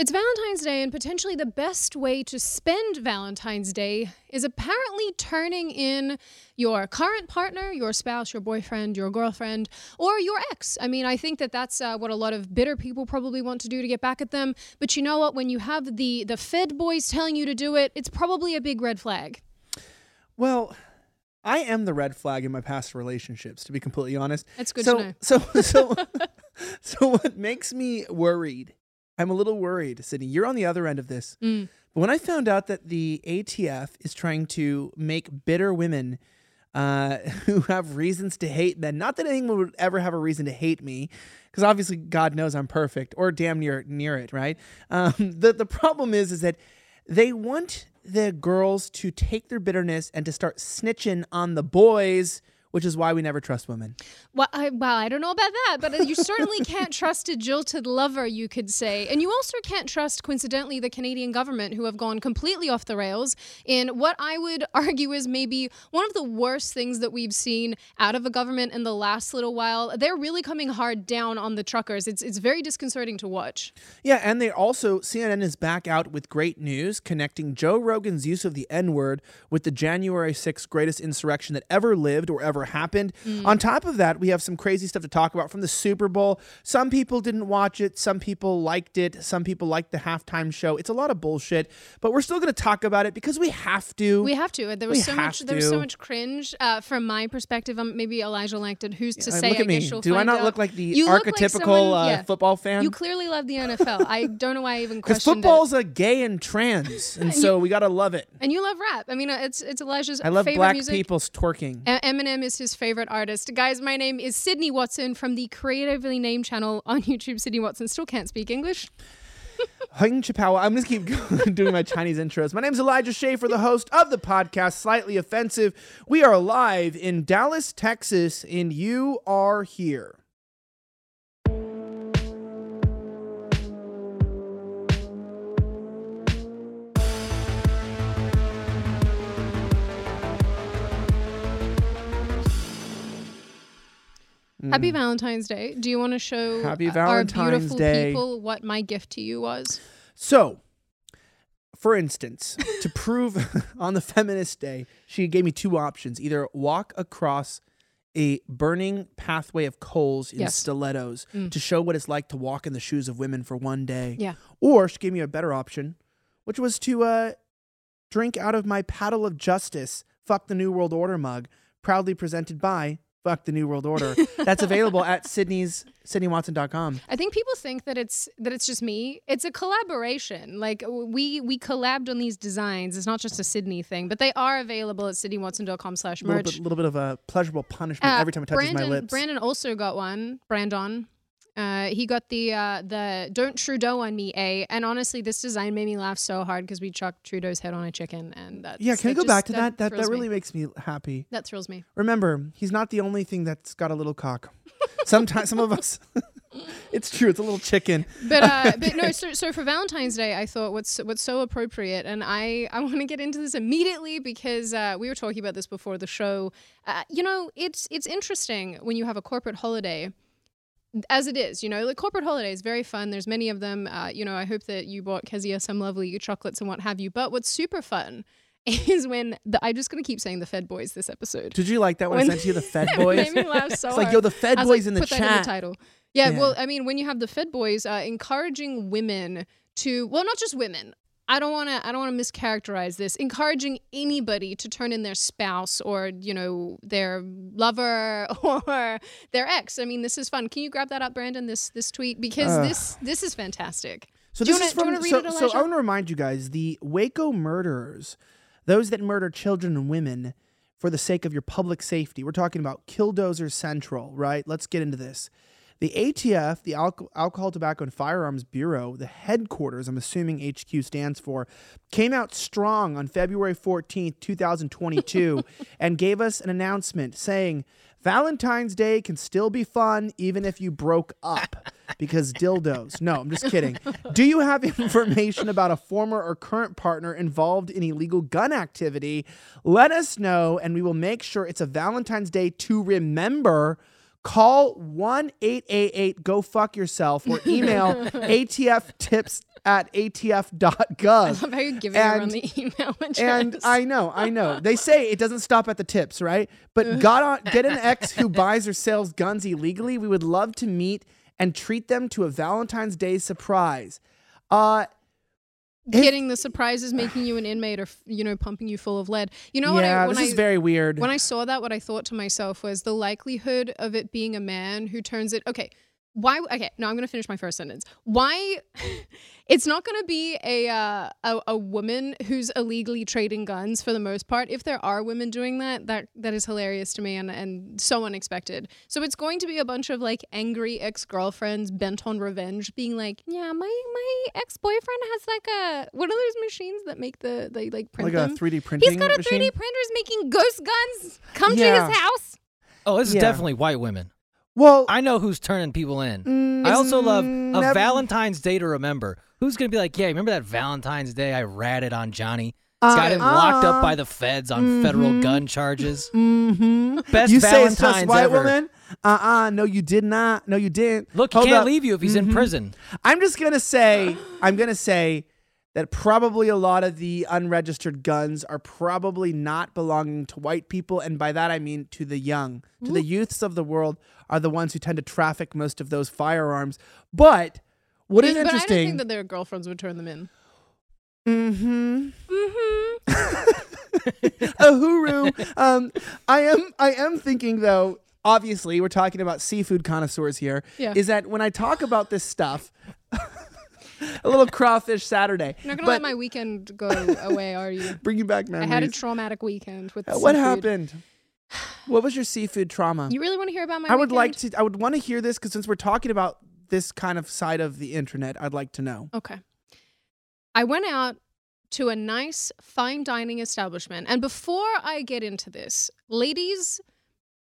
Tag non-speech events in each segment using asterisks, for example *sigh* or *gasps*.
It's Valentine's Day, and potentially the best way to spend Valentine's Day is apparently turning in your current partner, your spouse, your boyfriend, your girlfriend, or your ex. I mean, I think that that's uh, what a lot of bitter people probably want to do to get back at them. But you know what? When you have the the Fed boys telling you to do it, it's probably a big red flag. Well, I am the red flag in my past relationships, to be completely honest. That's good so, to know. So, so, *laughs* *laughs* so, what makes me worried? I'm a little worried, Sydney. You're on the other end of this. Mm. But when I found out that the ATF is trying to make bitter women uh, *laughs* who have reasons to hate men, not that anyone would ever have a reason to hate me, because obviously God knows I'm perfect or damn near near it, right? Um, *laughs* the the problem is is that they want the girls to take their bitterness and to start snitching on the boys, which is why we never trust women. Well, I, well, I don't know about that, but you certainly can't trust a jilted lover, you could say. And you also can't trust, coincidentally, the Canadian government, who have gone completely off the rails in what I would *laughs* argue is maybe one of the worst things that we've seen out of a government in the last little while. They're really coming hard down on the truckers. It's, it's very disconcerting to watch. Yeah, and they also, CNN is back out with great news connecting Joe Rogan's use of the N word with the January 6th greatest insurrection that ever lived or ever happened. On top of that, we have some crazy stuff to talk about from the Super Bowl. Some people didn't watch it, some people liked it, some people liked the halftime show. It's a lot of bullshit, but we're still going to talk about it because we have to. We have to. There was We so much. There was so much cringe uh, from my perspective. Um, maybe Elijah liked it. Who's to Uh, say? look I at me. Do I not out. look like the You look like archetypical someone- uh, yeah. football fan? You clearly love the NFL. I don't know why I even *laughs* Because questioned it. football's a gay and trans, *laughs* and so we got to love it. And you love rap. I mean, uh, it's it's Elijah's I love black music. people's twerking. Eminem is his favorite artist. Guys, my name is Sydney Watson from the Creatively Named channel on YouTube. Sydney Watson still can't speak English. Hung Chapawa. I'm just keep *laughs* doing my Chinese intros. My name is Elijah Schaffer, the host of the podcast Slightly Offensive. We are live in Dallas, Texas, and you are here. Happy Valentine's Day. Do you want to show Mm. Happy uh, our beautiful Day. people what my gift to you was? So, for instance, to *laughs* prove *laughs* on the feminist day, she gave me two options either walk across a burning pathway of coals in Yes. stilettos to show what it's like to walk in the shoes of women for one day. Yeah. Or she gave me a better option, which was to uh, drink out of my paddle of justice, fuck the New World Order mug, proudly presented by Fuck the New World Order. *laughs* That's available at Sydney's SydneyWatson.com. I think people think that it's that it's just me. It's a collaboration. Like we we collabed on these designs. It's not just a Sydney thing, but they are available at sydneywatson.com slash merch. a little bit of a pleasurable punishment Uh, every time it touches Brandon, my lips. Brandon also got one. Brandon. Uh, he got the uh, the don't Trudeau on me a, and honestly, this design made me laugh so hard because we chucked Trudeau's head on a chicken, and that yeah, can we that go back to that? That that me. really makes me happy. that thrills me. Remember, he's not the only thing that's got a little cock. Sometimes some of us *laughs* it's true, it's a little chicken. But uh, *laughs* but no, so so for Valentine's Day, I thought what's what's so appropriate, and I I want to get into this immediately because uh, we were talking about this before the show. Uh, you know, it's it's interesting when you have a corporate holiday. As it is, you know, like corporate holidays, very fun. There's many of them. Uh, you know, I hope that you bought Kezia some lovely chocolates and what have you. But what's super fun *laughs* is when the, I'm just gonna keep saying the Fed boys this episode. Did you like that when, I When- sent you the *laughs* Fed It boys? made me laugh *laughs* so it's like, hard. yo, the Fed boys like, in the put that in chat. the title. Yeah, Yeah. well, I mean, when you have the Fed boys uh, encouraging women to, well, not just women. I don't want to. I don't want to mischaracterize this. Encouraging anybody to turn in their spouse or you know their lover *laughs* or their ex. I mean, this is fun. Can you grab that up, Brandon? This this tweet because Ugh. this this is fantastic. So Do this wanna- is from so, it, so I want to remind you guys the Waco murderers, those that murder children and women for the sake of your public safety. We're talking about Killdozer Central, right? Let's get into this. The ATF, the Alco- Alcohol, Tobacco, and Firearms Bureau, the headquarters, I'm assuming HQ stands for, came out strong on February 14th, 2022, *laughs* and gave us an announcement saying Valentine's Day can still be fun even if you broke up because dildos. No, I'm just kidding. *laughs* Do you have information about a former or current partner involved in illegal gun activity? Let us know, and we will make sure it's a Valentine's Day to remember. Call 1 888 Go Fuck Yourself or email *laughs* ATF Tips at I atf.gov. love how you're giving everyone And- the email *laughs* address. And I know, I know. They say it doesn't stop at the tips, right? But got on, get an ex who buys or sells guns illegally. We would love to meet and treat them to a Valentine's Day surprise. Uh, Getting the surprises, making you an inmate, or you know, pumping you full of lead. You know what? yeah, I, when this I, is very weird. When I saw that, what I thought to myself was the likelihood of it being a man who turns it. Okay, why? Okay, no, I'm going to finish my first sentence. Why? it's not going to be a, uh, a a woman who's illegally trading guns for the most part. If there are women doing that, that that is hilarious to me and and so unexpected. So it's going to be a bunch of like angry ex girlfriends bent on revenge, being like, yeah, my my ex boyfriend has like a one of those machines that make the they like print like a 3D printing He's got a machine. 3D printer is making ghost guns. Come Yeah. to his house. Oh, this is Yeah. definitely white women. Well, I know who's turning people in. Mm, I also love a never- Valentine's Day to remember. Who's gonna be like, yeah, remember that Valentine's Day I ratted on Johnny? Uh, Got him locked up uh, by the feds on federal mhm. gun charges. Mm-hmm. Best you say it's just Valentine's white ever. woman? Uh-uh. No, you did not. No, you didn't. Look, he Hold can't up. leave you if he's in Mhm. prison. I'm just gonna say, I'm gonna say that probably a lot of the unregistered guns are probably not belonging to white people, and by that I mean to the young, to the youths of the world are the ones who tend to traffic most of those firearms. But what is but I don't interesting? think that their girlfriends would turn them in. mm-hmm. Mm-hmm. *laughs* a hooroo. Um, I am I am thinking though. Obviously, we're talking about seafood connoisseurs here. Yeah. Is that when I talk about this stuff, *laughs* *laughs* a little crawfish Saturday. You're not gonna but let my weekend go away, are you? *laughs* bring you back man. I had a traumatic weekend with Uh, what happened? What was your seafood trauma? You really want to hear about my? I would like to. I would want to hear this because since we're talking about this kind of side of the internet, I'd like to know. Okay. I went out to a nice fine dining establishment, and before I get into this, ladies.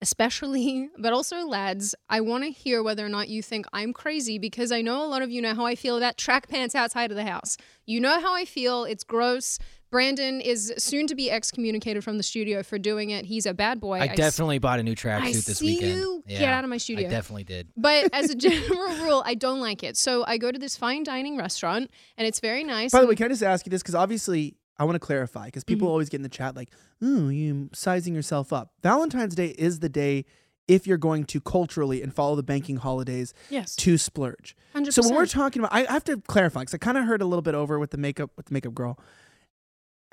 Especially, *laughs* but also lads, I want to hear whether or not you think I'm crazy because I know a lot of you know how I feel about track pants outside of the house. You know how I feel. It's gross. Brandon is soon to be excommunicated from the studio for doing it. He's a bad boy. I definitely bought a new I tracksuit this see weekend. you. Yeah, Get out of my studio. I definitely did. But as a *laughs* general rule, I don't like it. So I go to this fine dining restaurant, and it's very nice. By the way, can I just ask you this? Because obviously, I want to clarify because people Mhm. always get in the chat like, "Ooh, you sizing yourself up." Valentine's Day is the day if you're going to culturally and follow the banking holidays yes, to splurge. hundred So when we're talking about, I I have to clarify because I kind of heard a little bit over with the makeup with the makeup girl.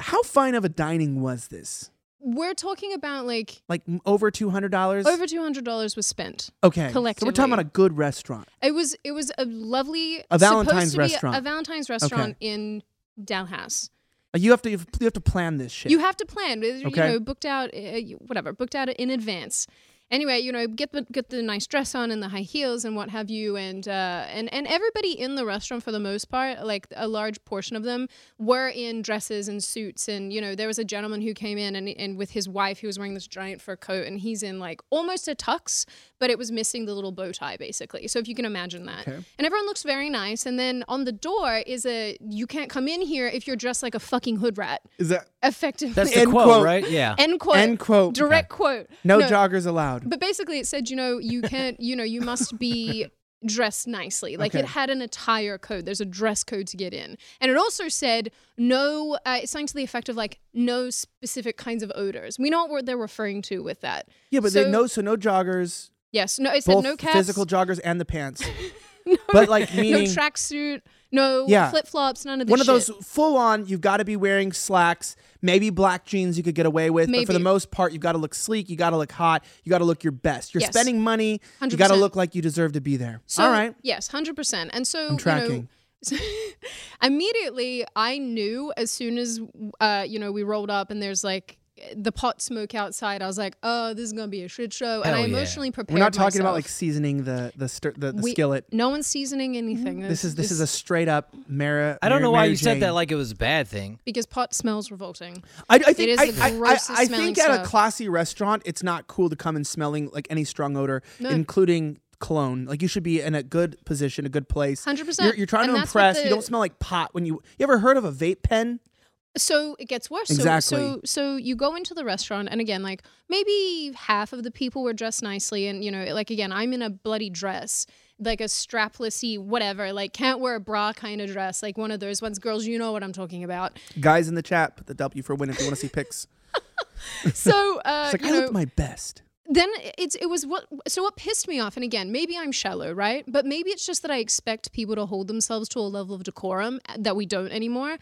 How fine of a dining was this? We're talking about like Like over two hundred dollars? over two hundred dollars was spent. Okay, so we're talking about a good restaurant. It was it was a lovely A Valentine's be a- restaurant. A, Valentine's restaurant in Dalhouse. Uh, You have to you have to plan this shit. You have to plan. You Okay. know, booked out, uh, whatever, booked out in advance. Anyway, you know, get the get the nice dress on and the high heels and what have you, and uh, and and everybody in the restaurant for the most part, like a large portion of them, were in dresses and suits. And you know, there was a gentleman who came in and and with his wife, he was wearing this giant fur coat, and he's in like almost a tux, but it was missing the little bow tie, basically. So if you can imagine that, Okay. and everyone looks very nice. And then on the door is a you can't come in here if you're dressed like a fucking hood rat. Is that Effectively, That's *laughs* the End quote, quote. right? Yeah. End quote. end quote? Direct quote. No, joggers allowed. But basically, it said, you know, you can't, you know, you must be dressed nicely. Like Okay. it had an attire code. There's a dress code to get in. And it also said no, uh, it's something to the effect of like no specific kinds of odors. We know what they're referring to with that. Yeah, but So- they no, so no joggers, Yes. No, it said both no caps. physical joggers and the pants. *laughs* no, but like no tracksuit, no Yeah. flip flops, none of this one of shit. those full on. You've got to be wearing slacks, maybe black jeans. You could get away with, but for the most part, you've got to look sleek. You got to look hot. You got to look your best. You're Yes. spending money. You got to look like you deserve to be there. So, All right, Yes, hundred percent. And so I'm tracking. You know, *laughs* immediately, I knew as soon as uh, you know we rolled up and there's like the pot smoke outside. I was like, oh, this is gonna be a shit show, and I Hell yeah. emotionally prepared. We're not talking about like seasoning the the stir, the, the We- skillet. no one's seasoning anything. Mm-hmm. This is this is a straight up Mara. I don't know why Mary you said that like it was a bad thing. because pot smells revolting. I, I think is I, the I- I- grossest I think at a classy restaurant, it's not cool to come in smelling like any strong odor, No. including cologne. Like you should be in a good position, a good place. Hundred You're, percent. you're trying to impress. You don't smell like pot when you. You ever heard of a vape pen? So it gets worse. So- Exactly. So, so you go into the restaurant, and again, like maybe half of the people were dressed nicely, and you know, like again, I'm in a bloody dress. like a straplessy whatever, like can't wear a bra kind of dress, like one of those ones. Girls, you know what I'm talking about. Guys in the chat, put the W for win if you want to see pics. *laughs* So *laughs* uh, It's like you I know, looked my best. then it's it was what so what pissed me off and again maybe i'm shallow right but maybe it's just that i expect people to hold themselves to a level of decorum that we don't anymore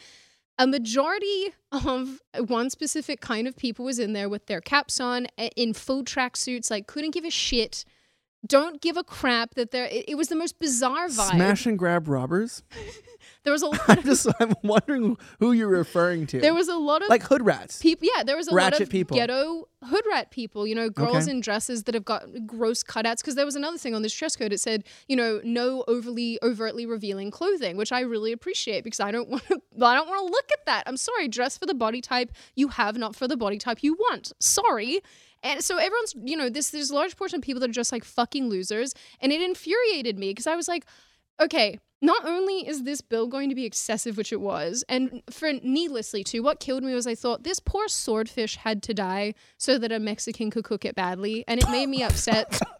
a majority of one specific kind of people was in there with their caps on in full track suits like couldn't give a shit don't give a crap that they're it, it was the most bizarre vibe Smash and grab robbers. *laughs* there was a *laughs* lot I'm of just I'm wondering who you're referring to. there was a lot of like hood rats. people yeah there was a lot of people. ghetto hood rat people you know girls Okay. in dresses that have got gross cutouts because there was another thing on this dress code it said you know no overly overtly revealing clothing which i really appreciate because i don't want to *laughs* i don't want to look at that i'm sorry dress for the body type you have not for the body type you want sorry and so everyone's you know this there's a large portion of people that are just like fucking losers and it infuriated me because i was like okay, not only is this bill going to be excessive, which it was, and for needlessly too, what killed me was I thought this poor swordfish had to die so that a Mexican could cook it badly, and it made me upset. *coughs*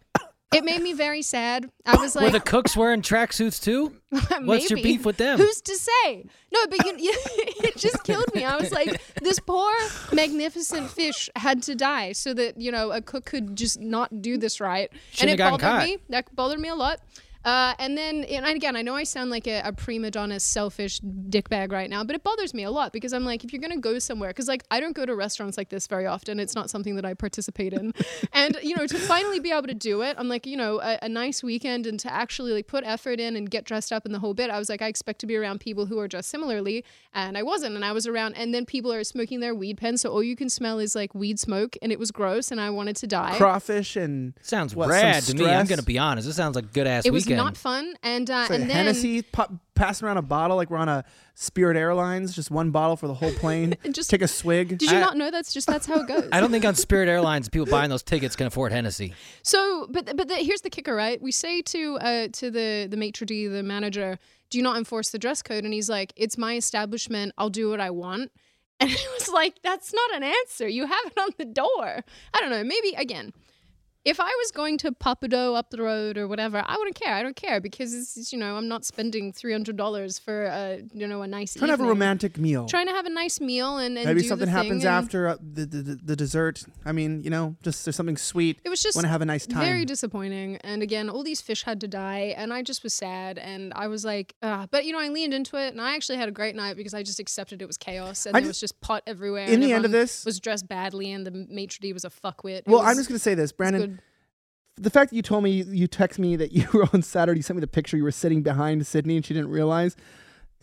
It made me very sad. I was like, Were the cooks wearing tracksuits too? *laughs* What's your beef with them? Who's to say? No, but you, *laughs* you, it just killed me. I was like, this poor magnificent fish had to die so that you know a cook could just not do this right, Shouldn't and it have bothered caught. me. That bothered me a lot. Uh, and then, and again, I know I sound like a, a prima donna, selfish dickbag right now, but it bothers me a lot because I'm like, if you're gonna go somewhere, because like I don't go to restaurants like this very often. It's not something that I participate in, *laughs* and you know, to finally be able to do it, I'm like, you know, a, a nice weekend and to actually like put effort in and get dressed up in the whole bit. I was like, I expect to be around people who are dressed similarly, and I wasn't, and I was around, and then people are smoking their weed pens, so all you can smell is like weed smoke, and it was gross, and I wanted to die. Crawfish and Sounds What, rad to me. I'm gonna be honest. This sounds like good ass it was weekend. not fun, and uh, it's like and then Hennessy pop, passing around a bottle like we're on a Spirit Airlines, just one bottle for the whole plane. *laughs* Just- take a swig. Did you I- not know that's just that's how it goes? I don't think on Spirit Airlines people buying those tickets can afford Hennessy. So, but but the, here's the kicker, right? We say to uh to the the maitre d, the manager, do you not enforce the dress code? And he's like, it's my establishment. I'll do what I want. *laughs* And it was like, that's not an answer. You have it on the door. I don't know. Maybe again. If I was going to Pappadeaux up the road or whatever, I wouldn't care. I don't care because it's, it's, you know I'm not spending three hundred dollars for a you know a nice Trying to have a romantic meal. trying to have a nice meal and, and Maybe do something thing happens after uh, the, the the dessert. I mean, you know, just there's something sweet. It was just Want to have a nice time. Very disappointing. And again, all these fish had to die, and I just was sad. And I was like, uh, but you know, I leaned into it, and I actually had a great night because I just accepted it was chaos, and I there just- was just pot everywhere. In and the end of this- was dressed badly, and the maitre d was a fuckwit. It well, was- I'm just gonna say this, Brandon. Good. The fact that you told me you text me that you *laughs* were on Saturday, you sent me the picture you were sitting behind Sydney and she didn't realize.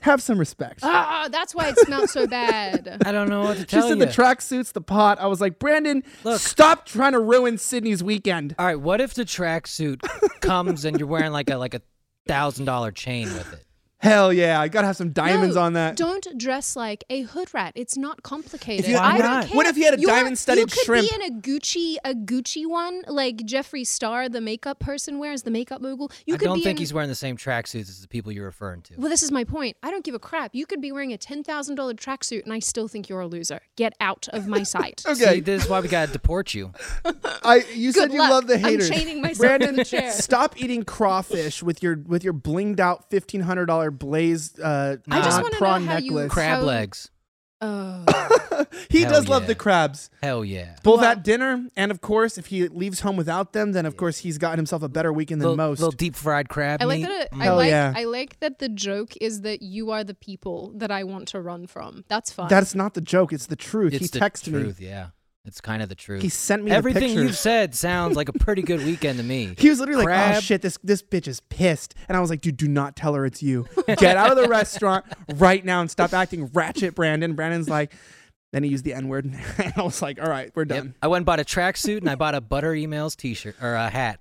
Have some respect. Ah, that's why it smelled so bad. *laughs* I don't know what to She tell said you. the tracksuits, the pot. I was like, Brandon, Look. stop trying to ruin Sydney's weekend. All right, what if the tracksuit *laughs* comes and you're wearing like a like a thousand dollar chain with it? Hell yeah, I gotta have some diamonds No, on that. Don't dress like a hood rat. It's not complicated. you- Why I don't not? care. What if he had a You're- diamond-studded you could shrimp? be in a Gucci, a Gucci one, like Jeffree Star, the makeup person wears, the makeup mogul. You I could don't be think in, he's wearing the same tracksuits as the people you're referring to. Well, this is my point. I don't give a crap. You could be wearing a ten thousand dollar tracksuit, and I still think you're a loser. Get out of my *laughs* sight. Okay, See, this is why we gotta deport you. I you said Good you luck. love the I'm haters. chaining myself Brandon, in the chair. stop eating crawfish with your with your blinged out fifteen hundred dollar blaze uh, I just uh, wanna know prawn how you- necklace. Crab How- legs. Oh, *laughs* he Hell does love yeah. the crabs. Hell yeah. Both Well- at dinner, and of course, if he leaves home without them, then of course he's gotten himself a better weekend than Little, most. little deep fried crab I like meat. that. It, I Hell like. yeah. I like that the joke is that you are the people that I want to run from. That's fun. That's not the joke; it's the truth. It's he the texted me. truth, yeah. It's kind of the truth. He sent me Everything picture. you've said sounds like a pretty good *laughs* weekend to me. He was literally like, "Oh shit, this this bitch is pissed," and I was like, "Dude, do not tell her it's you. Get out of the restaurant *laughs* right now and stop acting ratchet." Brandon. Brandon's like, then he used the N word, *laughs* and I was like, "All right, we're Yep. done." I went and bought a tracksuit and I bought a Butter Emails t-shirt or a hat.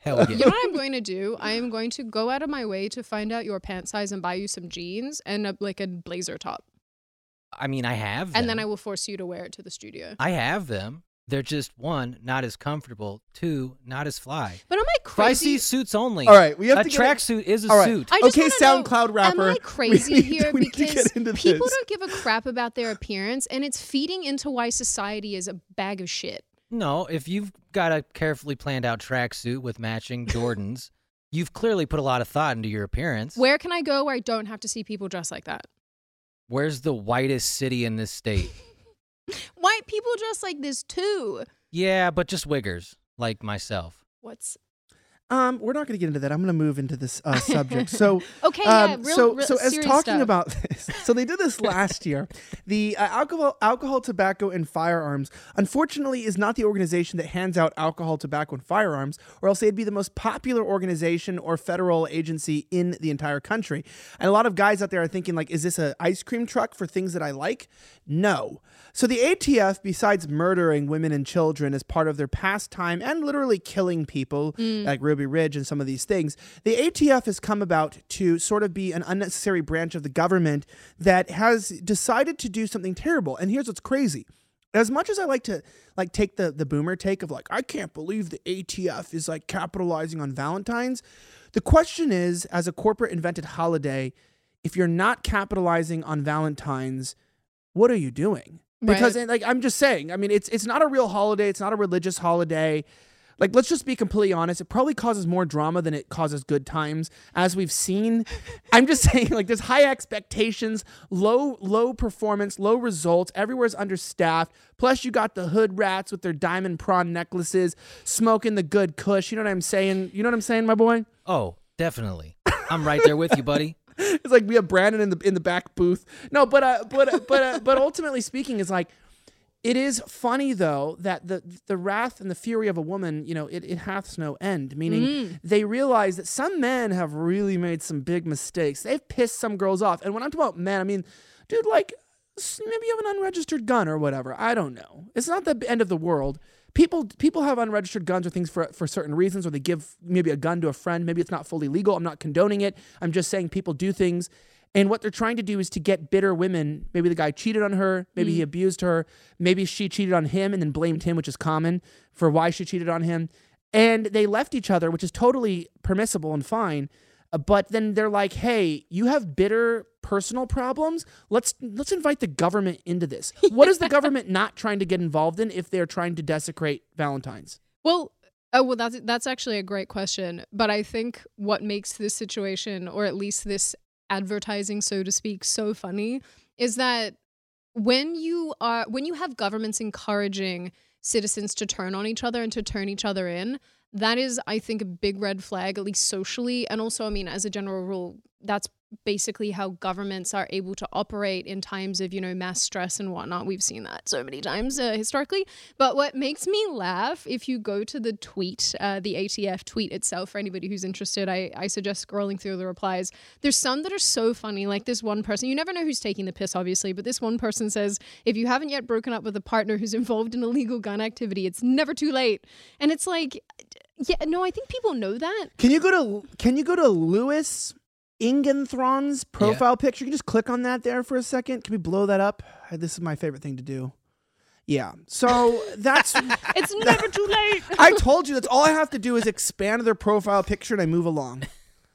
Hell yeah. You know what I'm going to do? I am going to go out of my way to find out your pant size and buy you some jeans and a, like a blazer top, I mean, I have them. and then I will force you to wear it to the studio. I have them. They're just one, not as comfortable. Two, not as fly. But am I If crazy? see suits only. All right, we have a to tracksuit is a All right. suit. I just Okay, wanna know, SoundCloud rapper, Am I *laughs* crazy *laughs* we need here we need to because get into people this. don't give a crap about their appearance, and it's feeding into why society is a bag of shit. No, if you've got a carefully planned out tracksuit with matching *laughs* Jordans, You've clearly put a lot of thought into your appearance. Where can I go where I don't have to see people dressed like that? Where's the whitest city in this state? *laughs* White people dress like this too. yeah, but just wiggers like myself. What's Um, we're not going to get into that. I'm going to move into this uh, subject. So, *laughs* okay? yeah, um, real, so, real so as talking stuff. about this, so they did this *laughs* last year. The uh, alcohol, alcohol, tobacco, and firearms, unfortunately, is not the organization that hands out alcohol, tobacco, and firearms, or else they'd be the most popular organization or federal agency in the entire country. And a lot of guys out there are thinking, like, is this an ice cream truck for things that I like? No. So the ATF, besides murdering women and children as part of their pastime and literally killing people like Ruby Ridge and some of these things, the ATF has come about to sort of be an unnecessary branch of the government that has decided to do something terrible. And here's what's crazy. As much as I like to like take the the boomer take of like I can't believe the ATF is like capitalizing on Valentine's, the question is as a corporate invented holiday, if you're not capitalizing on Valentine's, what are you doing? Because Right. like I'm just saying, I mean it's it's not a real holiday, it's not a religious holiday. Like let's just be completely honest, it probably causes more drama than it causes good times as we've seen. *laughs* I'm just saying like there's high expectations, low low performance, low results, everywhere's understaffed. Plus you got the hood rats with their diamond prawn necklaces, smoking the good kush. You know what I'm saying? You know what I'm saying, my boy? Oh, definitely. I'm right there with you, buddy. *laughs* it's like we have Brandon in the in the back booth. No, but uh, but uh, but uh, but ultimately speaking, is like it is funny though that the the wrath and the fury of a woman, you know, it, it hath no end. Meaning mm-hmm. they realize that some men have really made some big mistakes. They've pissed some girls off, and when I'm talking about men, I mean, dude, like maybe you have an unregistered gun or whatever. I don't know. It's not the end of the world. People people have unregistered guns or things for for certain reasons, or they give maybe a gun to a friend. Maybe it's not fully legal. I'm not condoning it. I'm just saying people do things. And what they're trying to do is to get bitter women. Maybe the guy cheated on her. Maybe he abused her. Maybe she cheated on him and then blamed him, which is common for why she cheated on him. And they left each other, which is totally permissible and fine. Uh, But then they're like, "Hey, you have bitter personal problems. Let's let's invite the government into this. *laughs* What is the government not trying to get involved in if they're trying to desecrate Valentine's? Well, oh well, that's that's actually a great question. But I think what makes this situation, or at least this advertising, so to speak, so funny, is that when you are when you have governments encouraging citizens to turn on each other and to turn each other in, that is, I think, a big red flag, at least socially, and also, I mean, as a general rule, that's basically how governments are able to operate in times of you know mass stress and whatnot. We've seen that so many times uh, historically. But what makes me laugh if you go to the tweet uh, the atf tweet itself for anybody who's interested I, I suggest scrolling through the replies. There's some that are so funny like this one person you never know who's taking the piss obviously but this one person says if you haven't yet broken up with a partner who's involved in illegal gun activity it's never too late. And it's like yeah no i think people know that. Can you go to Can you go to Lewis Ingenthron's profile picture? You can just click on that there for a second. Can we blow that up? This is my favorite thing to do. Yeah. So *laughs* that's. it's never too late *laughs* I told you that's all I have to do is expand their profile picture and I move along.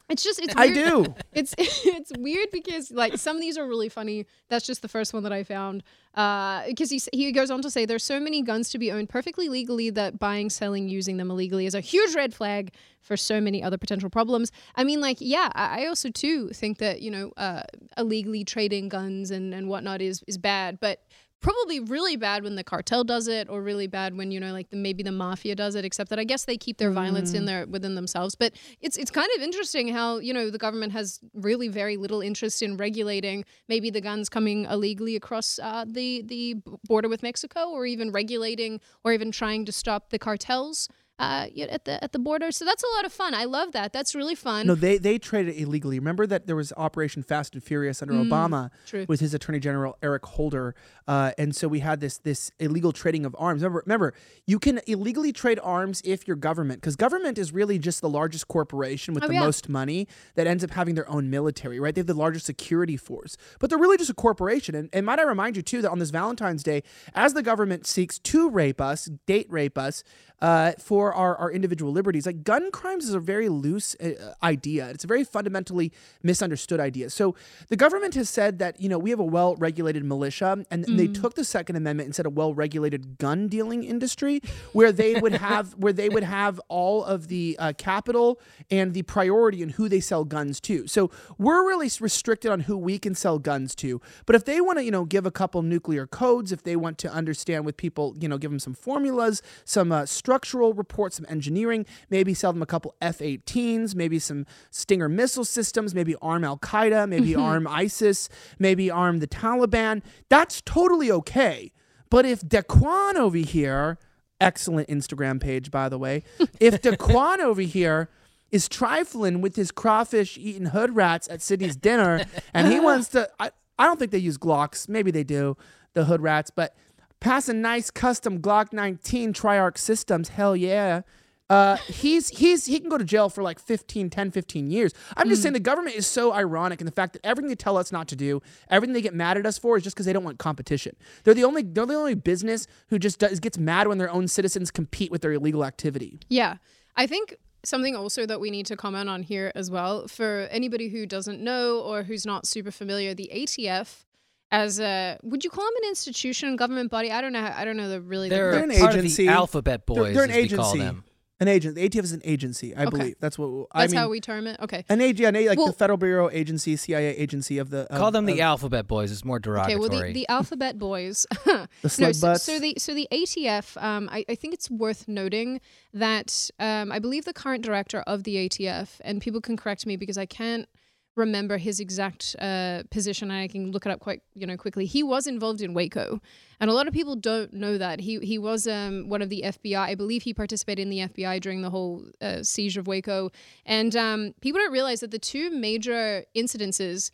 It's just it's I do. *laughs* it's *laughs* it's weird because like some of these are really funny. That's just the first one that I found. Because he he goes on to say there's so many guns to be owned perfectly legally that buying, selling, using them illegally is a huge red flag for so many other potential problems. I mean, like yeah, I I also too think that you know uh, illegally trading guns and and whatnot is is bad, but probably really bad when the cartel does it or really bad when you know like the, maybe the mafia does it except that i guess they keep their violence in there within themselves. But it's it's kind of interesting how you know the government has really very little interest in regulating maybe the guns coming illegally across uh, the the border with mexico or even regulating or even trying to stop the cartels uh, at the at the border so that's a lot of fun i love that that's really fun No, they they traded illegally. Remember that there was Operation Fast and Furious under Obama true. with his Attorney General Eric Holder, uh, and so we had this this illegal trading of arms. Remember, remember, you can illegally trade arms if your government, because government is really just the largest corporation with Oh, the yeah. most money that ends up having their own military. Right? They have the largest security force, but they're really just a corporation. And, and might I remind you too that on this Valentine's Day, as the government seeks to rape us, date rape us, uh, for our, our individual liberties. Like gun crimes is a very loose uh, idea. It's a very fundamentally misunderstood idea. So the government has said that you know we have a well-regulated militia, and they took the Second Amendment and said a well-regulated gun dealing industry, where they would have *laughs* where they would have all of the uh, capital and the priority in who they sell guns to. So we're really restricted on who we can sell guns to. But if they want to, you know, give a couple nuclear codes, if they want to understand with people, you know, give them some formulas, some uh, structural reports, some engineering, maybe sell them a couple F-18s, maybe some Stinger missile systems, maybe arm Al Qaeda, maybe mm-hmm. arm ISIS, maybe arm the Taliban. That's totally okay. But if Daquan over here, excellent Instagram page by the way, *laughs* if Daquan over here is trifling with his crawfish eating hood rats at Sydney's dinner, and he wants to. I, I don't think they use Glocks. Maybe they do, the hood rats, but pass a nice custom Glock 19 Triarch systems. Hell yeah. Uh, he's he's he can go to jail for like 15 10 15 years i'm just saying the government is so ironic in the fact that everything they tell us not to do everything they get mad at us for is just because they don't want competition they're the only they're the only business who just does, gets mad when their own citizens compete with their illegal activity Yeah. I think something also that we need to comment on here as well for anybody who doesn't know or who's not super familiar, the ATF as a would you call them an institution, government body? I don't know. how- I don't know the really. They're, They're an part agency. of the alphabet They're- boys, they're an as we call agency. them. an agent the atf is an agency i Okay. believe that's what i that's mean how we term it. Okay. an ag- an a- like Well- the federal bureau agency cia agency of the of, Call them the of alphabet boys. It's more derogatory. Okay, well, the, the alphabet boys. *laughs* the no, slug so, so the so the ATF. Um, I, I think it's worth noting that um, I believe the current director of the ATF, and people can correct me because I can't remember his exact uh, position. I can look it up quite you know quickly. He was involved in Waco, and a lot of people don't know that he he was um, one of the FBI. I believe he participated in the FBI during the whole uh, siege of Waco, and um, people don't realize that the two major incidences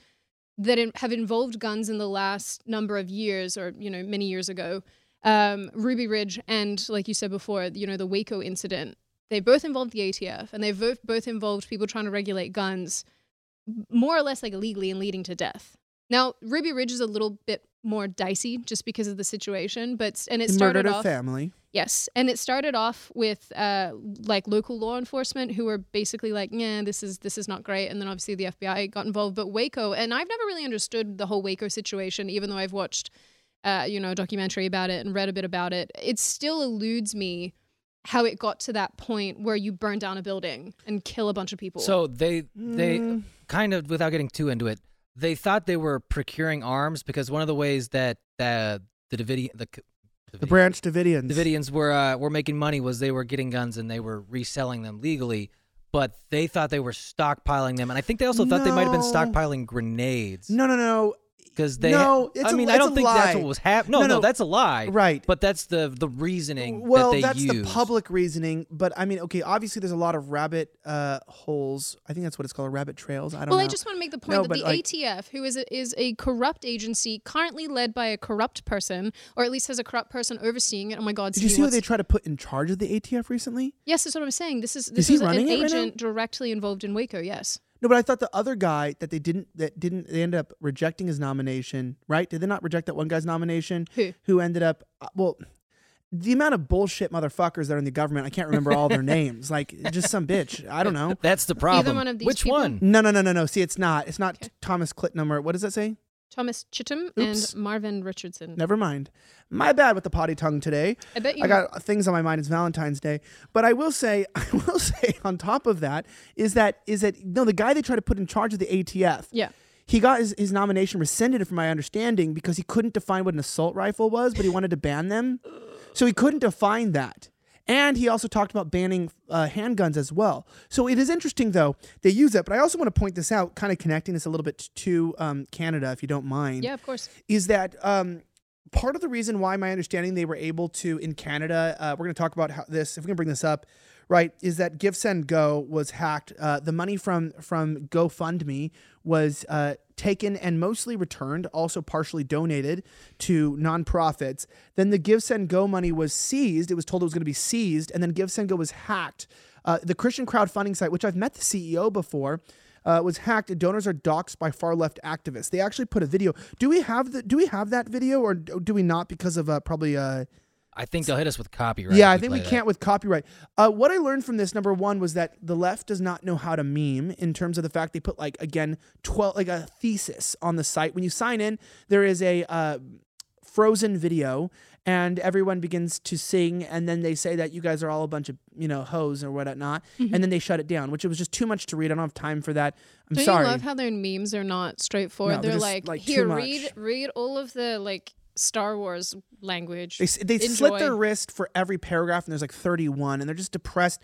that in, have involved guns in the last number of years or you know many years ago um, ruby ridge and like you said before you know the waco incident they both involved the atf and they both both involved people trying to regulate guns more or less like illegally and leading to death now ruby ridge is a little bit more dicey just because of the situation but and it He started off family Yes, and it started off with uh, like local law enforcement who were basically like, "Yeah, this is this is not great," and then obviously the FBI got involved. But Waco, and I've never really understood the whole Waco situation, even though I've watched, uh, you know, a documentary about it and read a bit about it. It still eludes me how it got to that point where you burn down a building and kill a bunch of people. So they they Mm. kind of without getting too into it, they thought they were procuring arms because one of the ways that the the Davidian the the branch davidians Davidians were uh, were making money was they were getting guns and they were reselling them legally, but they thought they were stockpiling them, and I think they also thought they might have been stockpiling grenades no no no because they. No, it's I a- mean, it's I a don't think that's what was happening. No, No, no, no. that's a lie. Right. But that's the the reasoning well that they that's use. the public reasoning but i mean okay obviously there's a lot of rabbit uh, holes i think that's what it's called rabbit trails i don't know. well, know I just want to make the point No, that the like- ATF, who is a, is a corrupt agency currently led by a corrupt person, or at least has a corrupt person overseeing it. Oh my God! did you see who they try to put in charge of the atf recently Yes, that's what I'm saying. This is this he is an running it right now? agent directly involved in Waco. Yes. No, but I thought the other guy that they didn't that didn't they ended up rejecting his nomination, right? Did they not reject that one guy's nomination? Who? Who ended up uh, well the amount of bullshit motherfuckers that are in the government, I can't remember all their *laughs* names. Like just some bitch. I don't know. That's the problem. one of these Which people? one? No, no, no, no, no. See, it's not. It's not Thomas Clitnum or what does that say? Thomas Chittum Oops. and Marvin Richardson. Never mind. My bad with the potty tongue today. I bet you. I got things on my mind. It's Valentine's Day, but I will say, *laughs* I will say, on top of that, is that is that no, the guy they tried to put in charge of the ATF. Yeah. He got his, his nomination rescinded, from my understanding, because he couldn't define what an assault rifle was, but he wanted to ban them. So he couldn't define that. And he also talked about banning uh, handguns as well. So it is interesting, though, they use that. But I also want to point this out, kind of connecting this a little bit to um, Canada, if you don't mind Yeah, of course. is that um, part of the reason why my understanding they were able to in Canada. Uh, we're going to talk about how this, if we can bring this up, right? Is that GiveSendGo was hacked? Uh, the money from from GoFundMe was uh, taken and mostly returned, also partially donated to nonprofits. Then the GiveSendGo money was seized. It was told it was going to be seized, and then GiveSendGo was hacked. Uh, the Christian crowdfunding site, which I've met the CEO before, uh, was hacked. Donors are doxxed by far left activists. They actually put a video. Do we have the? Do we have that video, or do we not? Because of uh, probably uh, I think they'll hit us with copyright. yeah, I think we that. can't with copyright. Uh, what I learned from this number one was that the left does not know how to meme in terms of the fact they put like again twelve like a thesis on the site. When you sign in, there is a uh, frozen video. And everyone begins to sing, and then they say that you guys are all a bunch of you know hoes or whatnot, and then they shut it down, which it was just too much to read. I don't have time for that. I'm Don't sorry. you love how their memes are not straightforward? No, they're they're just, like, like, here, read read all of the like Star Wars language. They, s- they slit their wrist for every paragraph, and there's like 31, and they're just depressed,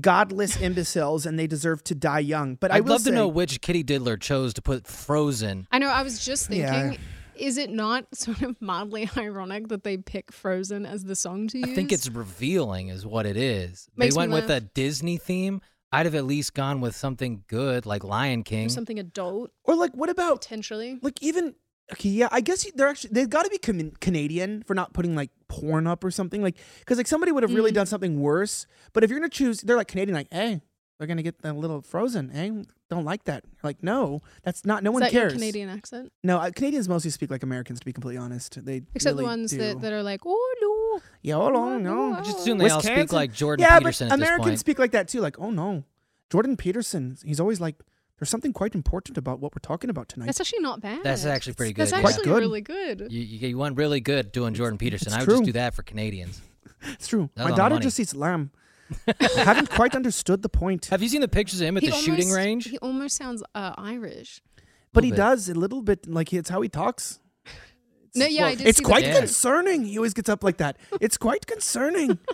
godless imbeciles, and they deserve to die young. But I I'd will love say, to know which Kitty Diddler chose to put Frozen. I know. I was just thinking. Yeah. Is it not sort of mildly *laughs* ironic that they pick Frozen as the song to use? I think it's revealing, is what it is. Makes they went with a. Disney theme. I'd have at least gone with something good like Lion King. Or something adult or like, what about potentially. like even okay, yeah, I guess they're actually they've got to be Can- Canadian for not putting like porn up or something like because like somebody would have really Mm. done something worse. But if you're gonna choose, they're like Canadian, like, hey, they're gonna get a little Frozen, hey. Don't like that. Like, no, that's not. No Is one that cares. your Canadian accent? No, uh, Canadians mostly speak like Americans. To be completely honest, they Except really the ones do. that, that are like, oh no. yeah, Oh, on, no, no. Just assume they all speak like Jordan yeah, Peterson but at this Americans point. speak like that too. Like, oh no, Jordan Peterson. He's always like, there's something quite important about what we're talking about tonight. That's actually not bad. That's actually pretty good. That's yeah. Quite actually good. really good. You, you, you went really good doing Jordan Peterson. it's I would true. just do that for Canadians. *laughs* it's true. That's My daughter just eats lamb. I haven't *laughs* quite understood the point, Have you seen the pictures of him at He the shooting range? He almost sounds uh, Irish. but he bit. does a little bit like it's how he talks. No, yeah, I did It's see quite the Yeah. concerning. He always gets up like that. It's quite concerning. *laughs*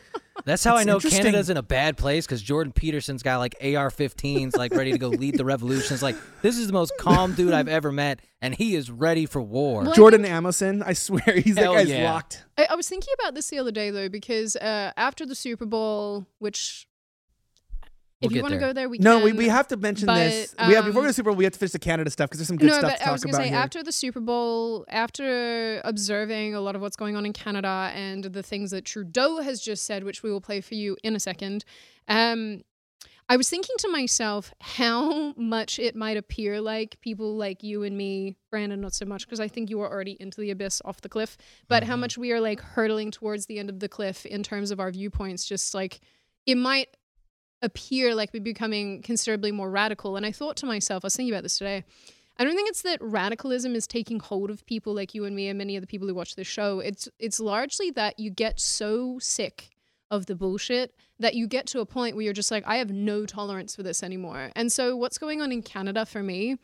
That's how I know. Canada's in a bad place because Jordan Peterson's got like AR-15s, like ready to go lead the revolution. It's like this is the most calm dude I've ever met, and he is ready for war. Well, I Jordan Amoson, I swear, *laughs* he's that guy's yeah. locked. I, I was thinking about this the other day though, because uh, after the Super Bowl, which We'll if you want to go there, we No, can. we, we have to mention but, this. we have before we go um, to Super Bowl, we have to finish the Canada stuff because there's some good no, stuff but to I talk was gonna about say here. after the Super Bowl, after observing a lot of what's going on in Canada and the things that Trudeau has just said, which we will play for you in a second, um, I was thinking to myself how much it might appear like people like you and me, Brandon, not so much because I think you are already into the abyss off the cliff, but how much we are like hurtling towards the end of the cliff in terms of our viewpoints. Just like it might appear like we're becoming considerably more radical. And I thought to myself, I was thinking about this today. I don't think it's that radicalism is taking hold of people like you and me and many of the people who watch this show. It's it's largely that you get so sick of the bullshit that you get to a point where you're just like, I have no tolerance for this anymore. And so what's going on in Canada for me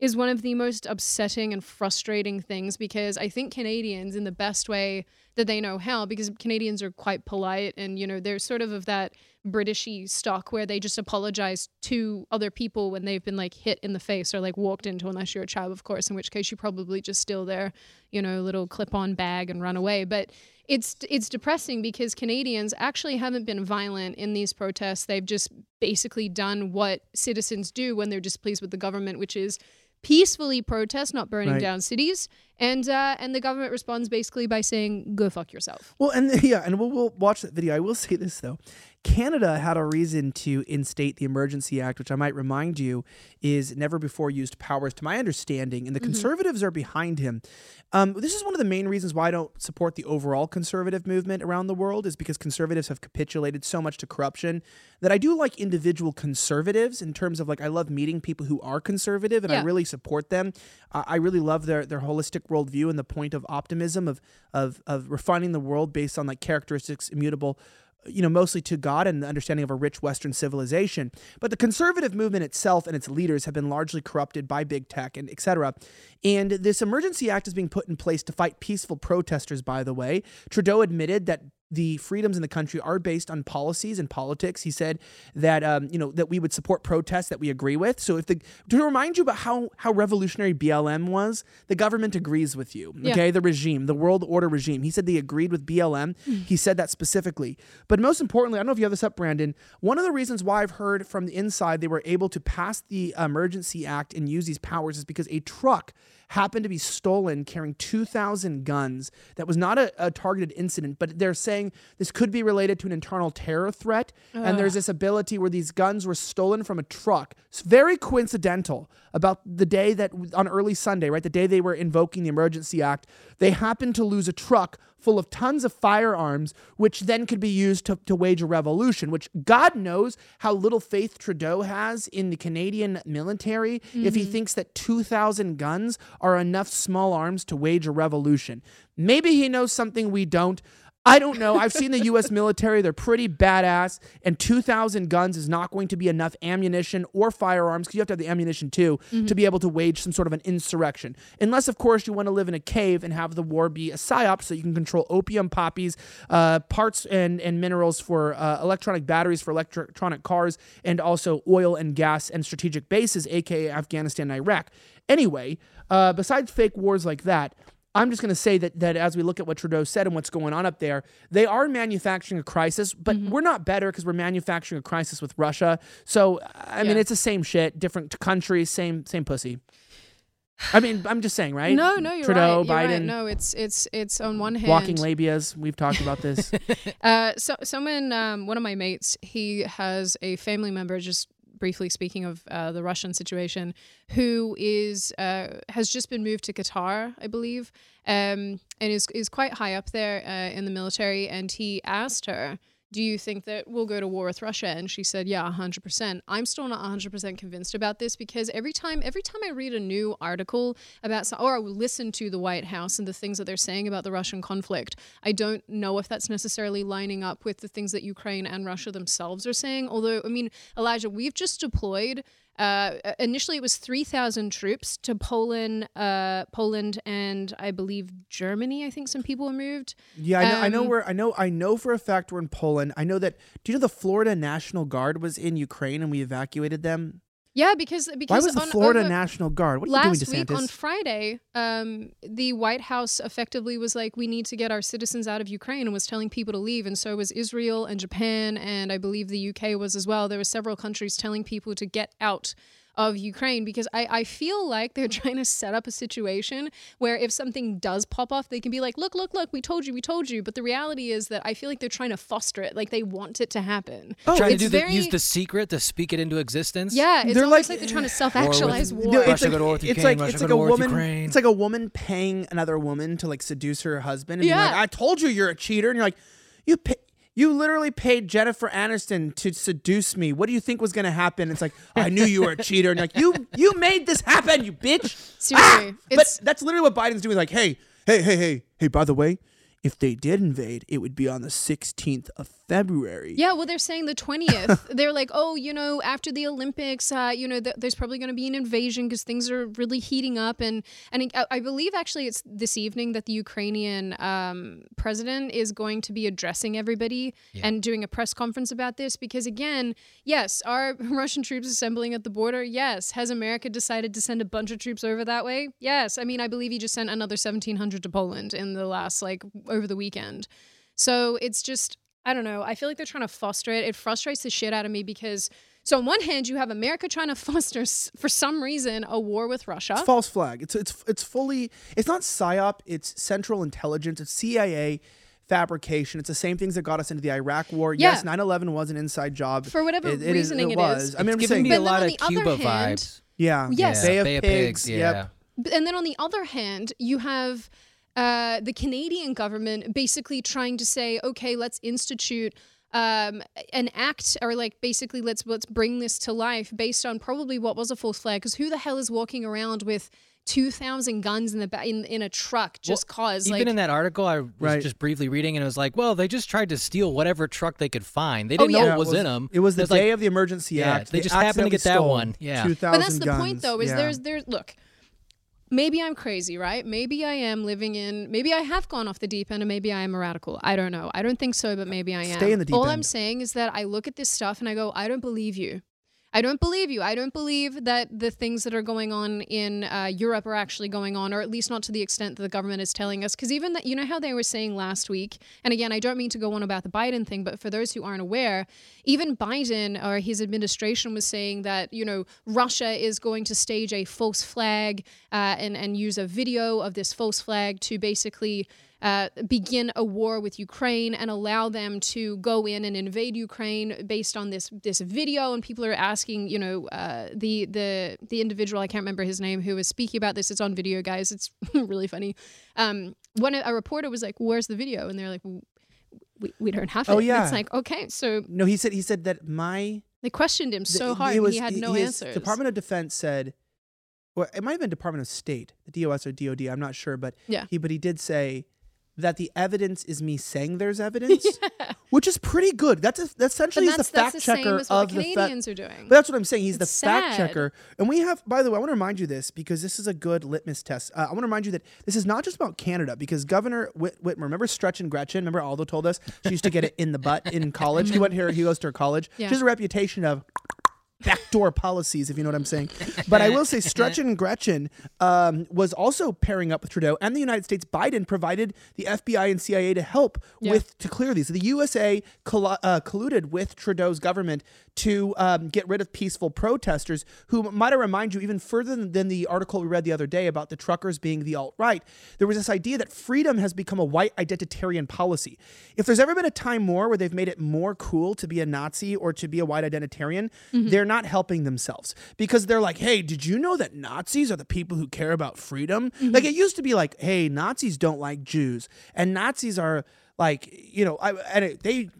is one of the most upsetting and frustrating things because I think Canadians, in the best way that they know how, because Canadians are quite polite and, you know, they're sort of of that Britishy stock where they just apologize to other people when they've been like hit in the face or like walked into, unless you're a child, of course, in which case you probably just steal their, you know, little clip on bag and run away. But it's it's depressing because Canadians actually haven't been violent in these protests. They've just basically done what citizens do when they're displeased with the government, which is peacefully protest, not burning Right. down cities. And uh, and the government responds basically by saying, "Go fuck yourself." Well, and *laughs* yeah, and we'll, we'll watch that video. I will *laughs* say this though. Canada had a reason to instate the Emergency Act, which I might remind you is never before used powers, to my understanding, and the conservatives are behind him. Um, this is one of the main reasons why I don't support the overall conservative movement around the world, is because conservatives have capitulated so much to corruption that I do like individual conservatives in terms of like I love meeting people who are conservative, and I really support them. Uh, I really love their their holistic worldview and the point of optimism of of of refining the world based on like characteristics immutable you know, mostly to God and the understanding of a rich Western civilization. But the conservative movement itself and its leaders have been largely corrupted by big tech and et cetera. And this emergency act is being put in place to fight peaceful protesters, by the way. Trudeau admitted that the freedoms in the country are based on policies and politics. He said that um, you know that we would support protests that we agree with. So if the to remind you about how how revolutionary BLM was, the government agrees with you. Yeah. Okay, the regime, the world order regime. He said they agreed with BLM. He said that specifically. But most importantly, I don't know if you have this up, Brandon. One of the reasons why I've heard from the inside they were able to pass the Emergency Act and use these powers is because a truck happened to be stolen carrying 2,000 guns. That was not a, a targeted incident, but they're saying saying this could be related to an internal terror threat. And there's this ability where these guns were stolen from a truck. It's very coincidental about the day that on early Sunday, right? The day they were invoking the Emergency Act, they happened to lose a truck full of tons of firearms, which then could be used to, to wage a revolution, which God knows how little faith Trudeau has in the Canadian military if he mm-hmm. thinks that 2,000 guns are enough small arms to wage a revolution. Maybe he knows something we don't. I don't know. I've seen the US military. They're pretty badass. And 2,000 guns is not going to be enough ammunition or firearms, because you have to have the ammunition too, to be able to wage some sort of an insurrection. Unless, of course, you want to live in a cave and have the war be a psyop so you can control opium poppies, uh, parts and, and minerals for uh, electronic batteries for electronic cars, and also oil and gas and strategic bases, aka Afghanistan and Iraq. Anyway, uh, besides fake wars like that, I'm just going to say that that as we look at what Trudeau said and what's going on up there, they are manufacturing a crisis, but we're not better because we're manufacturing a crisis with Russia. So I mean, it's the same shit, different countries, same same pussy. I mean, I'm just saying, right? No, no, you're Trudeau, right. You're Biden, right. No, it's it's it's on one hand. walking labias. We've talked about this. *laughs* Uh, so someone, um, one of my mates, he has a family member. Just briefly speaking of uh, the Russian situation, who is uh, has just been moved to Qatar, I believe, um, and is is quite high up there uh, in the military. And he asked her. Do you think that we'll go to war with Russia? And she said, "Yeah, hundred percent." I'm still not hundred percent convinced about this because every time, every time I read a new article about, or I listen to the White House and the things that they're saying about the Russian conflict, I don't know if that's necessarily lining up with the things that Ukraine and Russia themselves are saying. Although, I mean, Elijah, we've just deployed. Uh, initially, it was three thousand troops to Poland, uh, Poland, and I believe Germany. I think some people were moved. Yeah, I know. I know Um, where I know. I know for a fact we're in Poland. I know that. Do you know the Florida National Guard was in Ukraine and we evacuated them? Yeah, because because Why was the on- Florida over- National Guard? What are you doing, last week DeSantis? on Friday, um, the White House effectively was like, "We need to get our citizens out of Ukraine," and was telling people to leave. And so was Israel and Japan, and I believe the UK was as well. There were several countries telling people to get out of Ukraine because I, I feel like they're *laughs* trying to set up a situation where if something does pop off, they can be like, "Look, look, look, we told you, we told you." But the reality is that I feel like they're trying to foster it, like they want it to happen. Oh, trying to it's do the, use the secret to speak it into existence. Yeah, it's They're almost like- like, they're trying to self-actualize with- war. No, Russia go to war it's Ukraine, like it's like a woman. Ukraine. It's like a woman paying another woman to like seduce her husband, and being like, Yeah. "I told you you're a cheater," and you're like, "You pay, you literally paid Jennifer Aniston to seduce me. What do you think was going to happen?" It's like, "I knew you were a cheater," and like, "You you made this happen, you bitch." Seriously, ah! but that's literally what Biden's doing. Like, hey, hey, hey, hey, hey. By the way, if they did invade, it would be on the 16th of February. Yeah, well, they're saying the 20th. *laughs* they're like, oh, you know, after the Olympics, uh, you know, th- there's probably going to be an invasion because things are really heating up. And and I, I believe actually it's this evening that the Ukrainian um, president is going to be addressing everybody and doing a press conference about this. Because again, yes, are *laughs* Russian troops assembling at the border? Yes. Has America decided to send a bunch of troops over that way? Yes. I mean, I believe he just sent another 1,700 to Poland in the last, like, over the weekend. So it's just, I don't know. I feel like they're trying to foster it. It frustrates the shit out of me because, so on one hand, you have America *laughs* trying to foster, for some reason, a war with Russia. It's false flag. It's it's it's fully. It's not psyop. It's Central Intelligence. It's CIA fabrication. It's the same things that got us into the Iraq War. Yeah. Yes, 9/11 was an inside job. For whatever It- it is- reasoning it it was. is. I mean, I'm It's just giving saying. me a But lot of the other Cuba hand- vibes. yeah. Yes. Bay of Bay of Pigs. Pigs, Yep. yeah. B- And then on the other hand, you have uh, the Canadian government basically trying to say, okay, let's institute um, an act, or like basically let's let's bring this to life based on probably what was a false flag. Because who the hell is walking around with two thousand guns in the ba- in in a truck just cause? Even like, in that article, I was Right. just briefly reading, and it was like, well, they just tried to steal whatever truck they could find. They Oh, didn't know yeah. Yeah, what was, in them. It was the It's like, day of the emergency Yeah, act. they just happened to get that one. Yeah. 2,000 but that's the guns. point though is Yeah. there's there's look maybe i'm crazy right? Maybe i am living in maybe i have gone off the deep end and maybe i am a radical. I don't know. I don't think so but uh, maybe i am Stay in the deep all end. i'm saying is that i look at this stuff and i go i don't believe you I don't believe you. I don't believe that the things that are going on in uh, Europe are actually going on, or at least not to the extent that the government is telling us. Because even that, you know how they were saying last week, and again, I don't mean to go on about the Biden thing, but for those who aren't aware, even Biden or his administration was saying that you know Russia is going to stage a false flag uh, and and use a video of this false flag to basically uh, begin a war with Ukraine and allow them to go in and invade Ukraine based on this this video. And people are asking, you know, uh, the the the individual I can't remember his name who was speaking about this. It's on video, guys. It's *laughs* really funny. Um, one a reporter was like, "Where's the video?" And they're like, "We we don't have it." Oh, yeah. it's like okay, so No, he said he said that my they questioned him so the- hard, was- he had no his answers. Department of Defense said, well, it might have been Department of State, the DOS or DOD. I'm not sure, but Yeah. he but he did say that the evidence is me saying there's evidence, *laughs* which is pretty good. That's a, that But essentially is that's, the that's fact the checker same as what of the the. Canadians are doing. But that's what I'm saying. He's It's the fact checker. And we have, by the way, I want to remind you this because this is a good litmus test. Uh, I want to remind you that this is not just about Canada because Governor Whit- Whitmer, remember Stretch and Gretchen? Remember Aldo told us she used to get it in the butt in college. he *laughs* went here, he goes to her college. Yeah. She has a reputation of backdoor policies, if you know what I'm saying. But I will say, *laughs* Stretch and Gretchen um, was also pairing up with Trudeau, and the United States. Biden provided the FBI and CIA to help Yeah. with to clear these. The USA collu- uh, colluded with Trudeau's government to um, get rid of peaceful protesters, who might I remind you, even further than, than the article we read the other day about the truckers being the alt right, there was this idea that freedom has become a white identitarian policy. If there's ever been a time more where they've made it more cool to be a Nazi or to be a white identitarian, they're not helping themselves because they're like, hey, did you know that Nazis are the people who care about freedom? Like it used to be like, hey, Nazis don't like Jews, and Nazis are like, you know, I, and it, they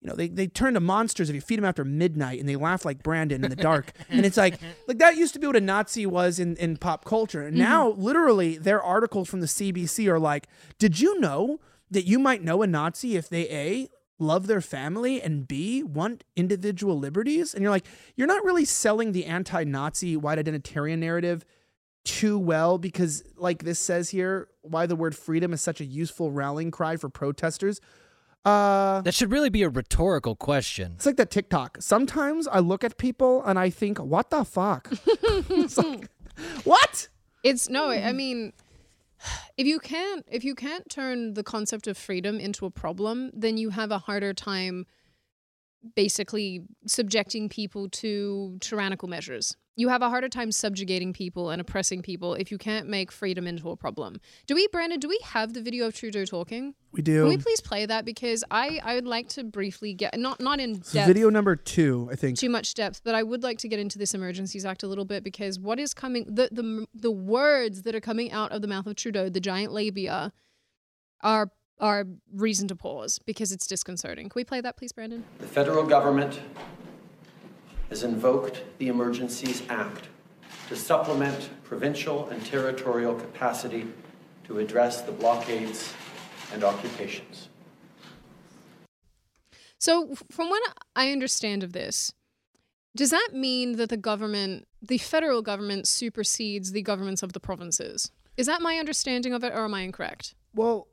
you know, they, they turn to monsters if you feed them after midnight and they laugh like Brandon in the dark. *laughs* and it's like, like that used to be what a Nazi was in, in pop culture. And now, mm-hmm. literally, their articles from the CBC are like, did you know that you might know a Nazi if they A, love their family and B, want individual liberties? And you're like, you're not really selling the anti Nazi white identitarian narrative too well because, like this says here, why the word freedom is such a useful rallying cry for protesters. Uh, That should really be a rhetorical question. it's like that TikTok. Sometimes I look at people and I think, what the fuck? *laughs* It's like, what? It's no, I mean, if you can't if you can't turn the concept of freedom into a problem, then you have a harder time basically subjecting people to tyrannical measures. You have a harder time subjugating people and oppressing people if you can't make freedom into a problem. Do we, Brandon, do we have the video of Trudeau talking? We do. Can we please play that? Because I, I would like to briefly get not not in It's depth video number two, I think. too much depth, but I would like to get into this Emergencies Act a little bit because what is coming, the the the words that are coming out of the mouth of Trudeau, the giant labia, are are reason to pause because it's disconcerting. Can we play that, please, Brandon? The federal government has invoked the Emergencies Act to supplement provincial and territorial capacity to address the blockades and occupations. So, from what I understand of this, does that mean that the government, the federal government, supersedes the governments of the provinces? Is that my understanding of it, or am I incorrect? Well,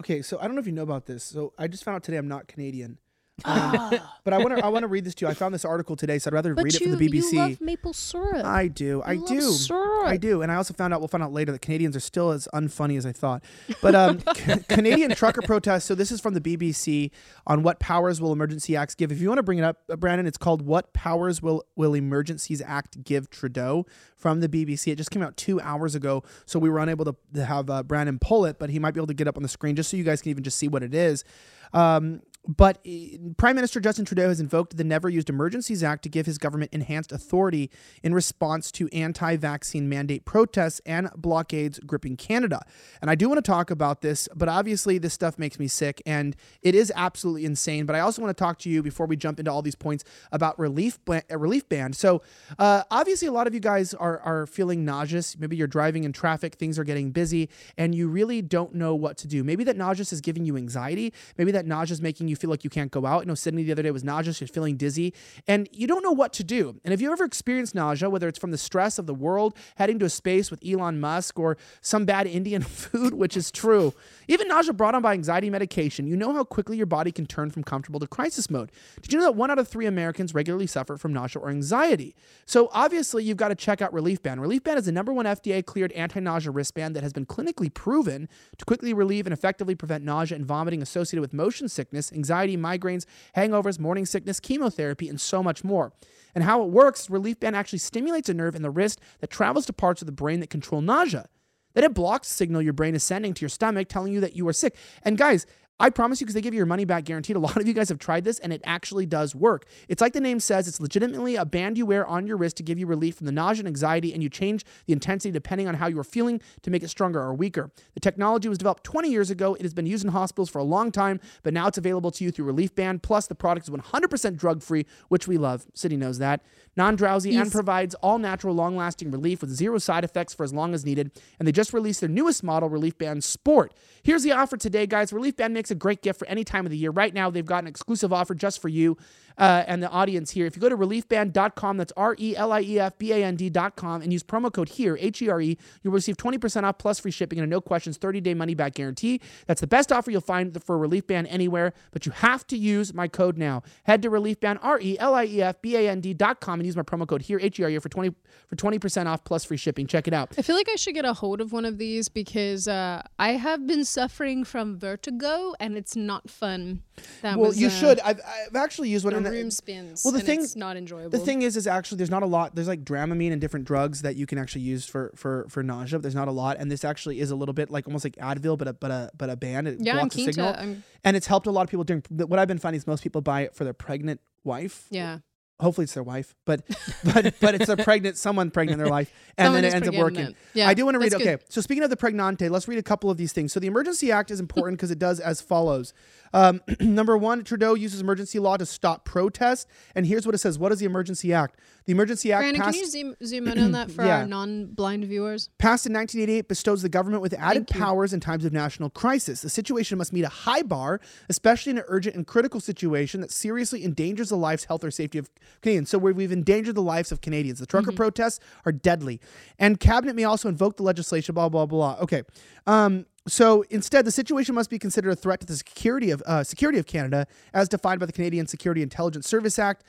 okay, so I don't know if you know about this. So I just found out today I'm not Canadian. *laughs* But I want to I want to read this to you. I found this article today, so I'd rather read it from the BBC. you love maple syrup. I do. I You do. syrup. I do. And I also found out, we'll find out later, that Canadians are still as unfunny as I thought. But um, *laughs* Ca- Canadian trucker protests. So this is from the BBC on what powers will emergency acts give. If you want to bring it up, uh, Brandon, it's called What Powers Will, will Emergencies Act Give Trudeau from the BBC. It just came out two hours ago. So we were unable to, to have uh, Brandon pull it, but he might be able to get up on the screen just so you guys can even just see what it is. Um, but uh, Prime Minister Justin Trudeau has invoked the Never Used Emergencies Act to give his government enhanced authority in response to anti vaccine mandate protests and blockades gripping Canada. And I do want to talk about this, but obviously, this stuff makes me sick and it is absolutely insane. But I also want to talk to you before we jump into all these points about relief, ba- a relief band. So, uh, obviously, a lot of you guys are, are feeling nauseous. Maybe you're driving in traffic, things are getting busy, and you really don't know what to do. Maybe that nauseous is giving you anxiety. Maybe that nausea is making you feel like you can't go out. You know, Sydney the other day was nauseous, you're feeling dizzy, and you don't know what to do. And if you ever experienced nausea, whether it's from the stress of the world, heading to a space with Elon Musk, or some bad Indian *laughs* food, which is true, even nausea brought on by anxiety medication, you know how quickly your body can turn from comfortable to crisis mode. Did you know that one out of three Americans regularly suffer from nausea or anxiety? So obviously, you've got to check out Relief Band. Relief Band is the number one FDA cleared anti nausea wristband that has been clinically proven to quickly relieve and effectively prevent nausea and vomiting associated with motion sickness, anxiety, migraines, hangovers, morning sickness, chemotherapy, and so much more. And how it works, Relief Band actually stimulates a nerve in the wrist that travels to parts of the brain that control nausea. Then it blocks the signal your brain is sending to your stomach telling you that you are sick. And guys, I promise you, because they give you your money back guaranteed. A lot of you guys have tried this and it actually does work. It's like the name says, it's legitimately a band you wear on your wrist to give you relief from the nausea and anxiety, and you change the intensity depending on how you are feeling to make it stronger or weaker. The technology was developed 20 years ago. It has been used in hospitals for a long time, but now it's available to you through Relief Band. Plus, the product is 100% drug free, which we love. Sydney knows that. Non drowsy and provides all natural, long lasting relief with zero side effects for as long as needed. And they just released their newest model, Relief Band Sport. Here's the offer today, guys. Relief Band makes a great gift for any time of the year. Right now, they've got an exclusive offer just for you uh, and the audience here. If you go to reliefband.com, that's R E L I E F B A N D.com, and use promo code HERE, H E R E, you'll receive 20% off plus free shipping and a no questions 30 day money back guarantee. That's the best offer you'll find for Relief Band anywhere, but you have to use my code now. Head to reliefband, R E L I E F B A N D.com, and use my promo code HERE, H E R E, for 20 for 20% off plus free shipping. Check it out. I feel like I should get a hold of one of these because uh, I have been suffering from vertigo and it's not fun. That Well, was, you uh, should. I've, I've actually used one. The and the- room spins. well, the and thing- it's not enjoyable. The thing is, is actually there's not a lot. There's like Dramamine and different drugs that you can actually use for for for nausea. But there's not a lot, and this actually is a little bit like almost like Advil, but a but a but a band. It yeah, I'm blocks keen signal, to. I'm, and it's helped a lot of people during. What I've been finding is most people buy it for their pregnant wife. yeah. Hopefully it's their wife, but *laughs* but but it's a pregnant someone pregnant in their life, and Someone then it ends up working. Yeah, I do want to read. Okay, good. so speaking of the pregnante, let's read a couple of these things. So the Emergency Act is important because it does as follows. Um, *clears throat* number one, Trudeau uses emergency law to stop protests, and here's what it says. What is the Emergency Act? The Emergency Act Brandon, passed, can you zoom, zoom in on that *clears throat* for Yeah. our non-blind viewers? passed in 1988 bestows the government with added powers in times of national crisis. The situation must meet a high bar, especially in an urgent and critical situation that seriously endangers the lives, health, or safety of Canadians. So we've endangered the lives of Canadians. The trucker protests are deadly. And cabinet may also invoke the legislation, blah, blah, blah. Okay. Um, so instead, the situation must be considered a threat to the security of uh, security of Canada, as defined by the Canadian Security Intelligence Service Act.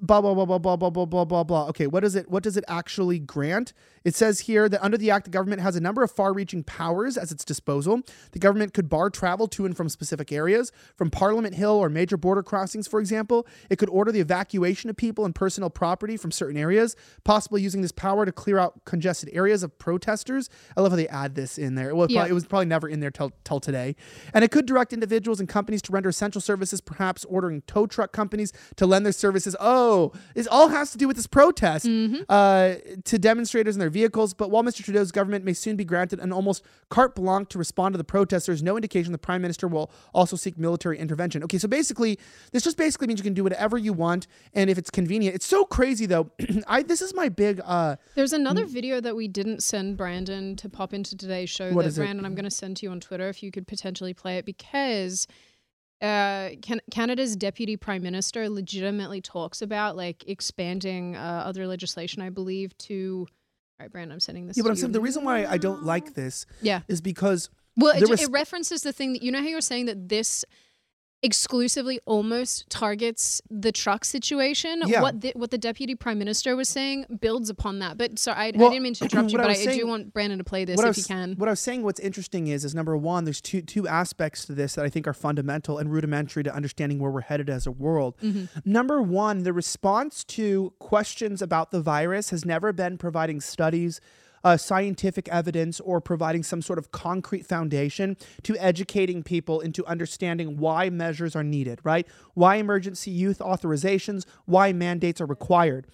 Blah blah blah blah blah blah blah blah blah blah. Okay, what does it what does it actually grant? It says here that under the act, the government has a number of far-reaching powers at its disposal. The government could bar travel to and from specific areas, from Parliament Hill or major border crossings, for example. It could order the evacuation of people and personal property from certain areas, possibly using this power to clear out congested areas of protesters. I love how they add this in there. Well, it Yeah. probably- it was probably never in there till, till today. And it could direct individuals and companies to render essential services, perhaps ordering tow truck companies to lend their services. Oh, this all has to do with this protest uh, to demonstrators and their vehicles. But while Mr. Trudeau's government may soon be granted an almost carte blanche to respond to the protests, there's no indication the prime minister will also seek military intervention. Okay, so basically, this just basically means you can do whatever you want, and if it's convenient. It's so crazy though. *clears throat* I this is my big. Uh, There's another video that we didn't send Brandon to pop into today's show. What that is it? Brandon, I'm going to send to you on Twitter if you could potentially play it because uh, can- Canada's deputy prime minister legitimately talks about like expanding uh, other legislation, I believe, to. All right, Brandon, I'm sending this. yeah, but I'm saying the reason why I don't like this Yeah. is because Well, it, was- it references the thing that you know how you were saying that this exclusively almost targets the truck situation. Yeah. What the, what the deputy prime minister was saying builds upon that. But sorry, I, Well, I didn't mean to *clears throat* interrupt you, but I, I saying- do want Brandon to play this if was, you can. What I was saying, what's interesting is, is number one, there's two two aspects to this that I think are fundamental and rudimentary to understanding where we're headed as a world. Mm-hmm. Number one, the response to questions about the virus has never been providing studies. Uh, scientific evidence or providing some sort of concrete foundation to educating people into understanding why measures are needed, right? Why emergency youth authorizations, why mandates are required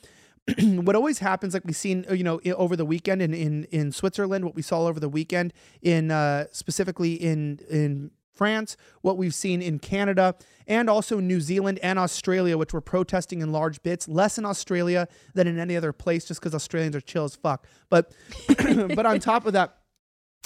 *clears throat* what always happens, like we've seen, uh, you know, over the weekend in, in, in Switzerland, what we saw over the weekend in uh, specifically in in France, what we've seen in Canada, and also New Zealand and Australia, which were protesting in large bits, less in Australia than in any other place, just because Australians are chill as fuck. But *clears throat* but on top of that,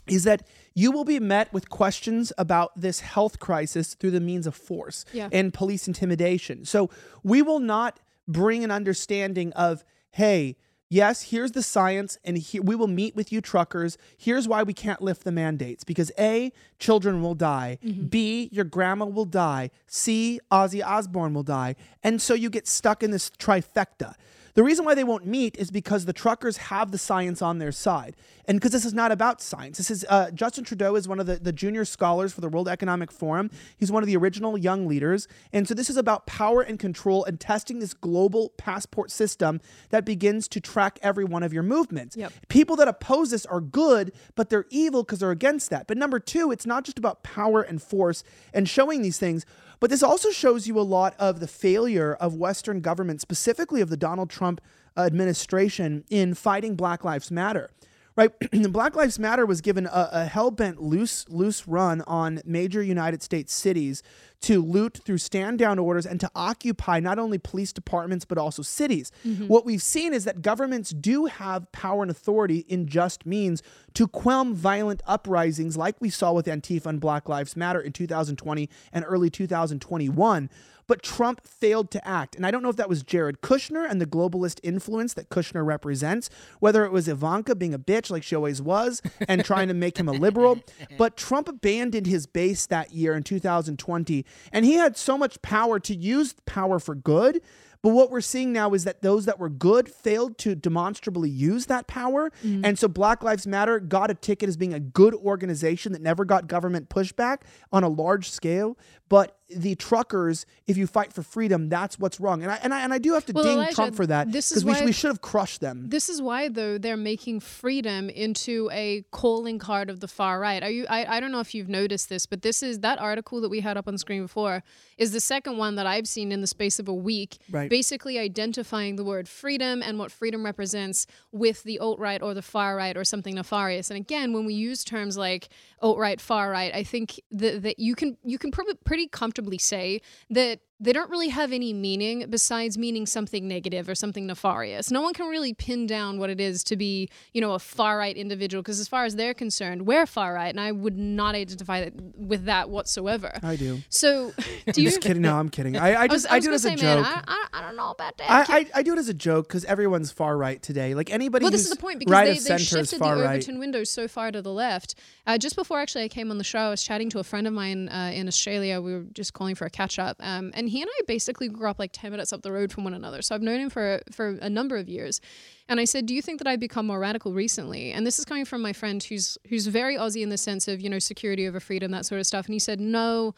is that you will be met with questions about this health crisis through the means of force Yeah. and police intimidation. So we will not bring an understanding of, hey, yes, here's the science, and here we will meet with you truckers. Here's why we can't lift the mandates because A, children will die. Mm-hmm. B, your grandma will die. C, Ozzy Osbourne will die. And so you get stuck in this trifecta. The reason why they won't meet is because the truckers have the science on their side. And because this is not about science. This is uh, Justin Trudeau is one of the, the junior scholars for the World Economic Forum. He's one of the original young leaders. And so this is about power and control and testing this global passport system that begins to track every one of your movements. Yep. People that oppose this are good, but they're evil because they're against that. But number two, it's not just about power and force and showing these things. But this also shows you a lot of the failure of Western government, specifically of the Donald Trump administration, in fighting Black Lives Matter. Right, *clears throat* Black Lives Matter was given a, a hell bent loose loose run on major United States cities to loot through stand down orders and to occupy not only police departments but also cities. Mm-hmm. What we've seen is that governments do have power and authority in just means to quell violent uprisings like we saw with Antifa and Black Lives Matter in 2020 and early 2021. But Trump failed to act. And I don't know if that was Jared Kushner and the globalist influence that Kushner represents, whether it was Ivanka being a bitch like she always was and trying to make him a liberal. *laughs* But Trump abandoned his base that year in 2020. And he had so much power to use power for good. But what we're seeing now is that those that were good failed to demonstrably use that power. Mm-hmm. And so Black Lives Matter got a ticket as being a good organization that never got government pushback on a large scale. But the truckers, if you fight for freedom, that's what's wrong. And I and I, and I do have to Well, ding Elijah, Trump for that this because is we, why- we should have crushed them. This is why, though, they're making freedom into a calling card of the far right. Are you? I, I don't know if you've noticed this, but this is that article that we had up on screen before is the second one that I've seen in the space of a week, Right. basically identifying the word freedom and what freedom represents with the alt right or the far right or something nefarious. And again, when we use terms like alt right, far right, I think that, that you can you can pretty comfortably say that they don't really have any meaning besides meaning something negative or something nefarious. No one can really pin down what it is to be, you know, a far right individual because as far as they're concerned, we're far right, and I would not identify that, with that whatsoever. I do. So, *laughs* do you? Just kidding. No, I'm kidding. I, I I was, just I I, do it as a joke. man, I, I, I don't know about that. I, I, do it as a joke because everyone's far right today. Like anybody well, this is the point because right they, they shifted the far right. Overton window so far to the left. Uh, just before actually I came on the show, I was chatting to a friend of mine uh, in Australia. We were just calling for a catch up, um, and he and I basically grew up like ten minutes up the road from one another. So I've known him for for a number of years. And I said, "Do you think that I've become more radical recently?" And this is coming from my friend who's who's very Aussie in the sense of you know security over freedom, that sort of stuff. And he said, "No."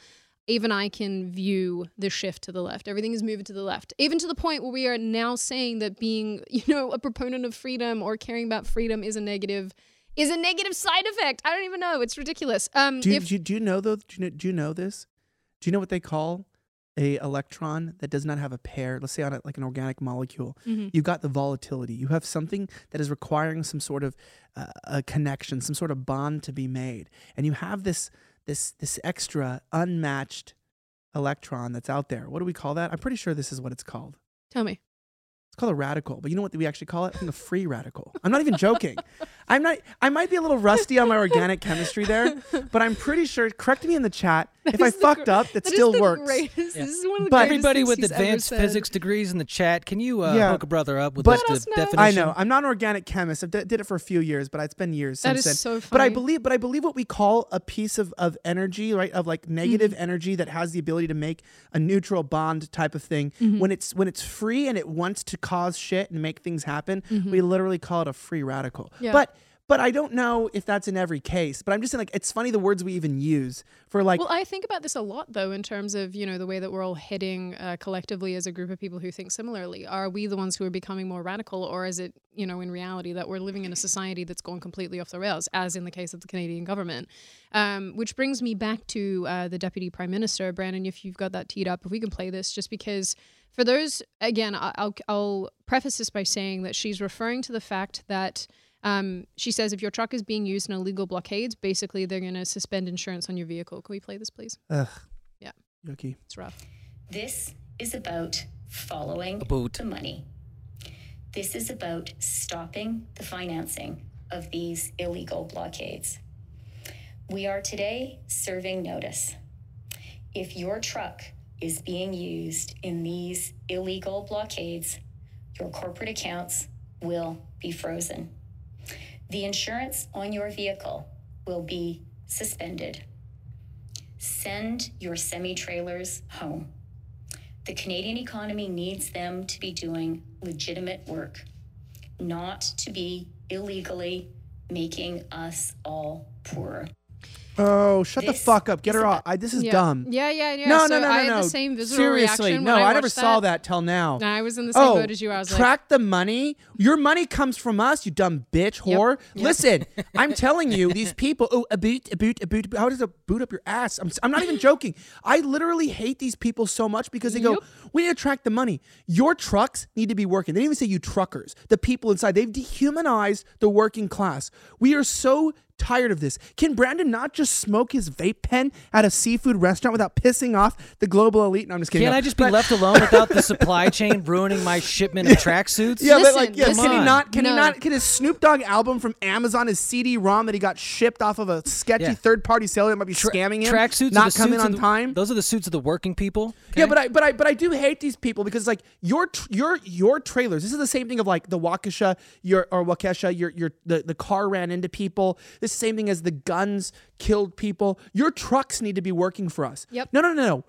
even I can view the shift to the left. Everything is moving to the left, even to the point where we are now saying that being, *laughs* you know, a proponent of freedom or caring about freedom is a negative, is a negative side effect. I don't even know. It's ridiculous. Um, Do you, if do, you, do you know though? Do you know, do you know this? Do you know what they call a electron that does not have a pair? Let's say on a, like an organic molecule, Mm-hmm. you've got the volatility. You have something that is requiring some sort of uh, a connection, some sort of bond to be made, and you have this this this extra unmatched electron that's out there. What do we call that? I'm pretty sure this is what it's called. tell me, called a radical, but you know what we actually call it? I think a free radical. I'm not even joking. *laughs* I'm not. I might be a little rusty on my organic chemistry there, but I'm pretty sure. Correct me in the chat *laughs* if I is the fucked gr- up. That, that is still the works. greatest- This is one of the But- greatest Everybody with advanced physics degrees in the chat, can you uh, Yeah. hook a brother up with But- this Let de- definition? I know. I'm not an organic chemist. I did it for a few years, but it's been years That since is then. so But I believe, but I believe what we call a piece of, of energy, right? Of like negative Mm-hmm. energy that has the ability to make a neutral bond type of thing. Mm-hmm. When it's when it's free and it wants to cause shit and make things happen, we literally call it a free radical. Mm-hmm. Yeah. But but I don't know if that's in every case. But I'm just saying, like, it's funny the words we even use for like. Well, I think about this a lot, though, in terms of you know the way that we're all heading uh, collectively as a group of people who think similarly. Are we the ones who are becoming more radical, or is it you know in reality that we're living in a society that's gone completely off the rails, as in the case of the Canadian government? Um, which brings me back to uh, the deputy prime minister, Brandon. If you've got that teed up, if we can play this, just because for those again, I- I'll I'll preface this by saying that she's referring to the fact that. Um, she says if your truck is being used in illegal blockades, basically they're going to suspend insurance on your vehicle. Can we play this, please? ugh, Yeah. yucky. It's rough. This is about following boot. the money. This is about stopping the financing of these illegal blockades. We are today serving notice. If your truck is being used in these illegal blockades, your corporate accounts will be frozen. The insurance on your vehicle will be suspended. Send your semi trailers home. The Canadian economy needs them to be doing legitimate work, not to be illegally making us all poorer. Oh, shut the fuck up. Get her off. I, this is yeah. dumb. Yeah, yeah, yeah. No, so no, no, no, I no. the same visceral Seriously, reaction no, I, I, never saw that. till now. I was in the same oh, boat as you. I was like, track the money. Your money comes from us, you dumb bitch whore. Listen, *laughs* I'm telling you, these people. Oh, a boot, a boot, a boot. a boot. How does a boot up your ass? I'm, I'm not even joking. I literally hate these people so much because they go, Yep. "We need to track the money. Your trucks need to be working." They didn't even say you truckers. The people inside. They've dehumanized the working class. We are so tired of this. Can Brandon not just smoke his vape pen at a seafood restaurant without pissing off the global elite? No, I'm just kidding. Can't No. I just be But- left alone without the supply *laughs* chain ruining my shipment of tracksuits? Yeah, but like, yeah, can he not? Can he not? Can his Snoop Dogg album from Amazon, his CD-ROM that he got shipped off of a sketchy Yeah. third-party seller that might be Tra- scamming him, Tracksuits are not coming on the, time? Those are the suits of the working people. Yeah, but I but I but I do hate these people because like your your your trailers. This is the same thing of like the Waukesha, your or Waukesha, your your the, the car ran into people. This the same thing as the guns killed people. Your trucks need to be working for us. Yep. No, no, no, no.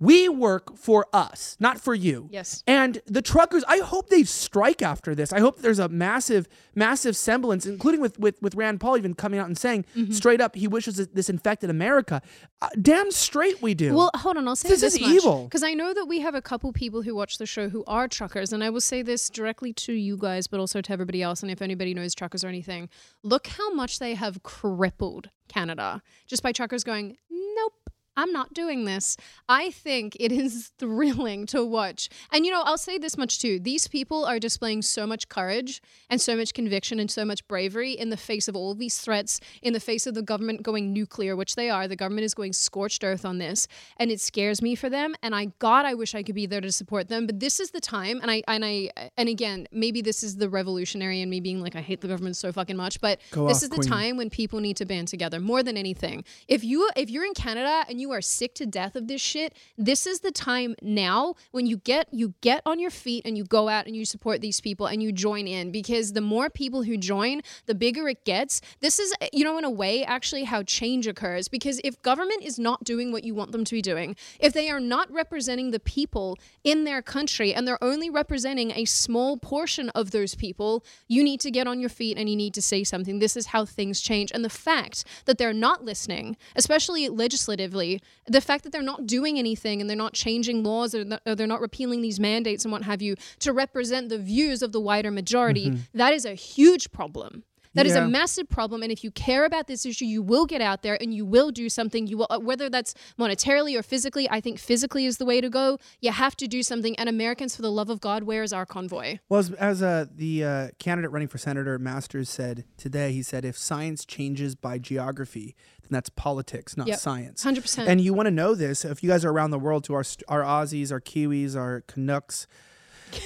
We work for us, not for you. Yes. And the truckers, I hope they strike after this. I hope there's a massive, massive semblance, including with with, with Rand Paul even coming out and saying Mm-hmm. straight up he wishes that this infected America. Uh, damn straight we do. Well, hold on. I'll say This this, is much, evil. because I know that we have a couple people who watch the show who are truckers, and I will say this directly to you guys, but also to everybody else. And if anybody knows truckers or anything, look how much they have crippled Canada just by truckers going, nope. I'm not doing this. I think it is *laughs* thrilling to watch. And you know, I'll say this much too. These people are displaying so much courage and so much conviction and so much bravery in the face of all these threats, in the face of the government going nuclear, which they are. The government is going scorched earth on this, and it scares me for them. And I God, I wish I could be there to support them. But this is the time, and I and I and again, maybe this is the revolutionary and me being like, I hate the government so fucking much. But Go this off, is the queen. time when people need to band together more than anything. If you if you're in Canada and you are sick to death of this shit, this is the time now when you get you get on your feet and you go out and you support these people and you join in because the more people who join, the bigger it gets. This is you know in a way actually how change occurs because if government is not doing what you want them to be doing, if they are not representing the people in their country and they're only representing a small portion of those people, you need to get on your feet and you need to say something. This is how things change. And the fact that they're not listening, especially legislatively, the fact that they're not doing anything and they're not changing laws or, th- or they're not repealing these mandates and what have you to represent the views of the wider majority, that is a huge problem. That is Yeah. a massive problem, and if you care about this issue, you will get out there and you will do something. You will, uh, whether that's monetarily or physically. I think physically is the way to go. You have to do something. And Americans, for the love of God, where is our convoy? Well, as, as uh, the uh, candidate running for senator, Masters, said today, he said, if science changes by geography, then that's politics, not Yep. science. 100%. And you want to know this, if you guys are around the world, to our our Aussies, our Kiwis, our Canucks,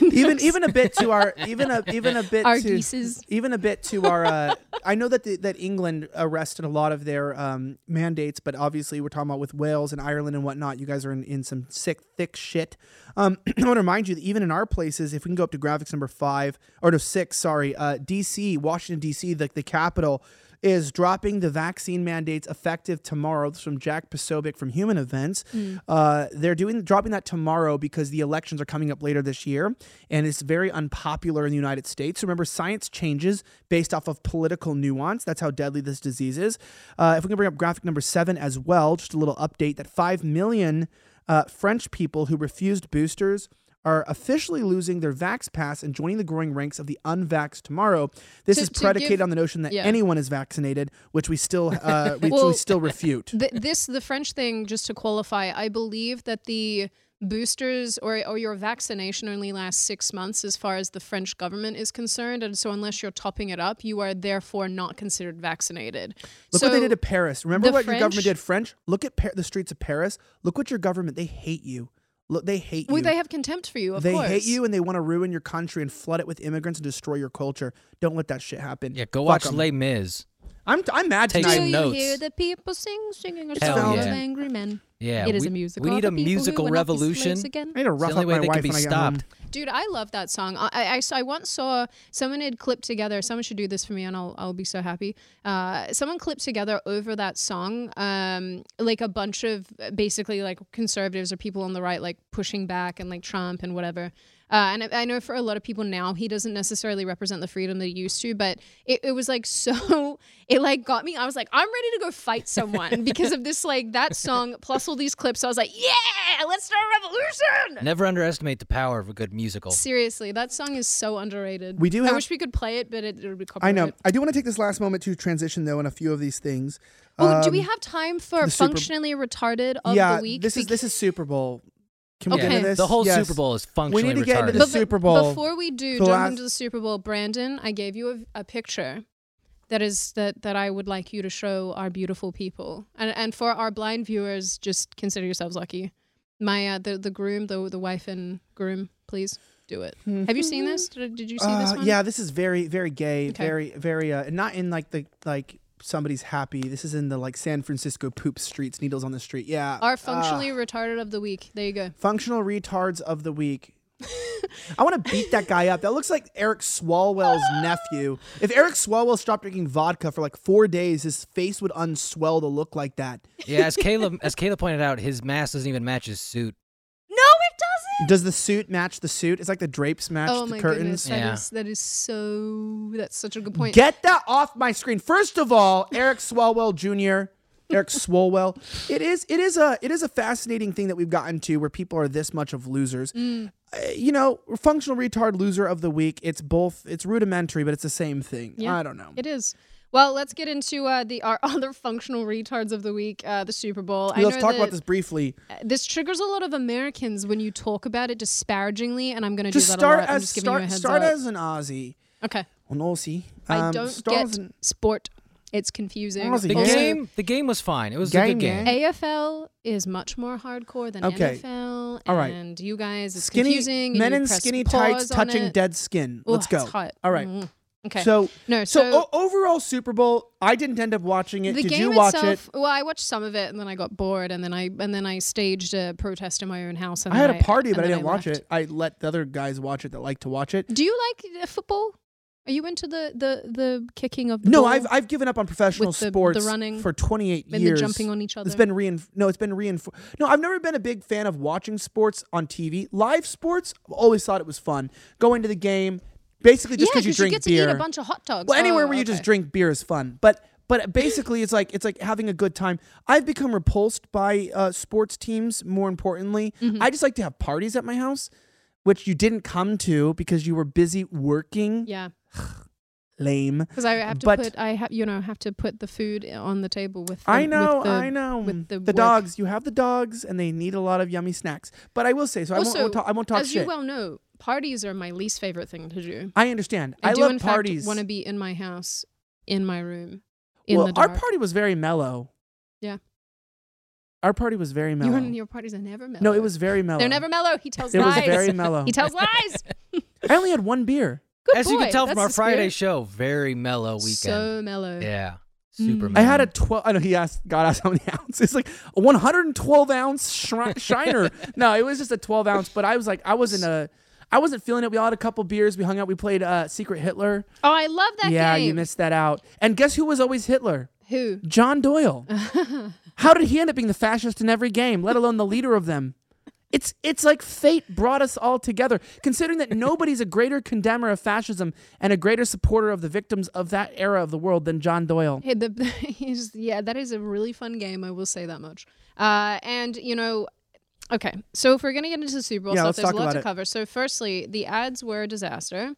even even a bit to our *laughs* even a even a bit Our to, geeses. even a bit to our. Uh, I know that the, that England arrested a lot of their um, mandates, but obviously we're talking about with Wales and Ireland and whatnot. You guys are in, in some sick thick shit. Um, *clears throat* I want to remind you that even in our places, if we can go up to graphics number five or no six, sorry, uh, D.C., Washington D.C., the the capital is dropping the vaccine mandates effective tomorrow. This is from Jack Posobiec from Human Events. Uh, they're doing dropping that tomorrow because the elections are coming up later this year, and it's very unpopular in the United States. Remember, science changes based off of political nuance. That's how deadly this disease is. Uh, if we can bring up graphic number seven as well, just a little update that five million uh, French people who refused boosters are officially losing their Vax Pass and joining the growing ranks of the unvaxxed tomorrow. This To- is predicated give- on the notion that yeah. anyone is vaccinated, which we still uh, *laughs* which Well, we still refute. Th- this the French thing, just to qualify, I believe that the boosters or, or your vaccination only lasts six months as far as the French government is concerned. And so unless you're topping it up, you are therefore not considered vaccinated. Look so what they did to Paris. Remember what your government did French? Look at Par- the streets of Paris. Look what your government. They hate you. Look, they hate well, you. they have contempt for you, of course. They course. hate you and they want to ruin your country and flood it with immigrants and destroy your culture. Don't let that shit happen. Yeah, go Fuck watch 'em. Les Mis. I'm I'm mad Take tonight. some Do you notes. hear the people sing, singing a Hell song of yeah. angry men? Yeah, it is we, a musical. We need a musical will not be slaves revolution. again. I need to the rough only up way my they wife can be when I get home. stopped. Dude, I love that song. I, I, I, once saw someone had clipped together. Someone should do this for me, and I'll, I'll be so happy. Uh, someone clipped together over that song, um, like a bunch of basically like conservatives or people on the right, like pushing back and like Trump and whatever. Uh, and I, I know for a lot of people now, he doesn't necessarily represent the freedom they used to, but it, it was like *laughs* so, it like got me. I was like, I'm ready to go fight someone *laughs* because of this, like that song plus all these clips. I was like, yeah, let's start a revolution. Never underestimate the power of a good musical. Seriously, that song is so underrated. We do I wish we could play it, but it, it would be complicated. I know. I do want to take this last moment to transition though in a few of these things. Oh, do we Um, have time for the Super- functionally retarded of yeah, the week? this is this is Super Bowl. Can we get Okay. into this? The whole Yes. Super Bowl is functionally need to get into retarded. the Super Bowl. Before we do The jump last- into the Super Bowl, Brandon, I gave you a, a picture that is that that I would like you to show our beautiful people, and and for our blind viewers, just consider yourselves lucky. My uh, the the groom, the the wife and groom, please do it. Have you seen this? Did, did you see this Uh, one? yeah, this is very very gay, Okay. very very uh not in like the like somebody's happy. This is in the like San Francisco poop streets, needles on the street. Yeah. Our Uh, functionally retarded of the week. There you go. functional retards of the week. *laughs* I want to beat that guy up. That looks like Eric Swalwell's nephew. If Eric Swalwell stopped drinking vodka for like four days, his face would unswell to look like that. yeah, as *laughs* Caleb as Caleb pointed out, his mask doesn't even match his suit. No, it doesn't. The suit match the suit? It's like the drapes match Oh the my curtains. goodness, that is Yeah. that is so. That's such a good point. Get that off my screen. First of all, Eric Swalwell Jr. Eric Swalwell. It is it is a it is a fascinating thing that we've gotten to where people are this much of losers. Mm. Uh, you know, functional retard loser of the week. It's both. It's rudimentary, but it's the same thing. Yeah. I don't know. It is. Well, let's get into uh, the our *laughs* other functional retards of the week, uh, the Super Bowl. I Let's know talk about this briefly. uh, This triggers a lot of Americans when you talk about it disparagingly, and I'm going to do Just that start a lot. I'm as just giving you a start heads start up. as an Aussie. okay. An Aussie. I Um, don't get an- sport. It's confusing. Aussie. The Also- game the game was fine. It was a Game, good game. yeah. AFL is much more hardcore than Okay. NFL. All right. And you guys, it's skinny confusing. men in skinny tights touching it. dead skin. Ugh, Let's go. It's hot. All right. Mm. Okay. So no, so, so, o- overall Super Bowl, I didn't end up watching it. the Did game you watch itself, it? Well, I watched some of it, and then I got bored, and then I and then I staged a protest in my own house. And I had a party, and but I didn't watch it. I let the other guys watch it that like to watch it. Do you like uh, football? Are you into the the the kicking of the No, ball I've I've given up on professional the- the sports running for 28 and years. the jumping on each other? It's been rein. No, it's been reinforced. No, I've never been a big fan of watching sports on TV. Live sports, I've always thought it was fun. Going to the game, basically just yeah, because you drink you get to beer. eat a bunch of hot dogs. well, anywhere Oh, where you just drink beer is fun. But but basically, it's like it's like having a good time. I've become repulsed by uh, sports teams. More importantly, Mm-hmm. I just like to have parties at my house, which you didn't come to because you were busy working. Yeah, *sighs* Lame. because I have to But- put I have you know have to put the food on the table with. The, I know, with the, I know. with the the dogs, you have the dogs, and they need a lot of yummy snacks. But I will say, so I won't, I Also, won't talk, I won't talk As shit. you well know, parties are my least favorite thing to do. I understand. I, I, do love in parties. fact want to be in my house, in my room, in well, the our party was very mellow. Yeah. Our party was very mellow. Your, your parties are never mellow. no, it was very mellow. They're never mellow. He tells It was lies. very mellow. *laughs* He tells lies. *laughs* I only had one beer. Good As you can tell from our Friday spirit. show, very mellow weekend. So mellow. yeah. Super Mm. mellow. I had a 12. I know he asked, God asked how many *laughs* ounces. It's like a 112 ounce shri- Shiner. no, it was just a 12 ounce. But I was like, I was in a, I wasn't feeling it. We all had a couple beers. We hung out. We played uh, Secret Hitler. Oh, I love that yeah, game. you missed that out. And guess who was always Hitler? Who? John Doyle. *laughs* How did he end up being the fascist in every game, let alone the leader of them? It's it's like fate brought us all together. Considering that nobody's a greater condemner of fascism and a greater supporter of the victims of that era of the world than John Doyle. Hey, the, *laughs* he's, yeah, that is a really fun game. I will say that much. Uh, and you know, okay, so if we're gonna get into the Super Bowl Yeah, stuff, there's a lot to it. cover. So, firstly, the ads were a disaster.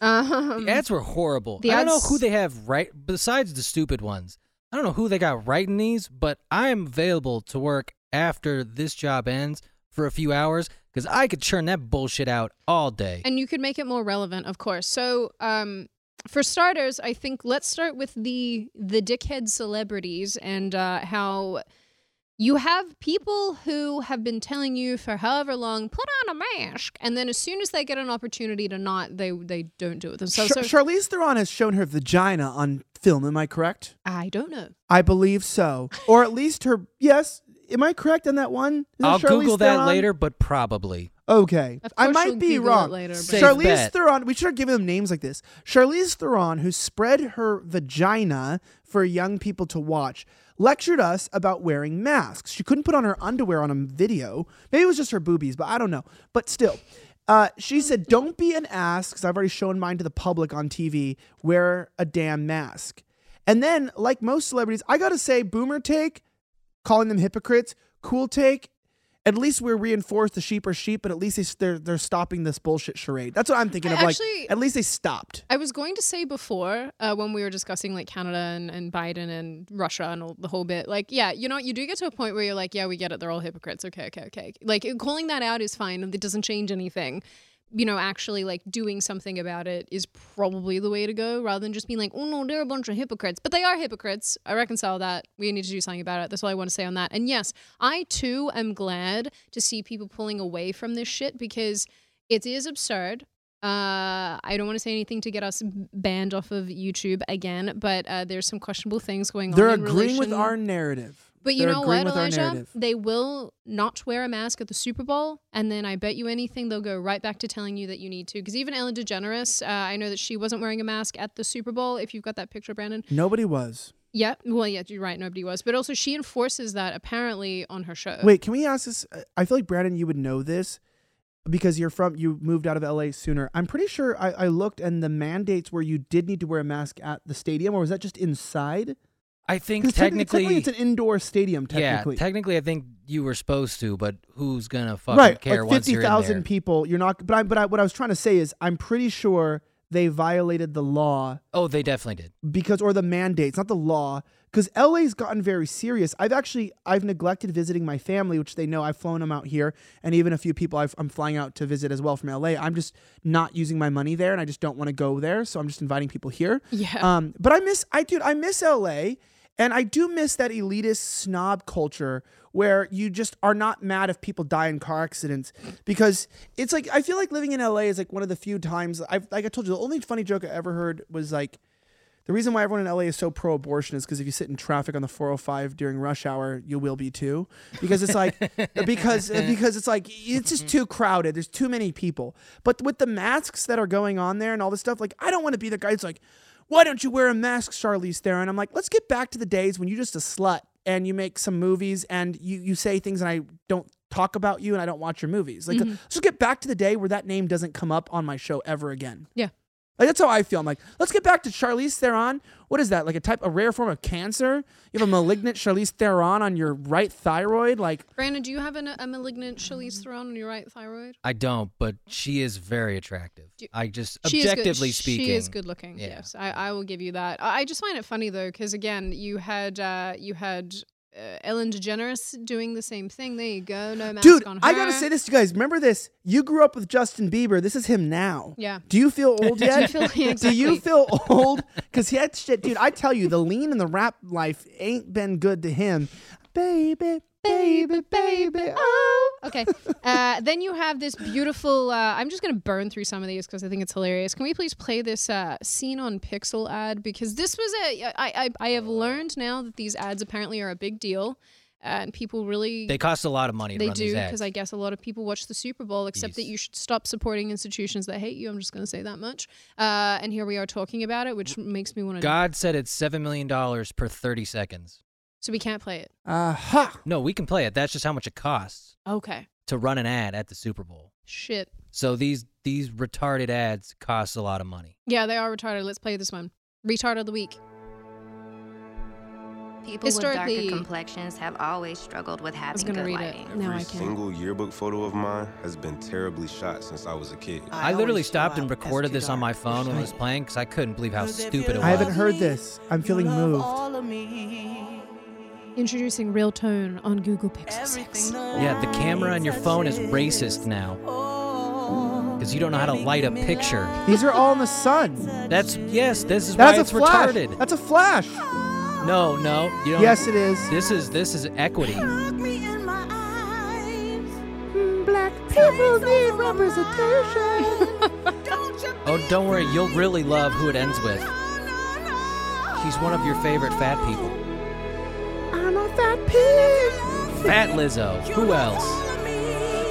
Um, The ads were horrible. The I don't know who they have right besides the stupid ones. I don't know who they got writing these, but I am available to work after this job ends for a few hours because I could churn that bullshit out all day. and you could make it more relevant, of course. So, um, for starters, I think let's start with the the dickhead celebrities and uh, how you have people who have been telling you for however long, put on a mask, and then as soon as they get an opportunity to not, they they don't do it themselves. Char- so Charlize Theron has shown her vagina on film. Am I correct? I don't know. I believe so, or at least her. Yes, am I correct on that one? Is it I'll Charlize Google that later, but probably. Okay, I might be Google wrong. later, but- Charlize bet. Theron. We should have given them names like this. Charlize Theron, who spread her vagina for young people to watch, lectured us about wearing masks. She couldn't put on her underwear on a video. Maybe it was just her boobies, but I don't know. But still. Uh, she said, "Don't be an ass," because I've already shown mine to the public on TV. Wear a damn mask. And then, like most celebrities, I gotta say, boomer take, calling them hypocrites. Cool take. At least we're reinforced the sheep are sheep, but at least they, they're they're stopping this bullshit charade. That's what I'm thinking I of. Like, actually- at least they stopped. I was going to say before uh, when we were discussing like Canada and, and Biden and Russia and all, the whole bit, like, yeah, you know? You do get to a point where you're like, yeah, we get it. They're all hypocrites. Okay, okay, okay. Like calling that out is fine. It doesn't change anything. You know, actually, like doing something about it is probably the way to go rather than just being like, oh no, they're a bunch of hypocrites. But they are hypocrites. I reconcile that. We need to do something about it. That's all I want to say on that. And yes, I too am glad to see people pulling away from this shit because it is absurd. Uh, I don't want to say anything to get us banned off of YouTube again, but uh, there's some questionable things going on. They're on. in agreeing with our narrative. But you They're know what, Elijah? They will not wear a mask at the Super Bowl, and then I bet you anything they'll go right back to telling you that you need to. Because even Ellen DeGeneres, uh, I know that she wasn't wearing a mask at the Super Bowl. If you've got that picture, Brandon. Nobody was. Yeah, well, yeah, you're right. Nobody was, but also she enforces that apparently on her show. Wait, can we ask this? I feel like Brandon, you would know this because you're from you moved out of LA sooner. I'm pretty sure I, I looked and the mandates where you did need to wear a mask at the stadium, or was that just inside? I think technically, technically, it's an indoor stadium. yeah, Technically, technically, I think you were supposed to, but who's gonna fucking right? care Like once fifty you're in there? thousand people. You're not. But I. But I, what I was trying to say is, I'm pretty sure they violated the law Oh, they definitely did. because or the mandates, not the law. Because LA's gotten very serious. I've actually I've neglected visiting my family, which they know I've flown them out here, and even a few people I've, I'm flying out to visit as well from LA. I'm just not using my money there, and I just don't want to go there, so I'm just inviting people here. Yeah. Um, but I miss I dude, I miss LA, and I do miss that elitist snob culture where you just are not mad if people die in car accidents because it's like I feel like living in LA is like one of the few times I've like I told you the only funny joke I ever heard was like the reason why everyone in LA is so pro-abortion is because if you sit in traffic on the 405 during rush hour, you will be too. Because it's like *laughs* because because it's like it's just too crowded. There's too many people. But with the masks that are going on there and all this stuff, like I don't want to be the guy who's like, why don't you wear a mask, Charlize Theron? I'm like, let's get back to the days when you're just a slut and you make some movies and you you say things and I don't talk about you and I don't watch your movies. Like mm-hmm. let's get back to the day where that name doesn't come up on my show ever again. yeah. Like that's how I feel. I'm like, let's get back to Charlize Theron. What is that? Like a type, a rare form of cancer? You have a malignant Charlize Theron on your right thyroid? Like, Brandon, do you have an, a malignant Charlize Theron on your right thyroid? I don't, but she is very attractive. Do- I just She is objectively speaking, she is good looking. Yeah. Yes, I, I will give you that. I, I just find it funny though, because again, you had uh, you had uh, Ellen DeGeneres doing the same thing. There you go, no mask dude, on her. I gotta say this to you guys. Remember this? You grew up with Justin Bieber. This is him now. Yeah. Do you feel old *laughs* yet? feel- yeah, Do you feel old? Because he had shit, dude. I tell you, the lean and the rap life ain't been good to him. Baby, baby, baby. Oh. Okay. Uh, then you have this beautiful. Uh, I'm just going to burn through some of these because I think it's hilarious. Can we please play this uh, scene on Pixel ad? Because this was a. I, I, I have learned now that these ads apparently are a big deal. Uh, and people really. they cost a lot of money. They do because. I guess a lot of people watch the Super Bowl, except that you should stop supporting institutions that hate you. I'm just going to say that much. Uh, and here we are talking about it, which makes me want to. God said it's seven million dollars per thirty seconds. So we can't play it. Aha. No, we can play it. That's just how much it costs Okay. to run an ad at the Super Bowl. Shit. So these these retarded ads cost a lot of money. Yeah, they are retarded. Let's play this one. Retard of the week. People with Historically- darker complexions have always struggled with I was having going to good read lighting. it. Now Every I can. single yearbook photo of mine has been terribly shot since I was a kid. I, literally stopped and recorded this on my phone when it was playing because I couldn't believe how stupid it was. I haven't heard this. I'm feeling moved. Introducing Real Tone on Google Pixel 6. Yeah, the camera on your phone is racist now because you don't know how to light a picture. These are all in the sun. That's yes. This is That's why a it's flash. retarded. That's a flash. No, no. You don't, Yes, it is. This is this is equity. Black people need representation. *laughs* Oh, don't worry. You'll really love who it ends with. She's one of your favorite fat people. I'm a fat pig. Fat Lizzo. Who else?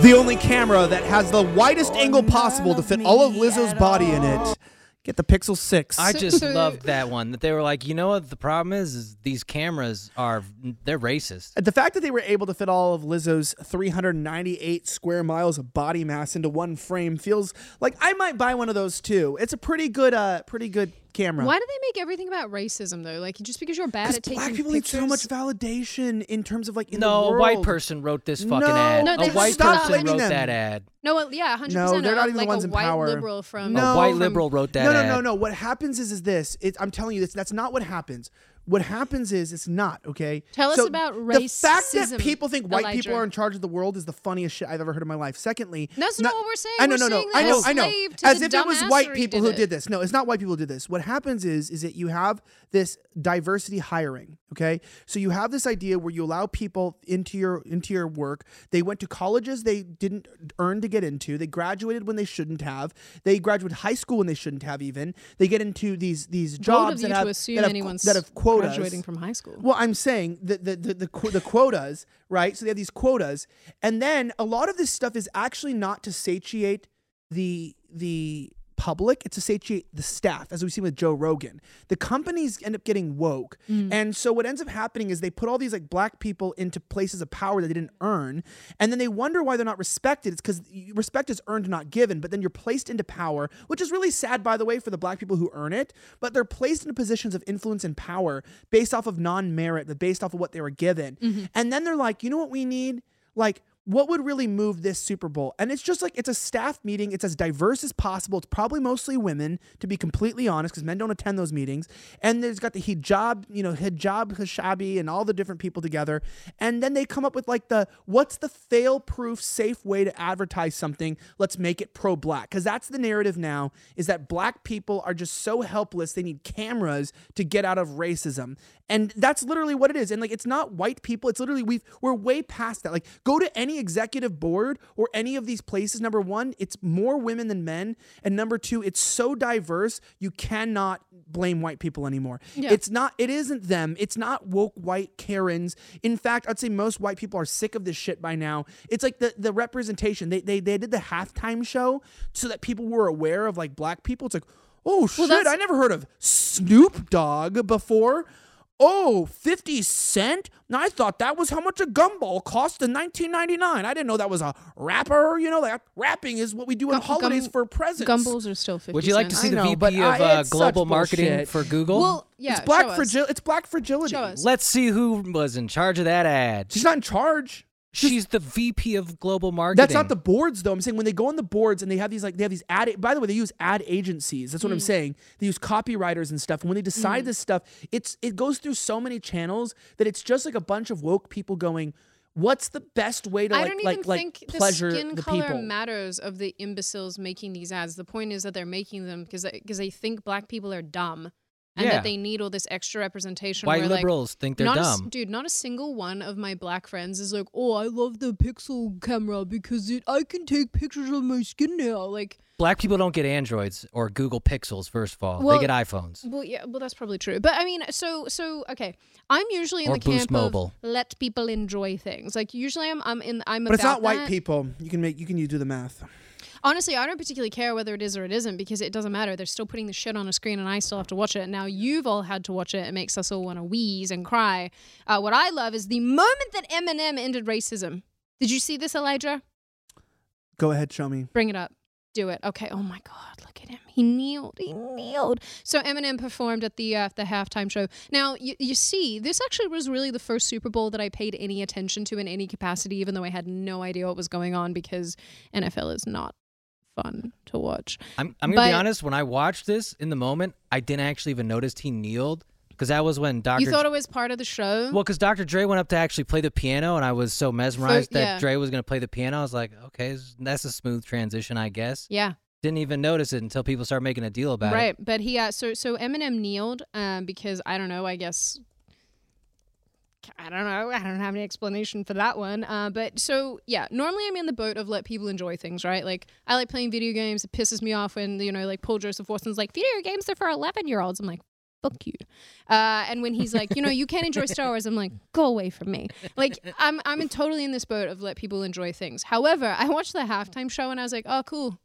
The only camera that has the widest angle possible to fit all of Lizzo's body in it. Get the Pixel 6. I just *laughs* loved that one. That they were like, you know what? The problem is, is these cameras are they're racist. the fact that they were able to fit all of Lizzo's 398 square miles of body mass into one frame feels like I might buy one of those too. It's a pretty good, uh, pretty good camera. Why do they make everything about racism though? Like just because you're bad at taking black people pictures. need so much validation in terms of like in no, the a world. white person wrote this fucking No, ad. No, a white stop person wrote them. that ad. No, well, yeah, hundred No, percent. they're not even the like ones a in white power. liberal from No. A white from- liberal wrote that no, no, no, no. What happens is, is this. It, I'm telling you, this. That's not what happens. What happens is, it's not okay. Tell us So about The fact that racism, people think white people are in charge of the world is the funniest shit I've ever heard in my life. Secondly, That's not what we're saying. I know, We're no, no. I know, I know. As if it was white people did who it. did this. No, it's not white people who did this. What happens is, is that you have this diversity hiring. Okay, so you have this idea where you allow people into your into your work. They went to colleges they didn't earn to get into. They graduated when they shouldn't have. They graduated high school when they shouldn't have. Even they get into these these jobs that have to assume that have, anyone's that have quotas. graduating from high school. Well, I'm saying the the the, the, qu- the quotas, right? So they have these quotas, and then a lot of this stuff is actually not to satiate the the public; it's to satiate the staff, as we've seen with Joe Rogan. The companies end up getting woke, mm. and so what ends up happening is they put all these like black people into places of power that they didn't earn, and then they wonder why they're not respected. It's because respect is earned, not given. But then you're placed into power, which is really sad, by the way, for the black people who earn it. But they're placed into positions of influence and power based off of non-merit, but based off of what they were given. Mm-hmm. And then they're like, you know what we need? Like, what would really move this Super Bowl? And it's just like it's a staff meeting. It's as diverse as possible. It's probably mostly women, to be completely honest, because men don't attend those meetings. And there's got the hijab, you know, hijab, hishabi, and all the different people together. And then they come up with like the what's the fail-proof, safe way to advertise something? Let's make it pro-black, because that's the narrative now. Is that black people are just so helpless they need cameras to get out of racism, and that's literally what it is. And like it's not white people. It's literally we've we're way past that. Like go to any executive board or any of these places. Number one, it's more women than men, and number two, it's so diverse you cannot blame white people anymore. Yeah. It's not. It isn't them. It's not woke white Karens. In fact, I'd say most white people are sick of this shit by now. It's like the the representation. They they they did the halftime show so that people were aware of like black people. It's like. Oh shit! I never heard of Snoop Dogg before. Oh, 50 Cent? I thought that was how much a gumball cost in 1999. I didn't know that was a rapper. You know, like rapping is what we do on Gum- holidays gum- for presents. Gumballs are still fifty. Would you like to cents. see the I know, VP but of I- uh, it's such global marketing bullshit. for Google? Well, yeah, it's black show us. fragility. It's black fragility. Show us. Let's see who was in charge of that ad. She's not in charge. She's the VP of global marketing. That's not the boards though. I'm saying when they go on the boards and they have these like they have these ad. By the way, they use ad agencies. That's what Mm. I'm saying. They use copywriters and stuff. And when they decide this stuff, it's it goes through so many channels that it's just like a bunch of woke people going. What's the best way to I like don't like even like think the pleasure skin the color people? matters of the imbeciles making these ads. The point is that they're making them because because they think black people are dumb and Yeah. that they need all this extra representation. White where, like, liberals think they're not a s- dumb. dude, not a single one of my black friends is like, "Oh, I love the Pixel camera because it I can take pictures of my skin now." Like, Black people don't get Androids or Google Pixels. First of all, Well, they get iPhones. well, yeah, well, that's probably true. But I mean, so so okay, I'm usually in Or the camp Mobile. of let people enjoy things. Like usually, I'm I'm in I'm a But it's about not white people. You can make you can you do the math. Honestly, I don't particularly care whether it is or it isn't because it doesn't matter. They're still putting the shit on a screen and I still have to watch it. Now you've all had to watch it. It makes us all want to wheeze and cry. Uh, what I love is the moment that Eminem ended racism. Did you see this, Elijah? Go ahead, show me. Bring it up. Do it. Okay. Oh my God, look at him. He kneeled. He kneeled. So Eminem performed at the uh, the halftime show. Now you, you see, this actually was really the first Super Bowl that I paid any attention to in any capacity, even though I had no idea what was going on because NFL is not fun to watch. I'm, I'm gonna be honest. When I watched this in the moment, I didn't actually even notice he kneeled because that was when Dr. You thought it was part of the show? Well, because Dr. Dre went up to actually play the piano, and I was so mesmerized that yeah. Dre was to play the piano. I was like, okay, that's a smooth transition, I guess. yeah. Didn't even notice it until people started making a deal about it. Right, but he uh, so so Eminem kneeled um, because I don't know. I guess I don't know. I don't have any explanation for that one. Uh, but so yeah, normally I'm in the boat of let people enjoy things, right? Like I like playing video games. It pisses me off when you know, like Paul Joseph Watson's like video games are for 11 year olds. I'm like. Fuck you, uh, and when he's like, you know, you can't enjoy Star Wars, I'm like, go away from me. Like, I'm I'm in totally in this boat of let people enjoy things. However, I watched the halftime show and I was like, oh, cool,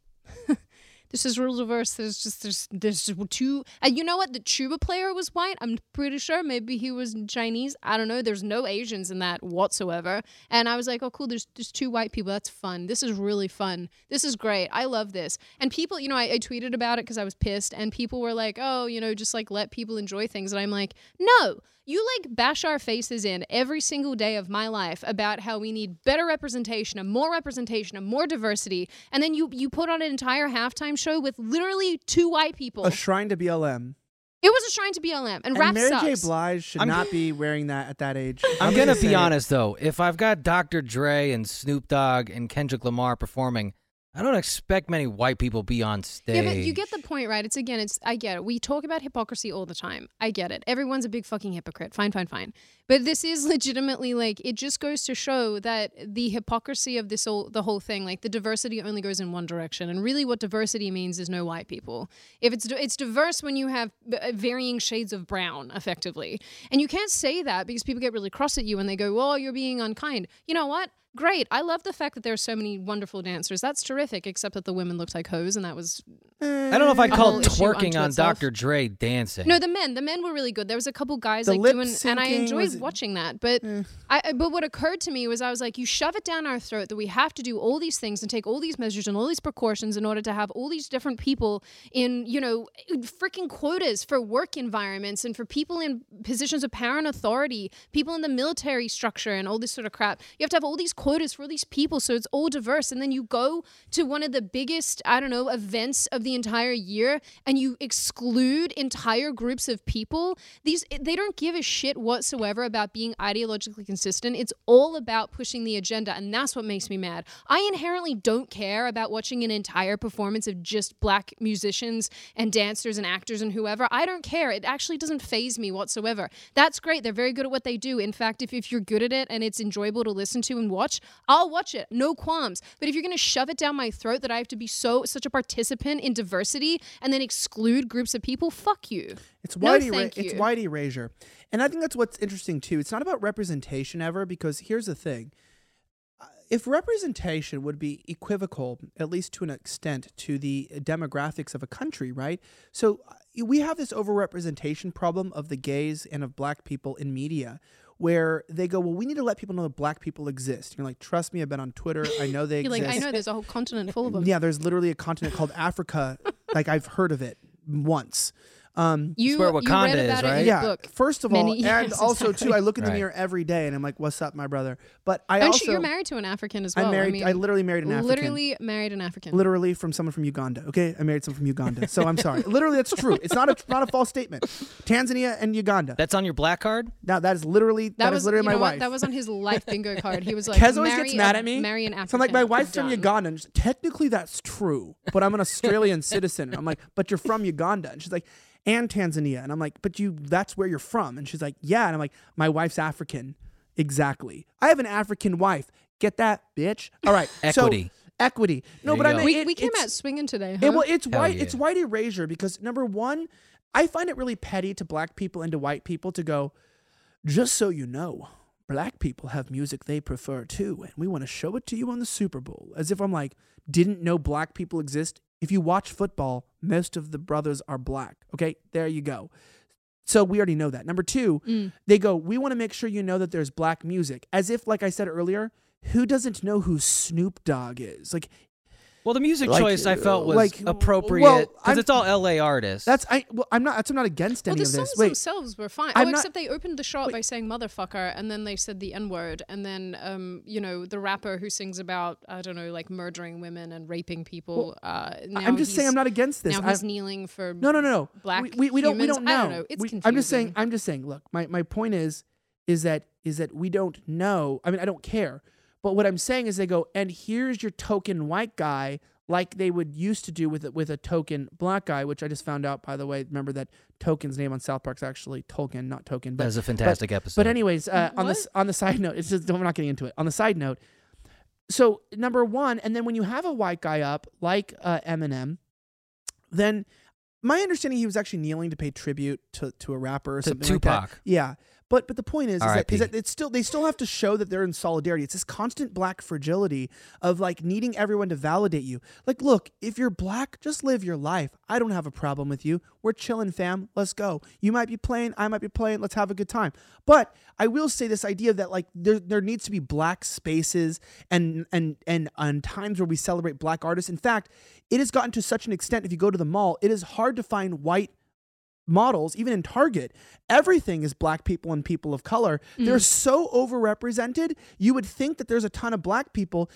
*laughs* this is real diverse. There's just there's there's two. And you know what? The tuba player was white. I'm pretty sure. Maybe he was Chinese. I don't know. There's no Asians in that whatsoever. And I was like, oh, cool. There's there's two white people. That's fun. This is really fun. This is great. I love this. And people, you know, I, I tweeted about it because I was pissed, and people were like, oh, you know, just like let people enjoy things. And I'm like, no. You like bash our faces in every single day of my life about how we need better representation and more representation and more diversity, and then you you put on an entire halftime show with literally two white people. A shrine to BLM. it was a shrine to BLM, and, And rap Mary J. Blige should I'm- not be wearing that at that age. I'm just gonna say be honest though. If I've got Dr. Dre and Snoop Dogg and Kendrick Lamar performing, I don't expect many white people be on stage. Yeah, but you get the point, right? It's again, it's I get it. We talk about hypocrisy all the time. I get it. Everyone's a big fucking hypocrite. Fine, fine, fine. But this is legitimately like it just goes to show that the hypocrisy of this all the whole thing, like the diversity only goes in one direction, and really what diversity means is no white people. If it's it's diverse when you have uh, varying shades of brown, effectively, and you can't say that because people get really cross at you and they go, "Oh, you're being unkind." You know what? Great. I love the fact that there are so many wonderful dancers. That's terrific, except that the women looked like hoes, and that was I don't know if I'd a call twerking on itself. Dr. Dre dancing. No, the men. The men were really good. There was a couple guys The like doing, and I enjoyed was- watching that. But mm. I, I- but what occurred to me was I was like, you shove it down our throat that we have to do all these things and take all these measures and all these precautions in order to have all these different people in, you know, freaking quotas for work environments and for people in positions of power and authority, people in the military structure and all this sort of crap. You have to have all these quotas for all these people so it's all diverse. And then you go to one of the biggest, I don't know, events of the entire year and you exclude entire groups of people. These they don't give a shit whatsoever about being ideologically consistent. It's all about pushing the agenda and that's what makes me mad. I inherently don't care about watching an entire performance of just black musicians and dancers and actors and whoever. I don't care. It actually doesn't phase me whatsoever. That's great. They're very good at what they do. In fact, if, if you're good at it and it's enjoyable to listen to and watch, I'll watch it. No qualms. But if you're going to shove it down my throat that I have to be so such a participant in diversity and then exclude groups of people, fuck you. It's No, white, era- thank it's white erasure. And I think that's what's interesting too. It's not about representation ever because here's the thing. Uh, If representation would be equivocal, at least to an extent, to the demographics of a country, right? So uh, we have this overrepresentation problem of the gays and of black people in media where they go, well, we need to let people know that black people exist. You're like, trust me, I've been on Twitter. I know they *laughs* You're exist. like, I know there's a whole continent full of them. Yeah, there's literally a continent called Africa. like I've heard of it once. Um, You, where you read Wakanda is, about it in right? your yeah. book. First of all, and years, also too. I look in the Right. mirror every day and I'm like, "What's up, my brother?" But I And also you're married to an African as well. I married. mean, I literally married an African. literally married an African. Literally from someone from Uganda. Okay, I married someone from Uganda. So I'm sorry. *laughs* literally, that's true. It's not a not a false statement. Tanzania and Uganda. That's on your black card? now that is literally that, was is literally my know what? wife. That was on his life bingo card. He was *laughs* like, Kez always gets mad a- at me. Marry an African. So I'm like, my wife's from Uganda. And she's, technically, that's true, but I'm an *laughs* Australian citizen. And I'm like, but you're from Uganda. And she's like, and Tanzania. And I'm like, but you, that's where you're from. And she's like, yeah. And I'm like, my wife's African. Exactly. I have an African wife. Get that, bitch. *laughs* All right. so- Equity. equity. No, but you I go. mean, We, it- we came it's- out swinging today. it- huh? well, it's Hell white. yeah. It's white erasure because number one, I find it really petty to black people and to white people to go. Just so you know, black people have music they prefer too, and we want to show it to you on the Super Bowl. As if I'm like, didn't know black people exist. If you watch football, most of the brothers are black. Okay, there you go. So we already know that. Number two, Mm. they go, we want to make sure you know that there's black music. As if, like I said earlier, who doesn't know who Snoop Dogg is? Like Well, the music Like, choice I felt was like, appropriate because I'm- it's all LA artists. That's I. Well, I'm not. That's, I'm not against Well, any the of songs this. Wait, themselves were fine. I'm oh, not- except they opened the shot Wait. by saying "motherfucker" and then they said the N word, and then um, you know, the rapper who sings about I don't know, like murdering women and raping people. uh, now I'm just saying I'm not against this. Now I- he's kneeling for no, no, no, no. black we, we, we don't. We don't know. I don't know. It's We- I'm just saying. I'm just saying. Look, my my point is, is that is that we don't know. I mean, I don't care. But what I'm saying is, they go, and here's your token white guy like they would used to do with a- with a token black guy, which I just found out by the way. Remember that Token's name on South Park's actually Tolkien, not Token. But That was a fantastic episode. but anyways, uh, on the What? s- on the side note, *laughs* it's just we're not getting into it. On the side note, so number one, and then when you have a white guy up like uh, Eminem, then my understanding he was actually kneeling to pay tribute to, to a rapper or To something like that. Tupac. Yeah. But but the point is, is that, that it's still they still have to show that they're in solidarity. It's this constant black fragility of like needing everyone to validate you. Like, look, if you're black, just live your life. I don't have a problem with you. We're chilling, fam. Let's go. You might be playing, I might be playing. Let's have a good time. But I will say this idea that like there there needs to be black spaces and and and and times where we celebrate black artists. In fact, it has gotten to such an extent. If you go to the mall, it is hard to find white models, even in Target, everything is black people and people of color. They're mm. so overrepresented. You would think that there's a ton of black people.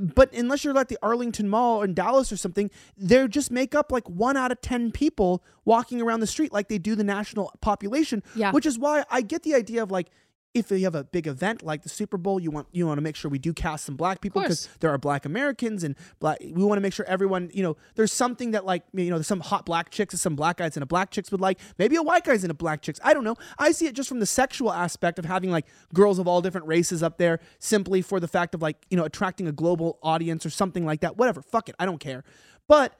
But unless you're at the Arlington Mall in Dallas or something, they just make up like one out of 10 people walking around the street like they do the national population. Yeah. Which is why I get the idea of like, if you have a big event like the Super Bowl, you want you want to make sure we do cast some black people because there are black Americans and black. We want to make sure everyone, you know, there's something that like you know, there's some hot black chicks and some black guys and a black chicks would like. Maybe a white guy's and a black chicks. I don't know. I see it just from the sexual aspect of having like girls of all different races up there, simply for the fact of like you know attracting a global audience or something like that. Whatever. Fuck it. I don't care. But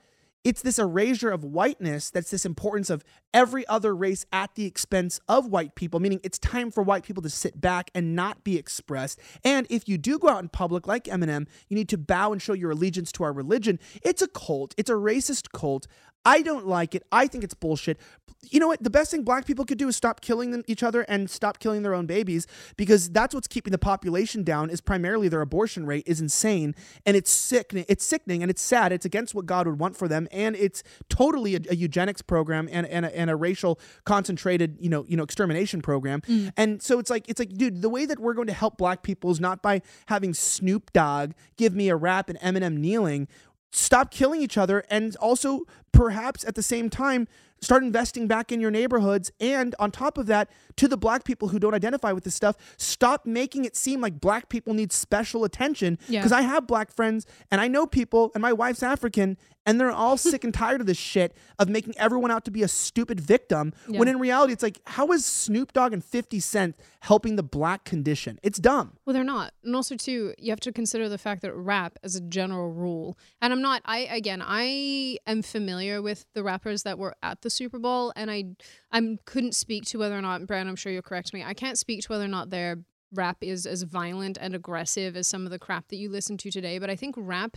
it's this erasure of whiteness that's this importance of every other race at the expense of white people, meaning it's time for white people to sit back and not be expressed. And if you do go out in public like Eminem, you need to bow and show your allegiance to our religion. It's a cult, it's a racist cult. I don't like it. I think it's bullshit. You know what? The best thing black people could do is stop killing them, each other and stop killing their own babies because that's what's keeping the population down is primarily their abortion rate is insane and it's sickening. It's sickening and it's sad. It's against what God would want for them and it's totally a, a eugenics program and, and, a, and a racial concentrated, you know, you know, extermination program. Mm. And so it's like it's like dude, the way that we're going to help black people is not by having Snoop Dogg give me a rap and Eminem kneeling stop killing each other and also perhaps at the same time start investing back in your neighborhoods and on top of that to the black people who don't identify with this stuff stop making it seem like black people need special attention Yeah. because i have black friends and i know people and my wife's african and they're all *laughs* sick and tired of this shit of making everyone out to be a stupid victim when in reality it's like how is snoop dogg and 50 cent helping the black condition it's dumb Well, they're not. And also, too, you have to consider the fact that rap, as a general rule, and I'm not, I, again, I am familiar with the rappers that were at the Super Bowl, and I I couldn't speak to whether or not, Brand, I'm sure you'll correct me, I can't speak to whether or not their rap is as violent and aggressive as some of the crap that you listen to today, but I think rap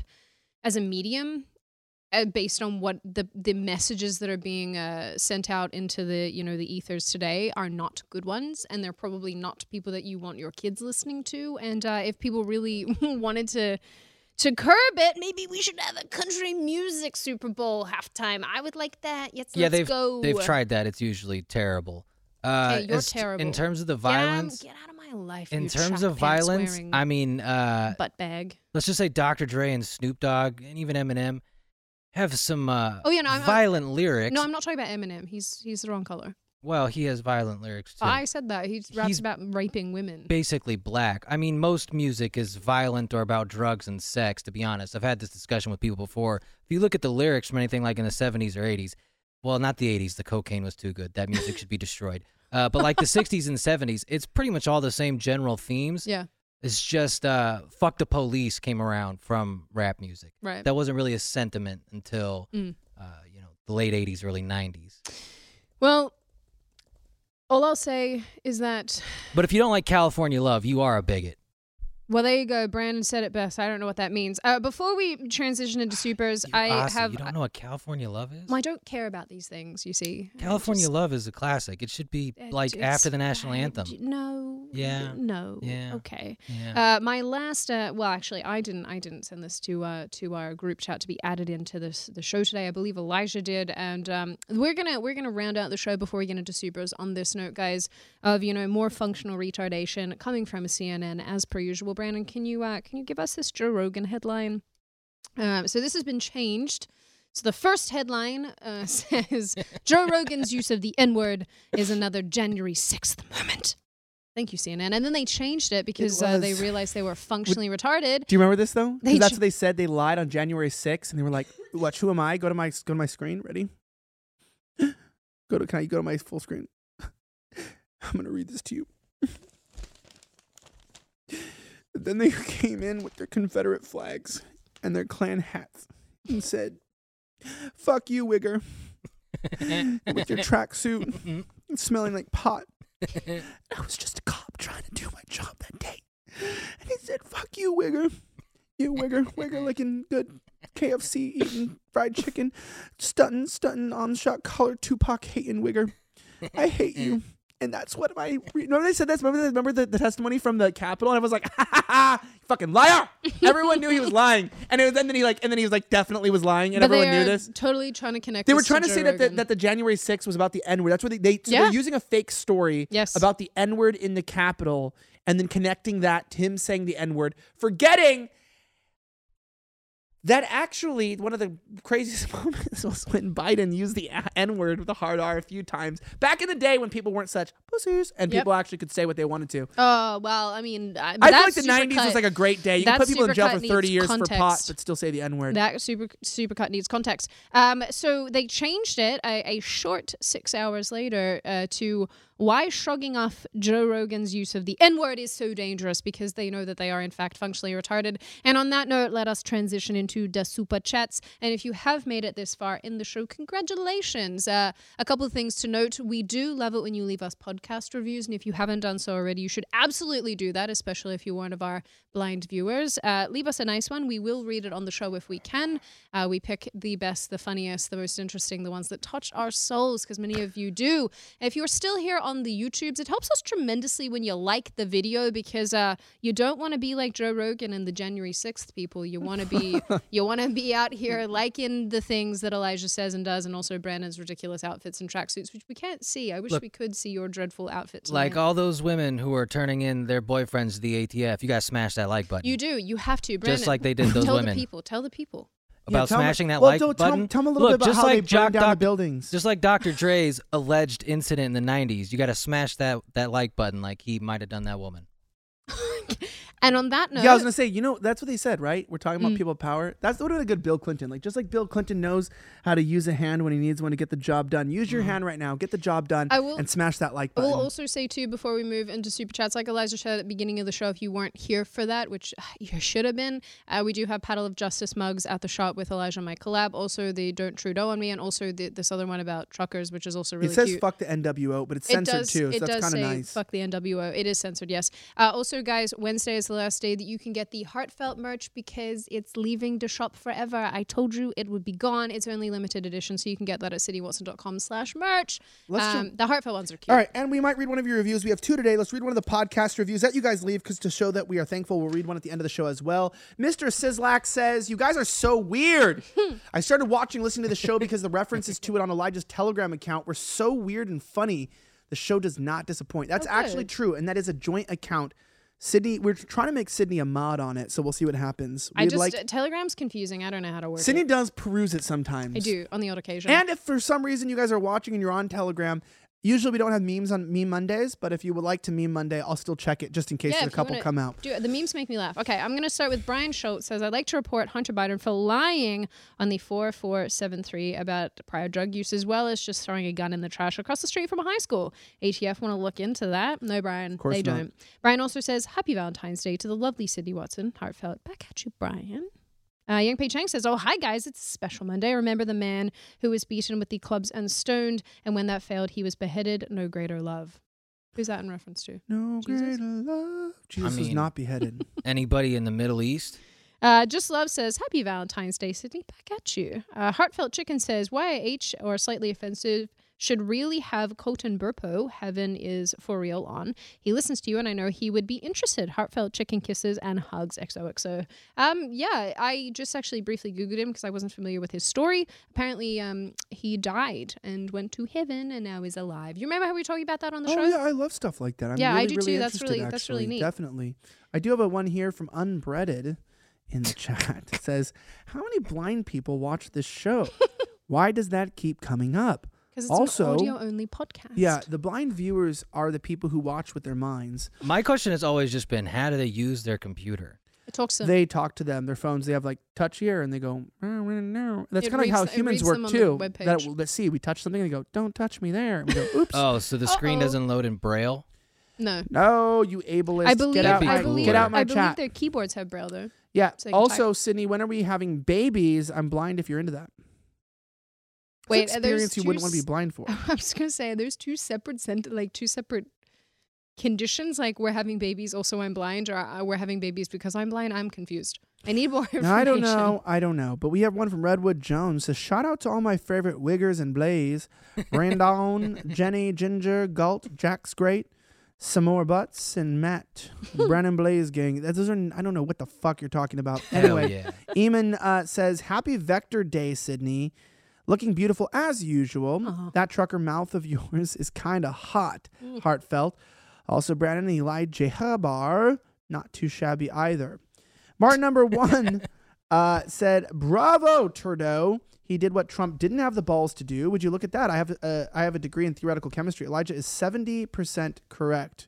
as a medium based on what the the messages that are being uh, sent out into the you know the ethers today are not good ones, and they're probably not people that you want your kids listening to. And uh, if people really *laughs* wanted to to curb it, maybe we should have a country music Super Bowl halftime. I would like that. Yes, yeah, let's they've go. they've tried that. It's usually terrible. Uh, Okay, you're t- terrible. In terms of the Get out- violence, Get out of my life. in terms of violence, I mean, uh, butt bag. let's just say Dr. Dre and Snoop Dogg and even Eminem have some uh, Oh, yeah, no, I'm- I'm- violent lyrics. No, I'm not talking about Eminem. He's he's the wrong color. well, he has violent lyrics too. I said that. He raps He's about raping women. basically black. I mean, most music is violent or about drugs and sex, to be honest. I've had this discussion with people before. If you look at the lyrics from anything like in the 70s or 80s, well, not the 80s, the cocaine was too good. That music should be *laughs* destroyed. Uh, but like the 60s and 70s, it's pretty much all the same general themes. yeah, It's just uh, fuck the police came around from rap music. right. That wasn't really a sentiment until, Mm. uh, you know, the late 80s, early 90s. Well, all I'll say is that, But if you don't like California Love, you are a bigot. Well, there you go. Brandon said it best. I don't know what that means. Uh, before we transition into supers, I Asa, have. You don't know what California Love is? well, I don't care about these things. You see, California just- Love is a classic. It should be uh, like after the national anthem. No. Yeah. No. Yeah. Okay. Yeah. Uh, my last, uh, well, actually, I didn't. I didn't send this to uh, to our group chat to be added into this the show today. I believe Elijah did, and um, we're gonna we're gonna round out the show before we get into supers on this note, guys. Of you know more functional retardation coming from CNN as per usual. Brandon, can you uh, can you give us this Joe Rogan headline? Um, so this has been changed. So the first headline uh, *laughs* says Joe Rogan's use of the N word is another January sixth moment. Thank you, CNN. And then they changed it because uh, they was- realized they were functionally retarded. Do you remember this though? 'Cause They that's ch- what they said. They lied on January 6th, and they were like, "Watch, who am I? Go to my go to my screen. Ready? *gasps* Go to. Can I go to my full screen? *laughs* I'm gonna read this to you." Then they *laughs* came in with their Confederate flags and their Klan hats and said, "Fuck you, Wigger," *laughs* with your tracksuit smelling like pot. *laughs* I was just a cop trying to do my job that day. And he said, fuck you, Wigger. You Wigger, Wigger looking good. KFC eating fried chicken. Stunting, stunting on shot collar Tupac hating Wigger. I hate you. And that's what my remember they said this. Remember, the, remember the, the testimony from the Capitol, and I was like, *laughs* ha ha ha, fucking liar! *laughs* Everyone knew he was lying, and, it was, and then he like, and then he was like, definitely was lying, and but everyone knew this. totally trying to connect. They were trying to Joe say that the, that the January 6th was about the N word. That's what they, they so Yeah. they're using a fake story Yes. about the N word in the Capitol and then connecting that to him saying the N word, forgetting that actually one of the craziest *laughs* moments was when Biden used the N word with the hard R a few times back in the day when people weren't such pussies and Yep. people actually could say what they wanted to. Oh well, I mean, I, I feel like the 90s was like a great day. You can put people in jail for 30 needs years for pot, but still say the N word. That super supercut needs context. Um, so they changed it a, a short six hours later uh, to why shrugging off Joe Rogan's use of the N word is so dangerous because they know that they are in fact functionally retarded. And on that note, let us transition into the super chats. And if you have made it this far in the show, congratulations! Uh, a couple of things to note: we do love it when you leave us podcast reviews, and if you haven't done so already, you should absolutely do that, especially if you're one of our blind viewers. Uh, leave us a nice one. We will read it on the show if we can. Uh, we pick the best, the funniest, the most interesting, the ones that touch our souls, because many of you do. If you're still here on the YouTubes, it helps us tremendously when you like the video because uh, you don't want to be like Joe Rogan and the January 6th people. You want to be *laughs* you want to be out here liking the things that Elijah says and does, and also Brandon's ridiculous outfits and tracksuits, which we can't see. I wish Look, we could see your dreadful outfits. Like all those women who are turning in their boyfriends to the ATF, you guys smash that like button. you do. You have to, Brandon. Just like they did those tell women. the people. Tell the people. Yeah, about me- smashing that well, like tell- button. tell me a little Look, bit about just how they like Doc- burned down the buildings. Just like Dr. Dre's alleged incident in the '90s, you got to smash that that like button, like he might have done that woman. And on that note, Yeah, I was gonna say, you know, that's what they said, right? We're talking about Mm. people of power. That's what a good Bill Clinton. Like, just like Bill Clinton knows how to use a hand when he needs one to get the job done. Use your hand right now, get the job done, I will- and smash that like button. I will also say too before we move into super chats, like Elijah said at the beginning of the show, if you weren't here for that, which you should have been, uh, we do have Paddle of Justice mugs at the shop with Elijah and my collab. Also the Don't Trudeau on me, and also the, this other one about truckers, which is also really it says cute. "fuck the NWO," but it's It censored does. too, it so that's kind of nice. fuck the NWO. It is censored, yes. Uh, also, guys, Wednesday is the last day that you can get the heartfelt merch because it's leaving the shop forever. I told you it would be gone. It's only limited edition, so you can get that at sydneywatson.com slash merch. Um, the heartfelt ones are cute. All right, and we might read one of your reviews. We have two today. Let's read one of the podcast reviews that you guys leave because to show that we are thankful, we'll read one at the end of the show as well. Mr. Sislak says, "You guys are so weird. *laughs* I started watching, listening to the show because the references to it on Elijah's Telegram account were so weird and funny. The show does not disappoint. That's Oh, actually true, and that is a joint account. Sydney, we're trying to make Sydney a mod on it, so we'll see what happens. I We'd just like uh, Telegram's confusing. I don't know how to work Sydney it. does peruse it sometimes. I do on the odd occasion. And if for some reason you guys are watching and you're on Telegram, usually we don't have memes on Meme Mondays, but if you would like to Meme Monday, I'll still check it just in case yeah, a couple come out. Do. The memes make me laugh. Okay, I'm gonna start with Brian Schultz says I'd like to report Hunter Biden for lying on the 4473 about prior drug use as well as just throwing a gun in the trash across the street from a high school. ATF want to look into that? No, Brian, course they not. don't. Brian also says Happy Valentine's Day to the lovely Sydney Watson. Heartfelt. Back at you, Brian. Uh, Young Pei Chang says, Oh, hi guys, it's a special Monday. Remember the man who was beaten with the clubs and stoned, and when that failed, he was beheaded. No greater love. Who's that in reference to? No Jesus? greater love. Jesus was mean- not beheaded. *laughs* Anybody in the Middle East? Uh, Just Love says, Happy Valentine's Day, Sydney. Back at you. Uh, Heartfelt Chicken says, YH, or slightly offensive, should really have Colton Burpo, Heaven is for real on. He listens to you, and I know he would be interested. Heartfelt Chicken Kisses and Hugs, XOXO. Um, yeah, I just actually briefly Googled him because I wasn't familiar with his story. Apparently, um, he died and went to heaven and now is alive. You remember how we were talking about that on the oh show? yeah, I love stuff like that. I'm Yeah, I do really too. That's really- that's really neat. Definitely. I do have a one here from Unbreaded in the *laughs* chat. It says, How many blind people watch this show? *laughs* Why does that keep coming up? Because it's Also- an audio only podcast. Yeah, the blind viewers are the people who watch with their minds. My question has always just been how do they use their computer? It talks to them. They talk to them, their phones. They have like touch here, and they go. "Oh, we. That's It kind of reads how it humans reads work on the too. webpage. That let's see, we touch something, and they go, "Don't touch me there." And we go, *laughs* "Oops." Oh, so the screen Uh-oh. doesn't load in Braille? no. No, you ableist. I believe, get out That'd my I believe, get out my I believe chat. their keyboards have braille though. Yeah. so you can Also, Sydney, when are we having babies? I'm blind. If you're into that. What's Wait, an are those experience you wouldn't want to be blind for. *laughs* I was gonna say there's two separate cent- like two separate conditions. Like we're having babies, also I'm blind, or uh, we're having babies because I'm blind. I'm confused. I need more information. *laughs* Now, I don't know. I don't know. But we have one from Redwood Jones. Says, shout out to all my favorite Wiggers and Blaze. Brandon, *laughs* Jenny, Ginger, Galt, Jack's Great, some more Butts, and Matt. Brennan Blaze gang. That those are I don't know what the fuck you're talking about. Anyway, yeah. Eamon uh, says, Happy Vector Day, Sydney. Looking beautiful as usual. Uh-huh. That trucker mouth of *laughs* yours is kind of hot. Heartfelt. Also, Brandon and Eli Jehabar. Not too shabby either. Martin number *laughs* one uh, said, Bravo, Turdo. He did what Trump didn't have the balls to do. Would you look at that? I have uh, I have a degree in theoretical chemistry. Elijah is 70% correct.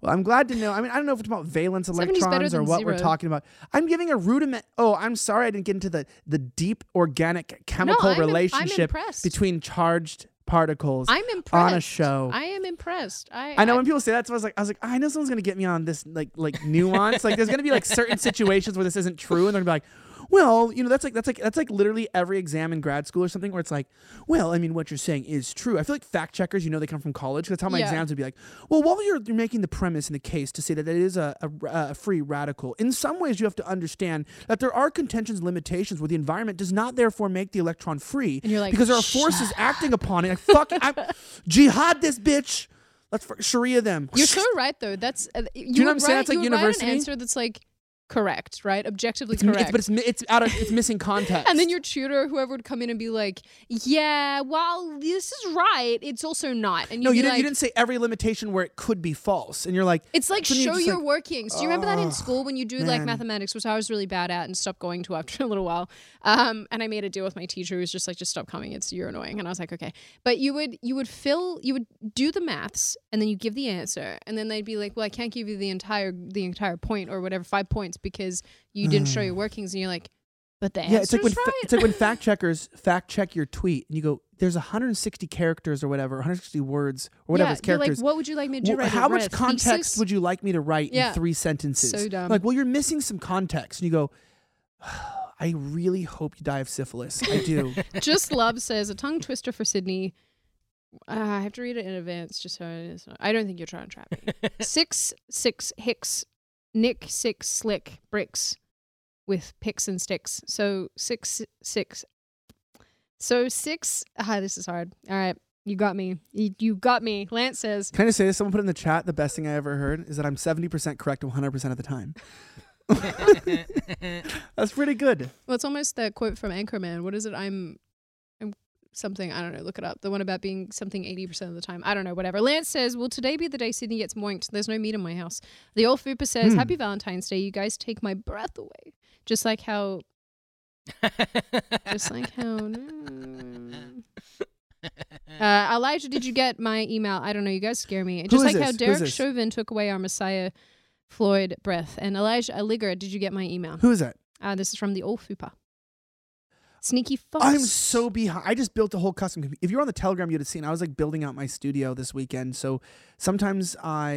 Well, I'm glad to know. I mean, I don't know if it's about valence electrons or what we're talking about. I'm giving a rudiment. Oh, I'm sorry I didn't get into the the deep organic chemical I'm im- I'm relationship between charged particles I'm impressed on a show. I am impressed. I I know when people say that, so I was like, I was like, ah, I know someone's gonna get me on this like like nuance. like, there's gonna be like certain *laughs* situations where this isn't true, and they're gonna be like, well, you know, that's like that's like that's like literally every exam in grad school or something where it's like, well, I mean, what you're saying is true. I feel like fact checkers, you know, they come from college. That's how my Yeah. exams would be like. Well, while you're, you're making the premise in the case to say that it is a, a, a free radical, in some ways you have to understand that there are contentions, limitations where the environment does not therefore make the electron free, And you're like, because there are forces acting upon it. Like, fuck, I'm, *laughs* jihad this bitch. Let's Sharia them. You're so *laughs* right though. That's uh, you, know what I'm saying? write- That's like you would write an answer that's like correct, right? Objectively It's, correct. it's, but it's it's out of it's missing context. *laughs* and then your tutor, whoever would come in and be like, "Yeah, well, this is right. It's also not." And no, you didn't. like, you didn't say every limitation where it could be false, and you're like, It's like so then you're show your like, workings. Do you remember that in "Oh, school when you do like mathematics, which I was really bad at and stopped going to after *laughs* a little while? Um, and I made a deal with my teacher who was just like, just stop coming. It's you're annoying. And I was like, okay. But you would you would fill you would do the maths and then you give the answer and then they'd be like, well, I can't give you the entire the entire point or whatever five points because you didn't show your workings. And you're like, but the Yeah, it's like when answer's fa- right. it's like when *laughs* fact checkers fact check your tweet, and you go, "There's 160 characters or whatever, 160 words or whatever yeah, characters." like, what would you like me to do? Well, write how much context thesis? would you like me to write Yeah. in three sentences? So dumb. Like, well, you're missing some context, and you go, "I really hope you die of syphilis." I do. *laughs* Just Love says a tongue twister for Sydney. Uh, I have to read it in advance just so is. I don't think you're trying to trap me. *laughs* six six hicks, Nick six slick bricks, with picks and sticks. So six six. So six. Ah, this is hard. All right, you got me. You, you got me. Lance says. Can I just say this? Someone put in the chat the best thing I ever heard is that I'm 70% correct 100% of the time. *laughs* *laughs* That's pretty good. Well, it's almost that quote from Anchorman. What is it? I'm, I'm something. I don't know. Look it up. The one about being something eighty percent of the time. I don't know. Whatever. Lance says, "Will today be the day Sydney gets moinked? There's no meat in my house." The old Fupa says, Hmm. "Happy Valentine's Day. You guys take my breath away, just like how, *laughs* just like how." mm. Uh, Elijah, did you get my email? I don't know. You guys scare me. Just like how this? Is Derek? Chauvin took away our Messiah, Floyd breath, and Elijah Alliger, did you get my email? Who is that? Uh, this is from the old Fupa. Sneaky Fox. I'm so behind. I just built a whole custom. If you were on the Telegram, you'd have seen. I was like building out my studio this weekend. So sometimes I,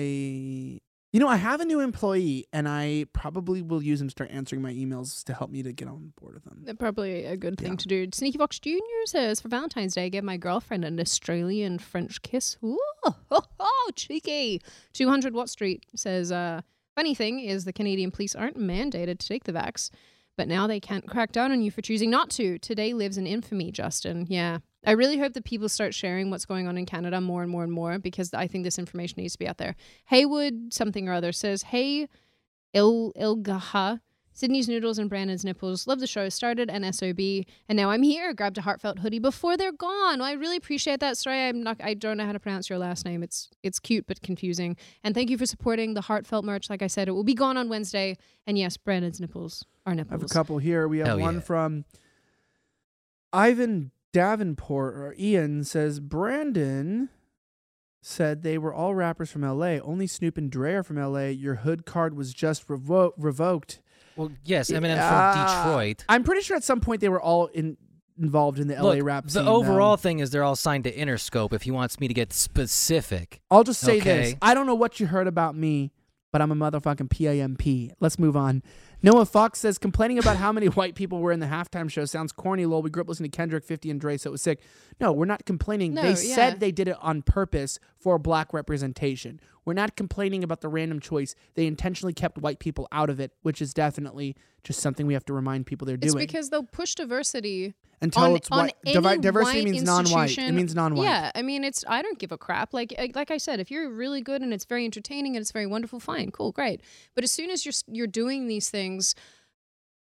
you know, I have a new employee, and I probably will use him to start answering my emails to help me to get on board with them. Probably a good thing Yeah. to do. Sneaky Fox Jr. says for Valentine's Day, I gave my girlfriend an Australian French kiss. Ooh, oh, oh, cheeky. 200 Watt Street says, uh, funny thing is the Canadian police aren't mandated to take the vax, but now they can't crack down on you for choosing not to. Today lives in infamy, Justin. Yeah. I really hope that people start sharing what's going on in Canada more and more and more because I think this information needs to be out there. Haywood something or other says, Hey, Il Ilgaha. Sydney's Noodles and Brandon's Nipples. Love the show. Started an SOB, and now I'm here. Grabbed a heartfelt hoodie before they're gone. Well, I really appreciate that. Sorry, I'm not. I don't know how to pronounce your last name. It's it's cute but confusing. And thank you for supporting the heartfelt merch. Like I said, it will be gone on Wednesday. And yes, Brandon's nipples are nipples. I have a couple here. We have Hell one yeah. from Ivan Davenport or Ian says Brandon said they were all rappers from LA. Only Snoop and Dre are from LA. Your hood card was just revo- revoked. Well, yes, Eminem's Yeah. from uh, Detroit. I'm pretty sure at some point they were all in, involved in the LA Look, rap the overall though. thing is they're all signed to Interscope. If he wants me to get specific, I'll just say this. I don't know what you heard about me, but I'm a motherfucking PAMP. Let's move on. Noah Fox says complaining about how many *laughs* white people were in the halftime show sounds corny. Lol, we grew up listening to Kendrick, 50, and Dre, so it was sick. No, we're not complaining. No, they yeah. said they did it on purpose for black representation. We're not complaining about the random choice. They intentionally kept white people out of it, which is definitely just something we have to remind people they're doing. It's because they'll push diversity Until on, it's white. Divi- diversity white means non-white. It means non-white. Yeah, I mean, it's I don't give a crap. Like like- like I said, if you're really good and it's very entertaining and it's very wonderful, fine, cool, great. But as soon as you're you're doing these things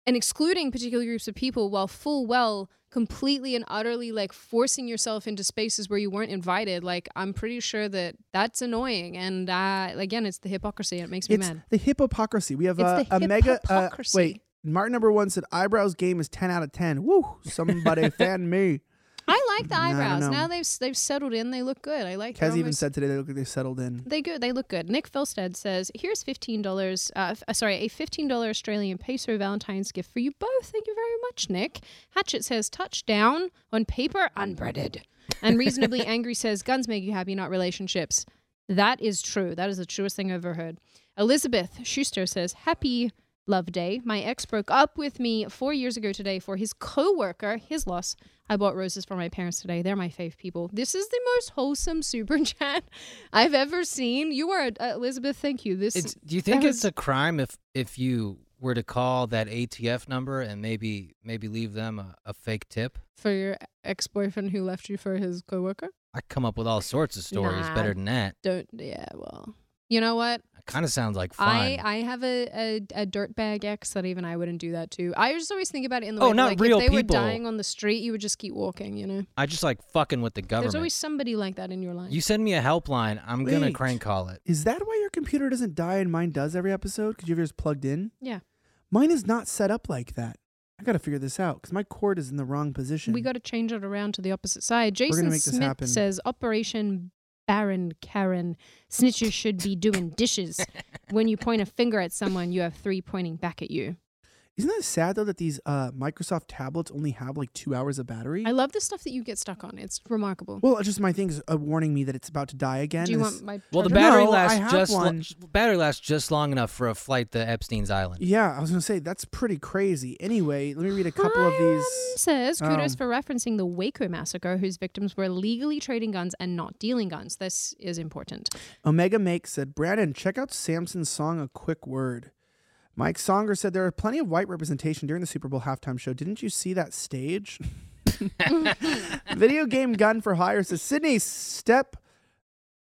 and excluding particular groups of people while full well completely and utterly like forcing yourself into spaces where you weren't invited like i'm pretty sure that that's annoying and uh again it's the hypocrisy it makes me It's mad the hypocrisy. We have uh, the a mega. Uh, hypocrisy. wait, Martin number one said eyebrows game is ten out of ten. Woo! Somebody *laughs* fan me. I like the *laughs* eyebrows now they've they've settled in they look good i like they're even said today they look like they've settled in. They good. They look good. Nick Filstead says, "Here's fifteen dollars. Uh, f- uh, sorry, a fifteen dollar Australian peso Valentine's gift for you both. Thank you very much, Nick." Hatchet says, "Touchdown on paper, unbreaded." And reasonably *laughs* angry says, "Guns make you happy, not relationships." That is true. That is the truest thing I've ever heard. Elizabeth Schuster says, "Happy love day. My ex broke up with me four years ago today for his coworker. His loss. I bought roses for my parents today. They're my fave people. This is the most wholesome super *laughs* chat I've ever seen. You are uh, Elizabeth. Thank you. This it's, do you think that it's a crime if if you were to call that ATF number and maybe maybe leave them a, a fake tip? for your ex boyfriend who left you for his coworker. I come up with all sorts of stories Nah. better than that. Don't. Yeah. Well, you know what? It kind of sounds like fun. I I have a, a a dirtbag ex that even I wouldn't do that to. I just always think about it in the Oh, way that, not like real if they were dying on the street, you would just keep walking. You know. I just like fucking with the government. There's always somebody like that in your life. you send me a helpline, I'm gonna Wait. crank call it. Is that why your computer doesn't die and mine does every episode? Because you have yours plugged in? yeah. Mine is not set up like that. I got to figure this out because my cord is in the wrong position. We got to change it around to the opposite side. gonna Jason make this Smith happen. says Operation Baron Karen snitches should be doing dishes. *laughs* when you point a finger at someone, you have three pointing back at you. Isn't that sad though that these uh, Microsoft tablets only have like two hours of battery? I love the stuff that you get stuck on. It's remarkable. well, just my thing's uh, warning me that it's about to die again. Do you want my Well, the charger? battery No, I lasts have just lo- battery lasts just long enough for a flight to Epstein's Island. Yeah, I was gonna say that's pretty crazy. Anyway, let me read a couple of Hiram these. says kudos Oh. for referencing the Waco massacre, whose victims were legally trading guns and not dealing guns. This is important. Omega Make said, Brandon, check out Samson's song A Quick Word. Mike Songer said there are plenty of white representation during the Super Bowl halftime show. Didn't you see that stage? *laughs* Video game gun for hire says Sydney, step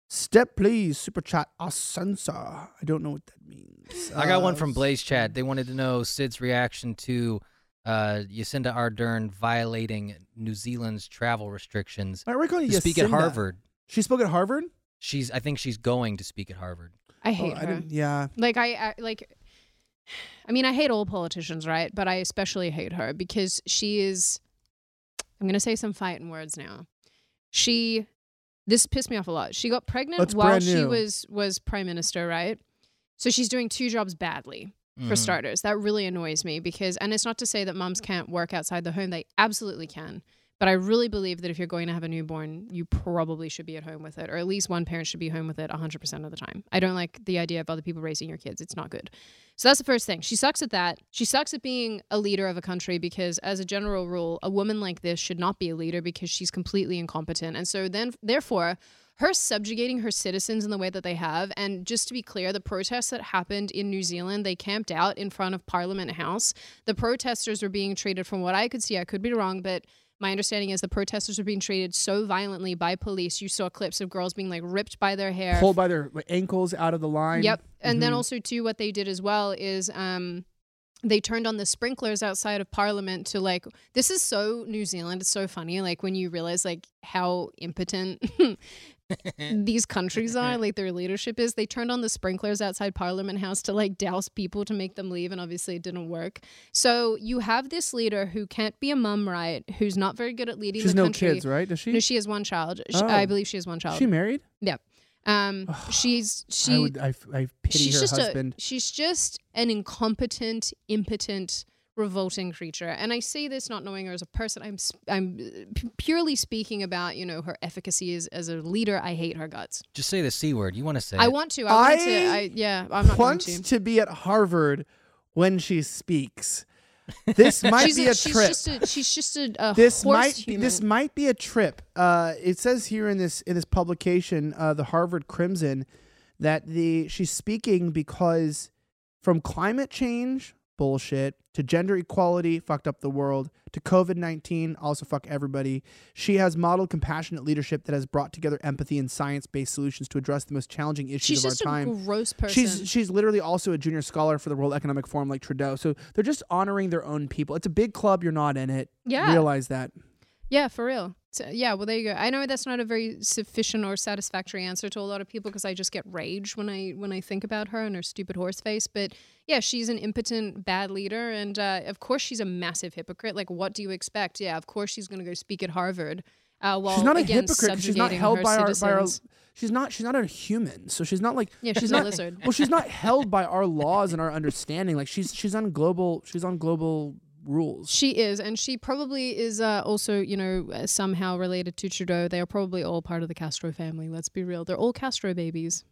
step please. Super chat Asensa. I don't know what that means. I got one Uh, from Blaze Chat. They wanted to know Sid's reaction to uh, Jacinda Ardern violating New Zealand's travel restrictions Why are we calling to you speak at Harvard. She spoke at Harvard? She's, I think she's going to speak at Harvard. I Oh, hate I her. didn't, yeah. Like I, I like I mean I hate all politicians, right? But I especially hate her because she is I'm going to say some fighting words now. She this pissed me off a lot. She got pregnant That's while she was was prime minister, right? So she's doing two jobs badly. for Mhm. starters. That really annoys me because, and it's not to say that moms can't work outside the home, they absolutely can. But I really believe that if you're going to have a newborn, you probably should be at home with it, or at least one parent should be home with it 100% of the time. I don't like the idea of other people raising your kids. It's not good. So that's the first thing. She sucks at that. She sucks at being a leader of a country because, as a general rule, a woman like this should not be a leader because she's completely incompetent. And so then, therefore, her subjugating her citizens in the way that they have. And just to be clear, the protests that happened in New Zealand, they camped out in front of Parliament House. The protesters were being treated, from what I could see, I could be wrong, but my understanding is the protesters were being treated so violently by police. You saw clips of girls being like ripped by their hair. Pulled by their ankles out of the line. Yep. And then Mhm. also too, what they did as well is um, they turned on the sprinklers outside of Parliament to like. This is so New Zealand. It's so funny. Like when you realize like how impotent *laughs* *laughs* these countries are, *laughs* like their leadership is. They turned on the sprinklers outside Parliament House to like douse people to make them leave, and obviously it didn't work. So you have this leader who can't be a mum right, who's not very good at leading She's the no country. kids, right? Does she? No, she has one child. Sh Oh. I believe she has one child. she married? yeah. Um, she's she. I would. I, I pity she's her just husband. a she's just an incompetent, impotent, revolting creature. And I say this not knowing her as a person. I'm s- I'm uh, p- purely speaking about you know her efficacy as as a leader. I hate her guts. Just say the c word. You want to say? I it. want to. I, want to. I I yeah. I'm not going to. to be at Harvard when she speaks. This *laughs* might she's be a, she's trip. Just a, she's just a, a this horse might be, human. this might be a trip. Uh, it says here in this in this publication, uh, the Harvard Crimson, that the she's speaking because from climate change bullshit to gender equality fucked up the world to COVID nineteen also fuck everybody. She has modeled compassionate leadership that has brought together empathy and science based solutions to address the most challenging issues she's of just our a time. gross person. She's she's literally also a junior scholar for the World Economic Forum, like Trudeau. So they're just honoring their own people. It's a big club. You're not in it. Yeah. Realize that. Yeah, for real. So, yeah, well, there you go. I know that's not a very sufficient or satisfactory answer to a lot of people because I just get rage when I when I think about her and her stupid horse face. But yeah, she's an impotent, bad leader, and uh, of course she's a massive hypocrite. Like, what do you expect? Yeah, of course she's going to go speak at Harvard. Uh, while she's not a hypocrite. She's not held by our, by our. She's not. She's not a human. So she's not like. Yeah, she's a not, lizard. Well, she's not *laughs* held by our laws and our understanding. Like she's she's on global. She's on global rules. She is, and she probably is uh, also, you know, uh, somehow related to Trudeau. They are probably all part of the Castro family. Let's be real; they're all Castro babies.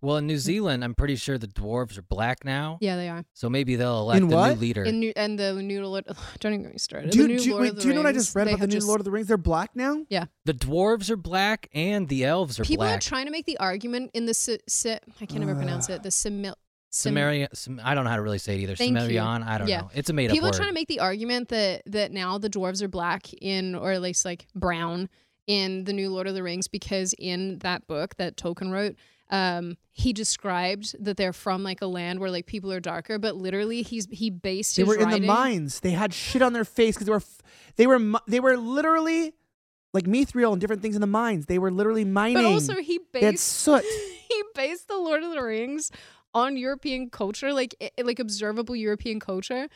Well, in New Zealand, I'm pretty sure the dwarves are black now. Yeah, they are. So maybe they'll elect In a new leader. In new, and the new Lord, *laughs* don't even get me started. Do, the you- new do, Lord wait, of the do you know what I just read about the new just- Lord of the Rings? They're black now. Yeah, the dwarves are black and the elves are people black. People are trying to make the argument in the si- si- I can't ever pronounce it. The simil. Sim- Sumerian, Sum- I don't know how to really say it either. Thank you. I don't Yeah. know. It's a made up People are word. trying to make the argument that that now the dwarves are black in, or at least like brown in the new Lord of the Rings because in that book that Tolkien wrote, um, he described that they're from like a land where like people are darker, but literally he's he based They his were in the mines. They had shit on their face because they were f- they were mi- they were literally like mithril and different things in the mines. They were literally mining. But also he based soot. *laughs* he based the Lord of the Rings on European culture, like i- like observable European culture,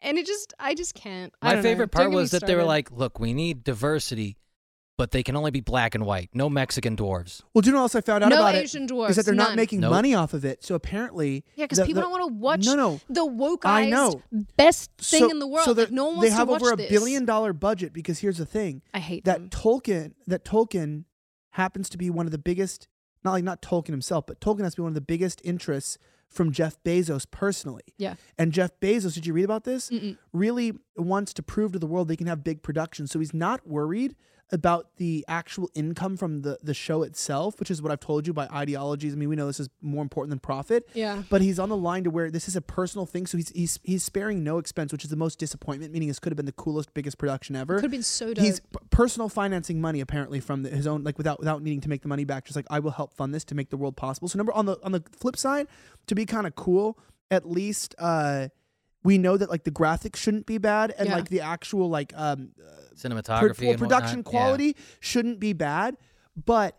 and it just I just can't. I My don't know. favorite part was that they were like, "Look, we need diversity, but they can only be black and white. No Mexican dwarves." Well, do you know what else I found out No about Asian it? dwarves, Is that they're not making Nope. money off of it. So apparently, yeah, because people the- don't want to watch No, no. the woke I know. best thing so, in the world. So like, that no one they wants have to watch over a this. billion dollar budget because here's the thing I hate that them. Tolkien that Tolkien happens to be one of the biggest not like not Tolkien himself, but Tolkien has to be one of the biggest interests from Jeff Bezos personally. Yeah. And Jeff Bezos, did you read about this? Mm-mm. Really wants to prove to the world they can have big production. So he's not worried about the actual income from the, the show itself, which is what I've told you by ideologies. I mean, we know this is more important than profit. Yeah. But he's on the line to where this is a personal thing. So he's he's he's sparing no expense, which is the most disappointment, meaning this could have been the coolest, biggest production ever. Could have been so dope. He's p- personal financing money apparently from the, his own like without without needing to make the money back just like I will help fund this to make the world possible. So number on the on the flip side to be kind of cool at least uh we know that like the graphics shouldn't be bad and Yeah. like the actual like um Cinematography pro- and production whatnot. Yeah. quality shouldn't be bad, but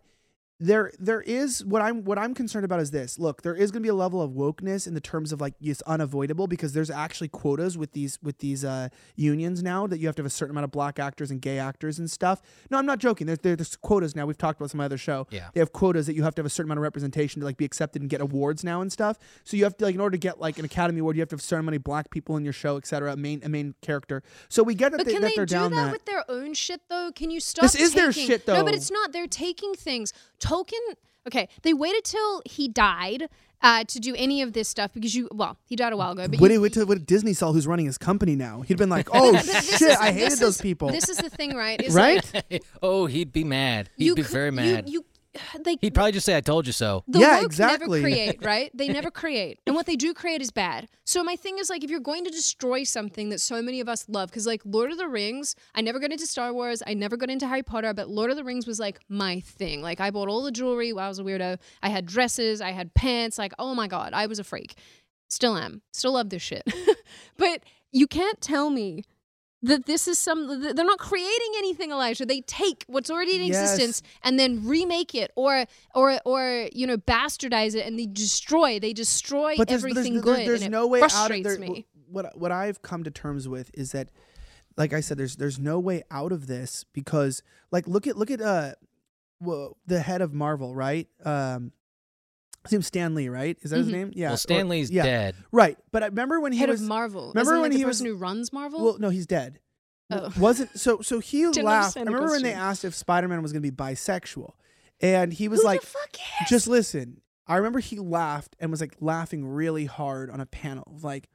there there is what I'm what I'm concerned about is this. Look, there is going to be a level of wokeness in the terms of like it's unavoidable because there's actually quotas with these with these uh, unions now that you have to have a certain amount of black actors and gay actors and stuff. No, I'm not joking. There's there's quotas now. We've talked about some other show. Yeah. They have quotas that you have to have a certain amount of representation to like be accepted and get awards now and stuff. So you have to like in order to get like an Academy Award, you have to have a certain many black people in your show, et cetera, a main a main character. So we get that, But they, can that they they're do down that, that. with their own shit though? Can you stop? This is their taking- shit, No, but it's not. They're taking things. Tolkien. Okay, they waited till he died uh, to do any of this stuff because you. Well, he died a while ago. But Wait, you, wait till what Disney saw who's running his company now. He'd been like, *laughs* "Oh shit, is- I this hated those is- people." This is the thing, right? Is right? Like, *laughs* oh, he'd be mad. He'd be could- very you- mad. You, *sighs* like He'd probably just say, "I told you so." the Yeah, woke exactly. never create, *laughs* right? They never create. And what they do create is bad. So my thing is like if you're going to destroy something that so many of us love, because like Lord of the Rings, I never got into Star Wars, I never got into Harry Potter, but Lord of the Rings was like my thing. Like I bought all the jewelry, I was a weirdo. I had dresses, I had pants, like, oh my god, I was a freak. Still am. Still love this shit. *laughs* but you can't tell me that this is some they're not creating anything elijah they take what's already in Yes. existence and then remake it or or or you know bastardize it and they destroy they destroy but there's, everything there's, good there's, there's no way out of frustrates there. me What what I've come to terms with is that, like I said, there's there's no way out of this because like look at look at uh, well, the head of Marvel, right? Um, his name's Stan Lee, right? Is that his Mhm. name? Yeah. well, or- Stan Lee's yeah. dead. Right, but I remember when he head was of marvel remember Isn't it when like he the was- person who runs marvel Well, no, he's dead. Oh. Wasn't so so he Didn't laughed. I understand the remember when they question. asked if Spider-Man was going to be bisexual. And he was Who like the fuck cares? just listen. I remember he laughed and was like laughing really hard on a panel of like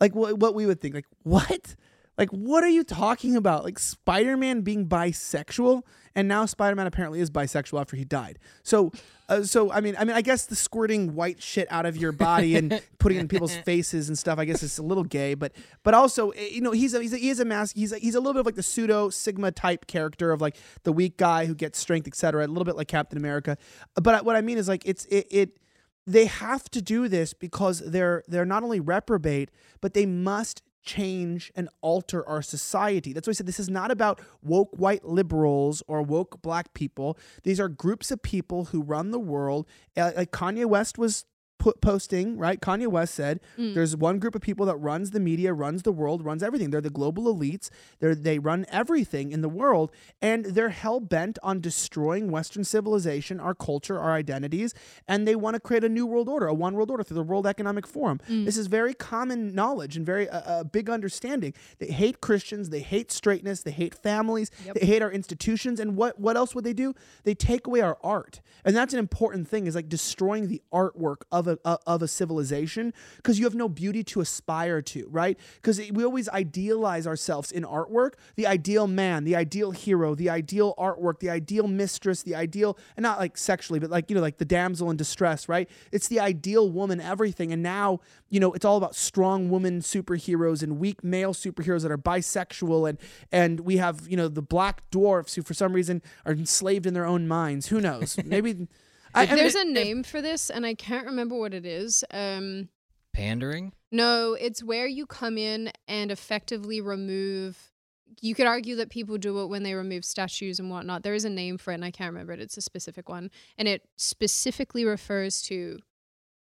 like what what we would think like what? Like what are you talking about? Like Spider-Man being bisexual and now Spider-Man apparently is bisexual after he died. So uh, so I mean I mean I guess the squirting white shit out of your body and *laughs* putting it in people's faces and stuff I guess it's a little gay but but also eh, you know he's a, he's a, he is a mask he's a, he's a little bit of like the pseudo sigma type character of like the weak guy who gets strength etc a little bit like Captain America but what I mean is like it's it, it they have to do this because they're they're not only reprobate but they must change and alter our society. That's why I said this is not about woke white liberals or woke black people. These are groups of people who run the world. Uh, like Kanye West was posting, right? Kanye West said there's one group of people that runs the media, runs the world, runs everything. They're the global elites. They're they run everything in the world and they're hell bent on destroying western civilization, our culture, our identities, and they want to create a new world order, a one world order through the World Economic Forum. This is very common knowledge and very uh, uh, big understanding. They hate Christians, they hate straightness, they hate families, they hate our institutions and what what else would they do? They take away our art. And that's an important thing is like destroying the artwork of a of a civilization because you have no beauty to aspire to, right? Because we always idealize ourselves in artwork, the ideal man, the ideal hero, the ideal artwork, the ideal mistress, the ideal and not like sexually, but like you know like the damsel in distress, right? It's the ideal woman everything. And now, you know, it's all about strong woman superheroes and weak male superheroes that are bisexual and and we have, you know, the black dwarfs who for some reason are enslaved in their own minds. Who knows? *laughs* Maybe I, I mean, There's it- a name for this, and I can't remember what it is. Um, Pandering. no, it's where you come in and effectively remove. You could argue that people do it when they remove statues and whatnot. There is a name for it, and I can't remember it. It's a specific one, and it specifically refers to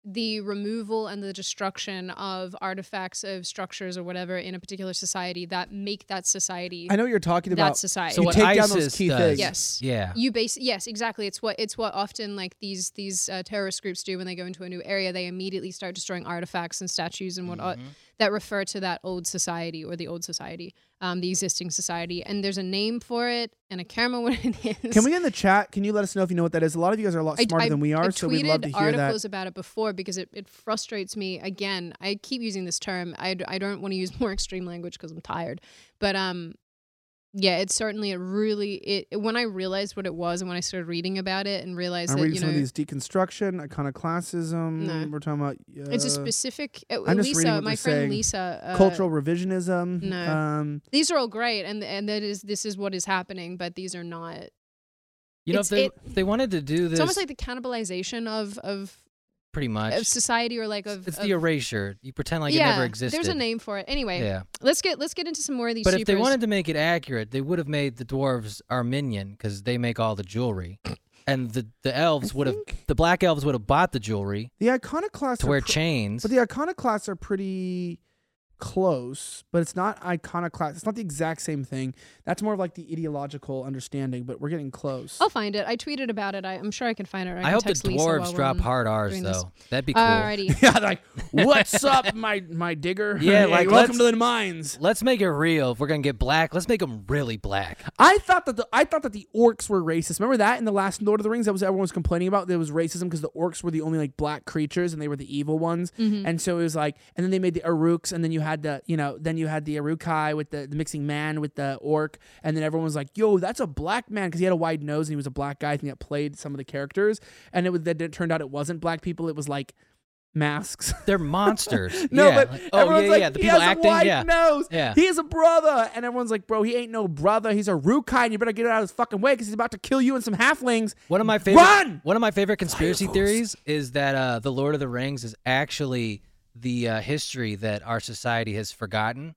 the removal and the destruction of artifacts of structures or whatever in a particular society that make that society I know what you're talking about that society. So You what take down ISIS those key does, things. Yes. Yeah. You base yes, exactly. It's what it's what often like these these uh, terrorist groups do when they go into a new area. They immediately start destroying artifacts and statues and whatnot Mm-hmm. That refer to that old society or the old society, um, the existing society. And there's a name for it, and I can't remember what it is. Can we in the chat? Can you let us know if you know what that is? A lot of you guys are a lot smarter I- than we are, I so we'd love to tweeted hear that. articles about it before because it, it frustrates me. Again, I keep using this term. I, I don't want to use *laughs* more extreme language because I'm tired. But um, yeah, it's certainly a really it. When I realized what it was and when I started reading about it and realized I'm that reading you some know of these deconstruction, iconoclasm. No. We're talking about. Uh, it's a specific. Uh, I'm just reading Lisa, what my they're friend saying. Lisa, uh, cultural revisionism. no. Um, These are all great, and and that is this is what is happening, but these are not. You know, if they it- if they wanted to do this, It's almost like the cannibalization of of, pretty much. of society or like of. it's of- the erasure. You pretend like yeah, it never existed. There's a name for it. Anyway, Yeah. let's get let's get into some more of these. But if they wanted to make it accurate, they would have made the dwarves Armenian because they make all the jewelry, *coughs* and the the elves would have the black elves would have bought the jewelry the iconoclasts to wear pr- chains. but the iconoclasts are pretty close, but it's not iconoclast. It's not the exact same thing. That's more of like the ideological understanding, but we're getting close. I'll find it. I tweeted about it. I, I'm sure I can find it. I, I hope the text Lisa while dwarves drop hard R's doing this. though. That'd be cool. Alrighty. *laughs* yeah, like what's up, my my digger? Yeah, Hey, like, welcome to the mines. Let's make it real. If we're gonna get black, let's make them really black. I thought that the I thought that the orcs were racist. Remember that in the last Lord of the Rings, that was everyone was complaining about. There was racism because the orcs were the only like black creatures and they were the evil ones. Mm-hmm. And so it was like, and then they made the Aruks, and then you had the you know then you had the Uruk-hai with the, the mixing man with the orc, and then everyone was like, yo, that's a black man because he had a wide nose and he was a black guy. I think that played some of the characters, and it was that it turned out it wasn't black people. It was like masks. *laughs* They're monsters. *laughs* No, yeah. but like- oh everyone's yeah, like, yeah. The he people has acting, a white yeah. nose. Yeah. He is a brother, and everyone's like, bro, he ain't no brother. He's a Rukai, and you better get out of his fucking way because he's about to kill you and some halflings. One of my favorite Run! one of my favorite conspiracy Fireballs. theories is that uh, the Lord of the Rings is actually the uh, history that our society has forgotten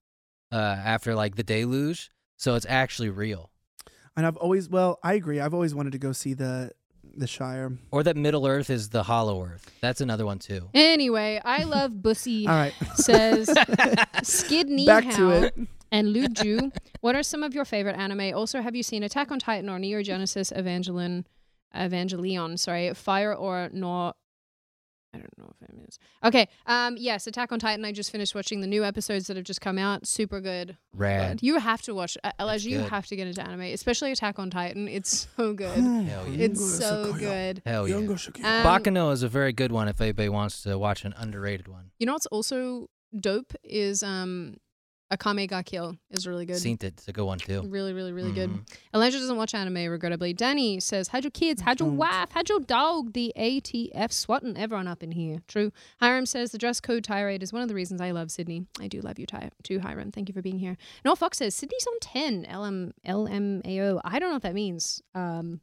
uh, after like the deluge, so it's actually real. And I've always, well, I agree. I've always wanted to go see the the Shire. Or that Middle Earth is the Hollow Earth. That's another one too. Anyway, I *laughs* love Bussy. All right, says *laughs* Skid Ni back to it. and Luju. What are some of your favorite anime? Also, have you seen Attack on Titan or Neon Genesis Evangelion? Evangelion, sorry, Fire or Nor. I don't know if it means. Okay. Um. Yes, Attack on Titan. I just finished watching the new episodes that have just come out. Super good. Rad. Good. You have to watch. Uh, Elijah, you good. have to get into anime, especially Attack on Titan. It's *laughs* so good. Hell yeah. it's so good. Hell yeah. Um, Baccano is a very good one if anybody wants to watch an underrated one. You know what's also dope is um, Akame ga Kill is really good. Seen it. It's a good one too. Really, really, really Mhm. good. Elijah doesn't watch anime, regrettably. Danny says, How'd your kids? How'd your don't. wife? How'd your dog? The ATF swatting everyone up in here. True. Hiram says, The dress code tirade is one of the reasons I love Sydney. I do love you, Ty- too, Hiram. Thank you for being here. Noel Fox says, Sydney's on 10. LM, LMAO. I don't know what that means. Um,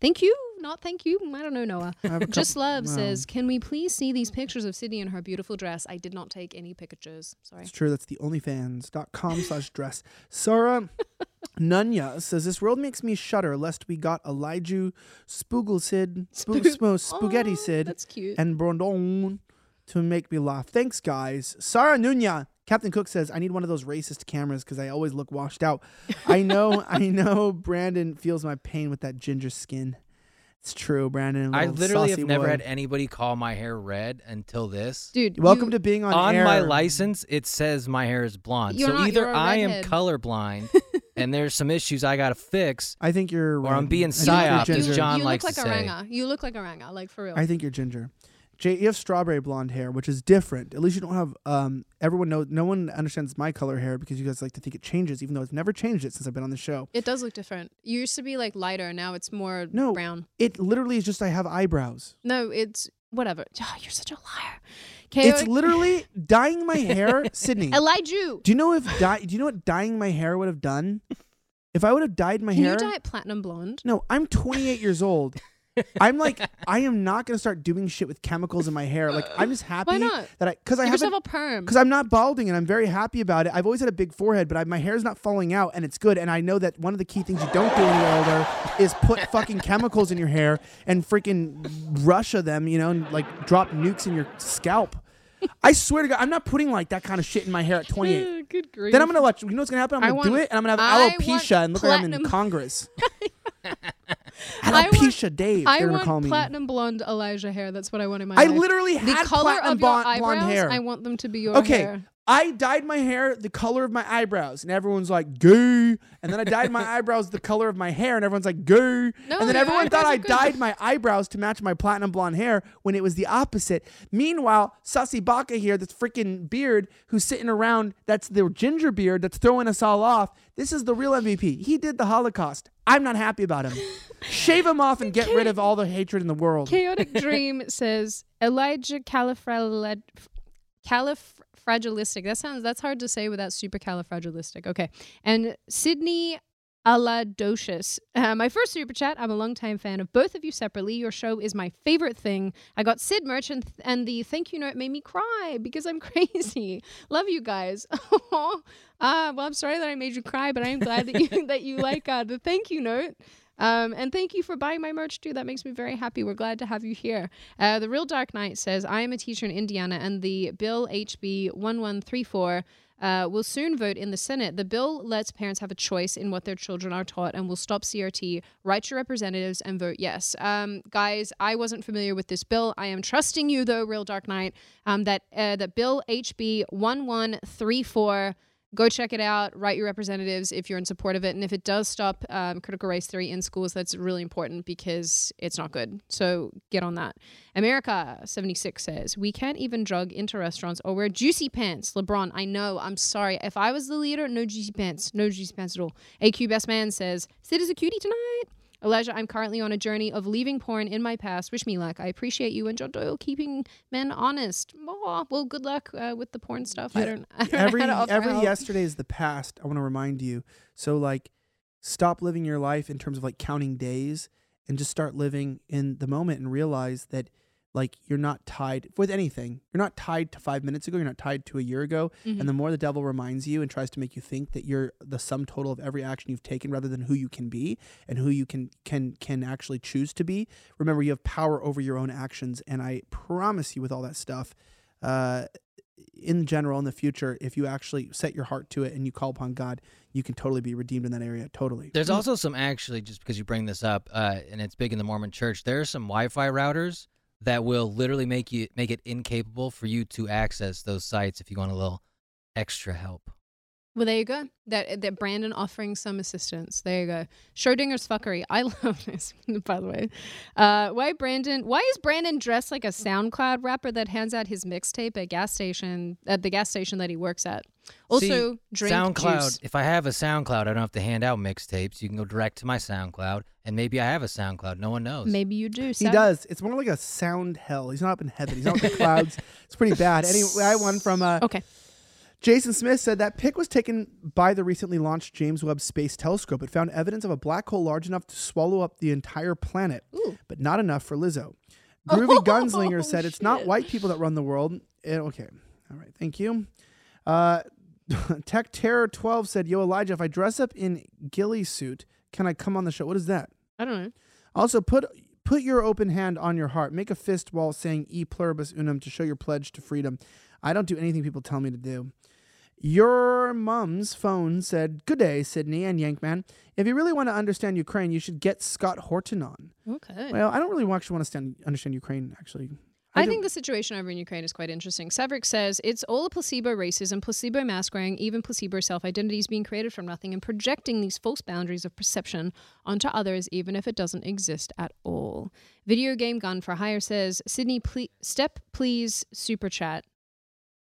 thank you. Not thank you. I don't know, Noah. I have a Just Love says, Can we please see these pictures of Sydney in her beautiful dress? I did not take any pictures. Sorry. It's true. That's the onlyfans.com slash dress. Sarah *laughs* Nunya says, This world makes me shudder lest we got Elijah Spoogle Sid, Spoog- Smo- *laughs* Spaghetti Oh, Sid, That's cute. and Brondon to make me laugh. Thanks, guys. Sarah Nunya. Captain Cook says, I need one of those racist cameras because I always look washed out. I know, I know Brandon feels my pain with that ginger skin. It's true, Brandon. I literally have never boy. had anybody call my hair red until this. Dude, Welcome you- to being on, On air. my license, it says my hair is blonde. You're so not, either you're a I am colorblind *laughs* and there's some issues I gotta fix. I think you're. Or I'm being I think you're as. John you likes look to like a say. ranga. You look like a ranga, like for real. I think you're ginger. You have strawberry blonde hair, which is different. At least you don't have. Um, everyone knows. No one understands my color hair because you guys like to think it changes, even though it's never changed it since I've been on the show. it does look different. You used to be like lighter, now it's more No. brown. It literally is just I have eyebrows. No, it's whatever. *laughs* Oh, you're such a liar. It's literally dyeing my hair, *laughs* Sydney. Elijah. Do you know if dye? Do you know what dyeing my hair would have done? If I would have dyed my Can hair. you dye it platinum blonde? no, I'm 28 years old. I'm like, I am not gonna start doing shit with chemicals in my hair. Like, I'm just happy Why not? that I, because I Give haven't a perm. because I'm not balding and I'm very happy about it. I've always had a big forehead, but I, my hair's not falling out and it's good. And I know that one of the key things you don't do when you're older is put *laughs* fucking chemicals in your hair and freaking Russia them, you know, and like drop nukes in your scalp. I swear to God, I'm not putting like that kind of shit in my hair at 28. *laughs* Good grief. then I'm gonna watch. You know what's gonna happen? I'm I gonna do want- it, and I'm gonna I have want alopecia and look like I'm in platinum- Congress. *laughs* I want- alopecia Dave. I they're want call me. platinum blonde Elijah hair. That's what I want in my I life. literally the had color platinum of your blonde, eyebrows. blonde hair. I want them to be your Okay, hair. I dyed my hair the color of my eyebrows, and everyone's like goo. And then I dyed my *laughs* eyebrows the color of my hair, and everyone's like goo. No, and then everyone thought I dyed my eyebrows to match my platinum blonde hair when it was the opposite. Meanwhile, Sussy Baka here, this freaking beard, who's sitting around, that's the ginger beard that's throwing us all off. This is the real MVP. He did the Holocaust. I'm not happy about him. *laughs* Shave him off and get rid of all the hatred in the world. Chaotic *laughs* Dream says Elijah califragil califragilistic. That sounds that's hard to say without supercalifragilistic. Okay. And Sydney Aladocious. Uh, my first super chat. I'm a longtime fan of both of you separately. Your show is my favorite thing. I got Sid merch and, and the thank you note made me cry because I'm *laughs* crazy. Love you guys. *laughs* uh, well, I'm sorry that I made you cry, but I am glad that you *laughs* that you like uh, the thank you note. Um, and thank you for buying my merch too. That makes me very happy. We're glad to have you here. Uh, the Real Dark Knight says, I am a teacher in Indiana, and the Bill HB 1134 uh, will soon vote in the Senate. The bill lets parents have a choice in what their children are taught and will stop CRT. Write your representatives and vote yes. Um, guys, I wasn't familiar with this bill. I am trusting you, though, Real Dark Knight, um, that, uh, that Bill HB 1134 go check it out write your representatives if you're in support of it and if it does stop um, critical race theory in schools that's really important because it's not good. So get on that. America 76 says we can't even drug into restaurants or wear juicy pants. Lebron i know i'm sorry. If i was the leader no juicy pants no juicy pants at all. Aq best man says sid is a cutie tonight Elijah, I'm currently on a journey of leaving porn in my past. Wish me luck. I appreciate you and John Doyle keeping men honest. Oh, well, good luck uh, with the porn stuff. I don't. *laughs* I don't every know how to offer every help. yesterday is the past. I want to remind you. So like, stop living your life in terms of like counting days, and just start living in the moment and realize that like you're not tied with anything. You're not tied to five minutes ago. You're not tied to a year ago. Mhm. And the more the devil reminds you and tries to make you think that you're the sum total of every action you've taken, rather than who you can be and who you can can can actually choose to be. Remember, you have power over your own actions, and I promise you, with all that stuff, uh, in general, in the future, if you actually set your heart to it and you call upon God, you can totally be redeemed in that area. Totally. There's also some actually, just because you bring this up, uh, and it's big in the Mormon Church. There are some Wi-Fi routers that will literally make you make it incapable for you to access those sites if you want a little extra help. Well, there you go. That that Brandon offering some assistance. There you go. Schrodinger's fuckery. *laughs* I love this, *laughs* by the way. Uh, why Brandon? Why is Brandon dressed like a SoundCloud rapper that hands out his mixtape at gas station at the gas station that he works at? Also, See, drink SoundCloud. juice. If I have a SoundCloud, I don't have to hand out mixtapes. You can go direct to my SoundCloud, and maybe I have a SoundCloud. No one knows. Maybe you do. He does. It's more like a sound hell. He's not up in heaven. He's not in the clouds. It's pretty bad. Anyway, I had one from uh, Okay. Jason Smith said that pic was taken by the recently launched James Webb Space Telescope. It found evidence of a black hole large enough to swallow up the entire planet, Ooh. but not enough for Lizzo. Groovy *laughs* Oh, Gunslinger said it's not white people that run the world. Eh, okay. All right. Thank you. Uh, *laughs* Tech Terror 12 said, Yo, Elijah, if I dress up in ghillie suit, can I come on the show? What is that? I don't know. Also, put put your open hand on your heart. Make a fist while saying "E pluribus unum" to show your pledge to freedom. I don't do anything people tell me to do. Your mom's phone said, "Good day, Sydney and Yankman. If you really want to understand Ukraine, you should get Scott Horton on." Okay. Well, I don't really actually want to stand, understand Ukraine. Actually, I do- think the situation over in Ukraine is quite interesting. Severick says it's all a placebo racism, placebo mask wearing, even placebo self identities being created from nothing and projecting these false boundaries of perception onto others, even if it doesn't exist at all. Video game gun for hire says Sydney, ple- step please super chat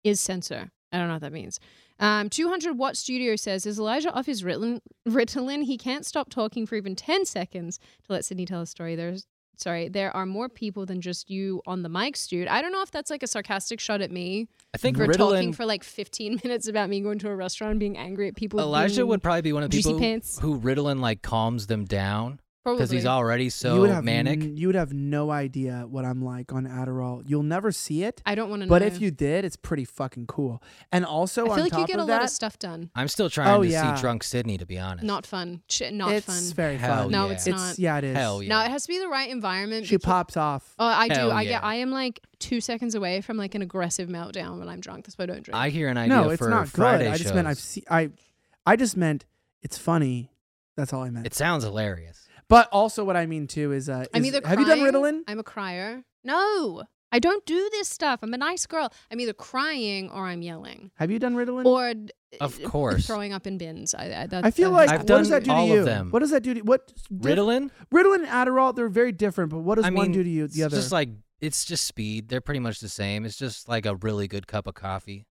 is censor. I don't know what that means. Um, 200 Watt Studio says, Is Elijah off his Ritalin? Ritalin? He can't stop talking for even 10 seconds to let Sydney tell a story. There's sorry, there are more people than just you on the mics, dude. I don't know if that's like a sarcastic shot at me I think for talking Ritalin. for like 15 *laughs* minutes about me going to a restaurant and being angry at people. Elijah would probably be one of the people who, pants. who Ritalin like calms them down because he's already so you would have manic. n- you would have no idea what I'm like on Adderall. You'll never see it, I don't want to know. but if you did, it's pretty fucking cool. And also, I on feel like top you get a of lot that, of stuff done. I'm still oh, trying Oh, to yeah. see drunk Sydney, to be honest. Not fun. Ch- not it's fun. very Hell fun. No, yeah. it's It's not. yeah, it is. Hell yeah. No, it has to be the right environment. She because- pops off. Oh, I do. Hell I get. I am like two seconds away from like an aggressive meltdown when I'm drunk. That's why I don't drink. I hear an idea no, it's not Friday good. I just meant I've shows. seen. I, I just meant it's funny. That's all I meant. It sounds hilarious. But also, what I mean too is, uh, I'm is- either have you done crying- Ritalin? I'm a crier. No, I don't do this stuff. I'm a nice girl. I'm either crying or I'm yelling Have you done Ritalin? or d- Of uh, course. throwing up in bins. I, I, that, I feel that like I've what done does that do to you? of them. What does that do to what? diff- Ritalin? Ritalin and Adderall, they're very different. But what does I one mean, do to you? it's The other? just like it's just speed. They're pretty much the same. It's just like a really good cup of coffee.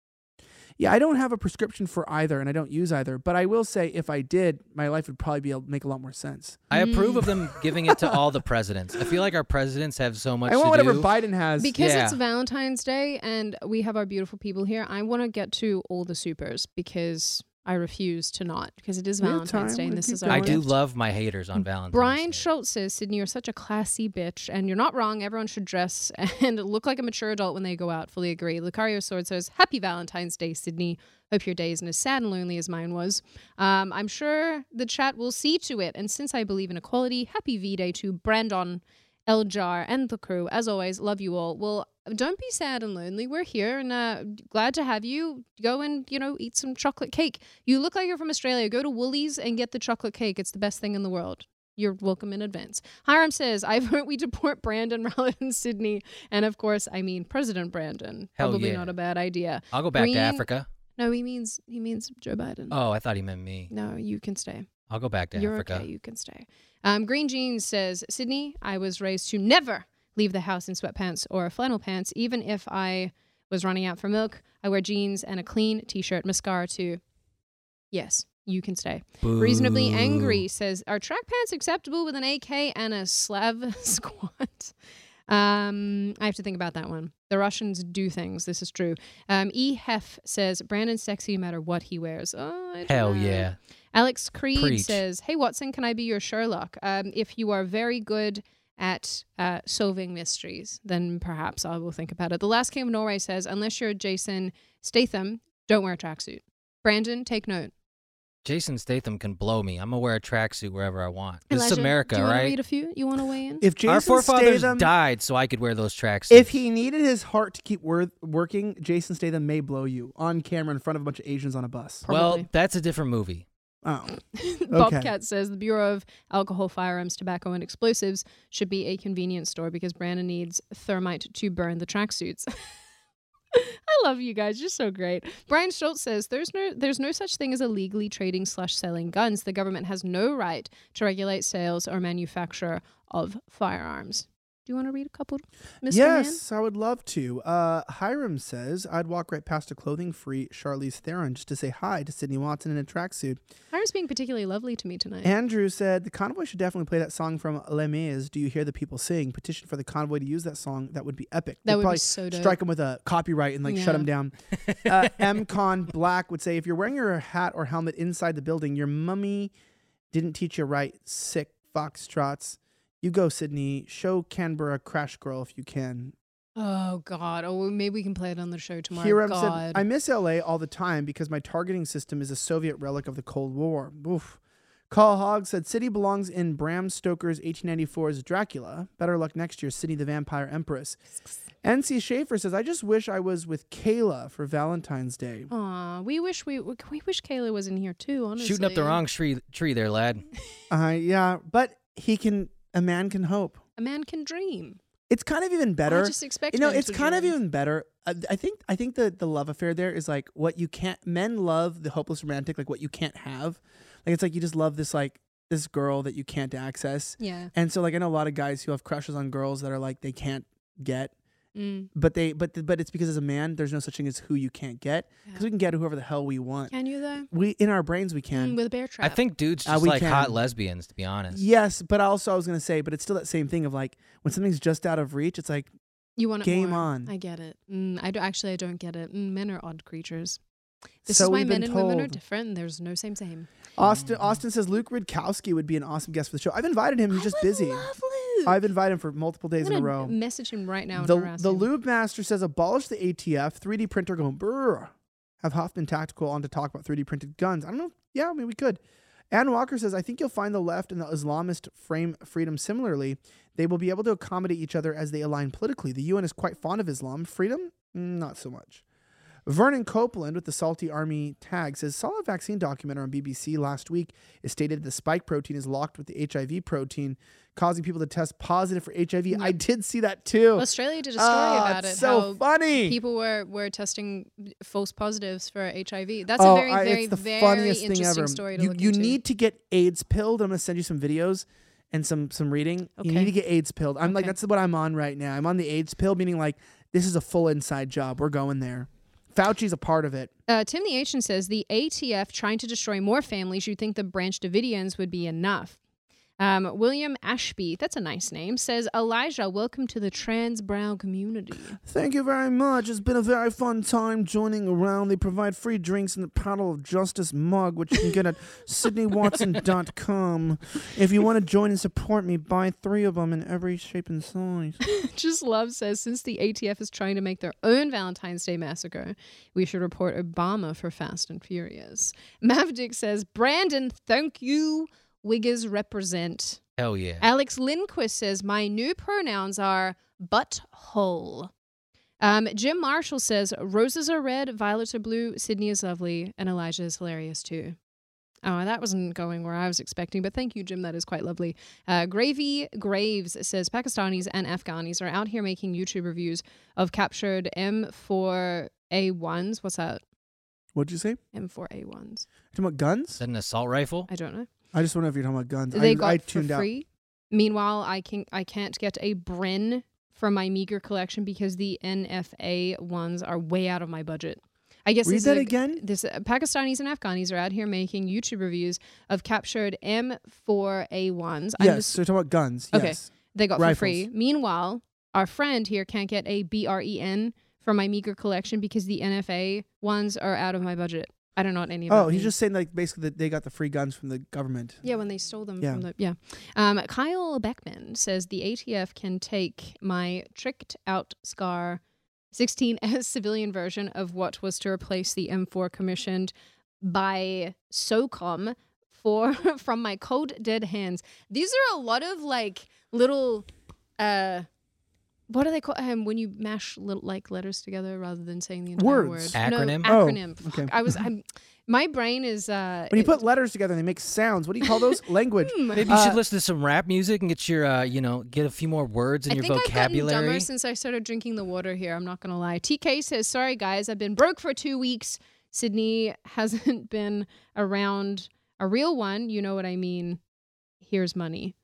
Yeah, I don't have a prescription for either, and I don't use either. But I will say, if I did, my life would probably be able make a lot more sense. I approve Mm. of them giving it to all the *laughs* presidents. I feel like our presidents have so much I want to whatever do. Biden has. because Yeah. it's Valentine's Day and we have our beautiful people here. I want to get to all the supers because I refuse to not because it is We Valentine's. Day and this is our I do gift. love my haters on Valentine's Brian Day. Schultz says, Sydney, you're such a classy bitch, and you're not wrong. Everyone should dress *laughs* and look like a mature adult when they go out. Fully agree. Lucario Sword says, Happy Valentine's Day, Sydney. Hope your day isn't as sad and lonely as mine was. Um, I'm sure the chat will see to it. And since I believe in equality, happy V Day to Brandon, Eljar, and the crew. As always, love you all. Well, don't be sad and lonely. We're here and uh, glad to have you. Go and, you know, eat some chocolate cake. You look like you're from Australia. Go to Woolies and get the chocolate cake. It's the best thing in the world. You're welcome in advance. Hiram says, I *laughs* vote we deport Brandon *laughs* rather than Sydney. And of course, I mean President Brandon. Hell Probably yeah. not a bad idea. I'll go back Green- to Africa. No, he means he means Joe Biden. Oh, I thought he meant me. No, you can stay. I'll go back to You're Africa. okay. You can stay. Um, Green Jeans says, Sydney, I was raised to never leave the house in sweatpants or flannel pants, even if I was running out for milk. I wear jeans and a clean t-shirt, mascara too. Yes, you can stay. Reasonably angry says, are track pants acceptable with an AK and a Slav *laughs* squat? Um, I have to think about that one. The Russians do things. This is true. Um, E Hef says Brandon's sexy no matter what he wears. Oh, Hell know. yeah. Alex Creed Preach. says, "Hey Watson, can I be your Sherlock? Um, if you are very good at uh, solving mysteries, then perhaps I will think about it. The Last King of Norway says, unless you're Jason Statham, don't wear a tracksuit. Brandon, take note. Jason Statham can blow me. I'm gonna wear a tracksuit wherever I want. This is America, do you wanna right? read a few? You want to weigh in? If Jason Our forefathers Statham, died so I could wear those tracksuits. if he needed his heart to keep wor- working, Jason Statham may blow you on camera in front of a bunch of Asians on a bus. well, that's a different movie. Oh, *laughs* Bobcat says the Bureau of Alcohol, Firearms, Tobacco, and Explosives should be a convenience store because Brandon needs thermite to burn the tracksuits. *laughs* I love you guys. You're so great. Brian Schultz says there's no there's no such thing as illegally trading slash selling guns. The government has no right to regulate sales or manufacture of firearms. Do you want to read a couple, Mr. Man? yes, I would love to. Uh, Hiram says I'd walk right past a clothing-free Charlize Theron just to say hi to Sydney Watson in a tracksuit. Hiram's being particularly lovely to me tonight. Andrew said the convoy should definitely play that song from Les Mis. Do you hear the people sing? Petition for the convoy to use that song. That would be epic. That They'd would be so dope. Strike them with a copyright and like shut them down. *laughs* Uh, MCon Black would say if you're wearing your hat or helmet inside the building, your mummy didn't teach you right. Sick foxtrots. You go, Sydney. Show Canberra Crash Girl if you can. oh God. Oh, maybe we can play it on the show tomorrow. Hiram God. said, I miss LA all the time because my targeting system is a Soviet relic of the Cold War. Oof. Carl Hogg said, City belongs in Bram Stoker's 1894's Dracula. Better luck next year, City the Vampire Empress. NC Schaefer says, I just wish I was with Kayla for Valentine's Day. Aw, we wish we we wish Kayla was in here too. Honestly, Shooting up the wrong tree, tree there, lad. Uh, yeah, but he can, a man can hope. A man can dream. It's kind of even better. I just expect you know, it's kind of even better. Uh, I, I think I think the the love affair there is like what you can't. Men love the hopeless romantic, like what you can't have. Like it's like you just love this like this girl that you can't access. Yeah. And so like I know a lot of guys who have crushes on girls that are like they can't get, Mm. but they but the, but it's because as a man there's no such thing as who you can't get because Yeah. we can get whoever the hell we want. Can you though? We in our brains we can. Mm, with a bear trap. I think dudes Uh, just we like hot lesbians, to be honest. Yes, but also I was gonna say, but it's still that same thing of like when something's just out of reach, it's like you want it game more. on. I get it. Mm, I do, actually I don't get it. Mm, men are odd creatures. This so is why men and women are different. There's no same same. Austin Austin says Luke Rudkowski would be an awesome guest for the show. I've invited him. He's I just would busy. Love Luke. I've invited him for multiple days in a row. Message him right now. The the lube master says abolish the ATF 3D printer going brr. Have Hoffman Tactical on to talk about 3D printed guns. I don't know. Yeah, I mean we could. Ann Walker says I think you'll find the left and the Islamist frame freedom similarly. They will be able to accommodate each other as they align politically. The UN is quite fond of Islam. Freedom, Mm, not so much. Vernon Copeland with the Salty Army tag says solid vaccine documentary on BBC last week. It stated the spike protein is locked with the HIV protein, causing people to test positive for HIV. I did see that too. Australia did a story Ah, about it. so funny. People were were testing false positives for HIV. That's oh, a very I- very very funniest thing interesting ever. story to you look you into. need to get AIDS pilled. I'm gonna send you some videos and some some reading. Okay. You need to get AIDS pilled. I'm like that's what I'm on right now. I'm on the AIDS pill, meaning like this is a full inside job. We're going there. Fauci's a part of it. Uh, Tim the Ancient says the ATF trying to destroy more families. You'd think the Branch Davidians would be enough. Um, William Ashby, that's a nice name, says Elijah, welcome to the trans brown community. Thank you very much. It's been a very fun time joining around. They provide free drinks in the Paddle of Justice mug, which you can get at *laughs* sydneywatson.com. If you want to join and support me, buy three of them in every shape and size. *laughs* Just Love says since the ATF is trying to make their own Valentine's Day massacre, we should report Obama for Fast and Furious. Mavdick says Brandon, thank you. Wiggers represent. Hell yeah. Alex Lindquist says my new pronouns are butthole. Um, Jim Marshall says roses are red, violets are blue, Sydney is lovely, and Elijah is hilarious too. Oh, that wasn't going where I was expecting, but thank you, Jim. That is quite lovely. Uh, Gravy Graves says Pakistanis and Afghanis are out here making YouTube reviews of captured M4A1s. What's that? What'd you say? M4A1s. Talking about guns? Is that an assault rifle? I don't know. I just wonder if you're talking about guns. They I, got I for tuned out. free. Meanwhile, I can I can't get a Bren from my meager collection because the NFA ones are way out of my budget. I guess Read that a- again? This uh, Pakistanis and Afghanis are out here making YouTube reviews of captured M4A1s. I'm Yes, just- so you're talking about guns. Okay. Yes. they got for free. Meanwhile, our friend here can't get a BREN from my meager collection because the NFA ones are out of my budget. I don't know what any of Oh, he's means. just saying like basically that they got the free guns from the government. Yeah, when they stole them Yeah. from the yeah. Um, Kyle Beckman says the ATF can take my tricked out Scar 16S *laughs* civilian version of what was to replace the M4 commissioned by SOCOM for *laughs* from my cold dead hands. These are a lot of like little uh what do they call um, when you mash little like letters together rather than saying the entire Words. word? Acronym? No, Oh, acronym. Fuck, okay. I was *laughs* I'm my brain is uh When you it- put letters together and they make sounds, what do you call those? *laughs* Language. Hmm. Maybe you Uh, should listen to some rap music and get your, uh, you know, get a few more words in I your think I've gotten vocabulary. dumber since I started drinking the water here. I'm not gonna lie. TK says, "Sorry guys, I've been broke for two weeks. Sydney hasn't *laughs* been around a real one. You know what I mean. Here's money.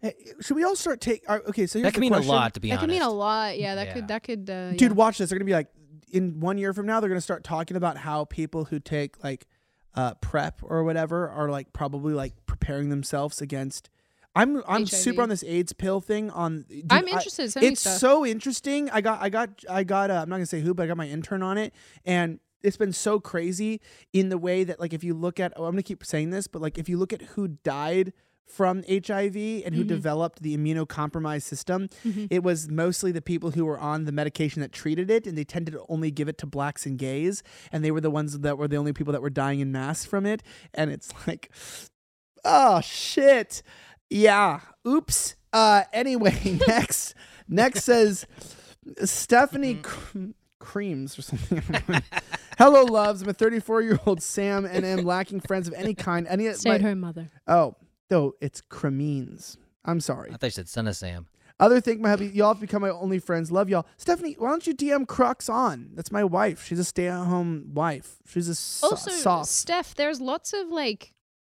Hey, should we all start take? uh, okay, so here's that could the mean a lot, to be that honest. could mean a lot. Yeah, that Yeah. could that could. Uh, Dude, yeah. watch this. They're gonna be like, in one year from now, they're gonna start talking about how people who take like uh, prep or whatever are like probably like preparing themselves against. I'm I'm HIV. super on this AIDS pill thing. On dude, I'm I- interested. Send me it's stuff. so interesting. I got I got I got. Uh, I'm not gonna say who, but I got my intern on it, and it's been so crazy in the way that like if you look at oh, I'm gonna keep saying this, but like if you look at who died from HIV and who Mhm. developed the immunocompromised system, Mhm. it was mostly the people who were on the medication that treated it, and they tended to only give it to blacks and gays, and they were the ones that were the only people that were dying in mass from it. And it's *laughs* like, oh shit, yeah, oops. Uh, anyway, *laughs* next, next says Stephanie Cr- Creams or something. *laughs* Hello, loves. I'm a 34 year old Sam and am lacking friends of any kind. Any Stay my- at home, mother. Oh, no, it's Cremines. I'm sorry. I thought you said son of Sam. Other thing, my hubby, y'all have become my only friends. Love y'all. Stephanie, why don't you DM Crux on? That's my wife. She's a stay at home wife. She's a so- Also, soft. Steph, there's lots of like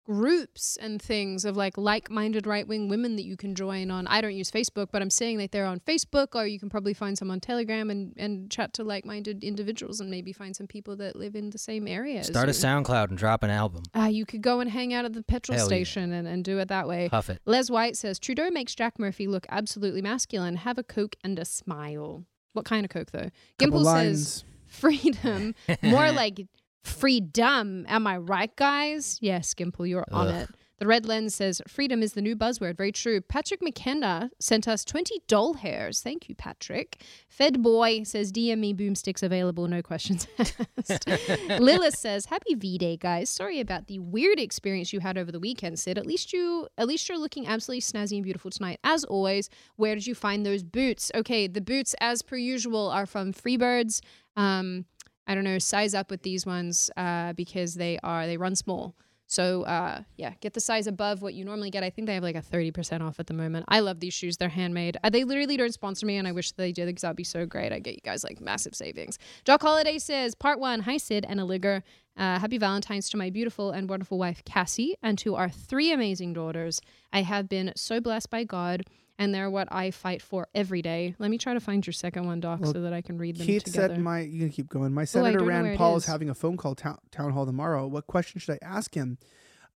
groups and things of like like-minded right-wing women that you can join on. I don't use Facebook, but I'm saying that they're on Facebook, or you can probably find some on Telegram and and chat to like-minded individuals, and maybe find some people that live in the same area. Start a. SoundCloud and drop an album. Ah, you could go and hang out at the petrol Hell yeah. station and, and do it that way. Huff it. Les White says Trudeau makes Jack Murphy look absolutely masculine. Have a coke and a smile. What kind of coke though? Gimple says freedom, *laughs* more like freedom. Am I right, guys? Yes, Gimple, you're on Ugh. it. The red lens says freedom is the new buzzword. Very true. Patrick McKenna sent us 20 doll hairs. Thank you, Patrick. Fed Boy says DM me boomsticks available, no questions *laughs* asked. *laughs* Lilith says happy V Day, guys. Sorry about the weird experience you had over the weekend, Sid. At least you at least you're looking absolutely snazzy and beautiful tonight. As always, where did you find those boots? Okay, the boots, as per usual, are from Freebirds. Um, I don't know, size up with these ones uh, because they are they run small. So uh, yeah, get the size above what you normally get. I think they have like a thirty percent off at the moment. I love these shoes; they're handmade. Uh, they literally don't sponsor me, and I wish they did because that'd be so great. I get you guys like massive savings. Jock Holiday says, Part One: Hi Sid and Aliger. Uh, happy Valentine's to my beautiful and wonderful wife Cassie and to our three amazing daughters. I have been so blessed by God, and they're what I fight for every day. Let me try to find your second one, Doc, Well, so that I can read them Keith together. said, "My you can keep going. My Oh, senator don't know where Rand Paul is. is. having a phone call town, town hall tomorrow. What question should I ask him?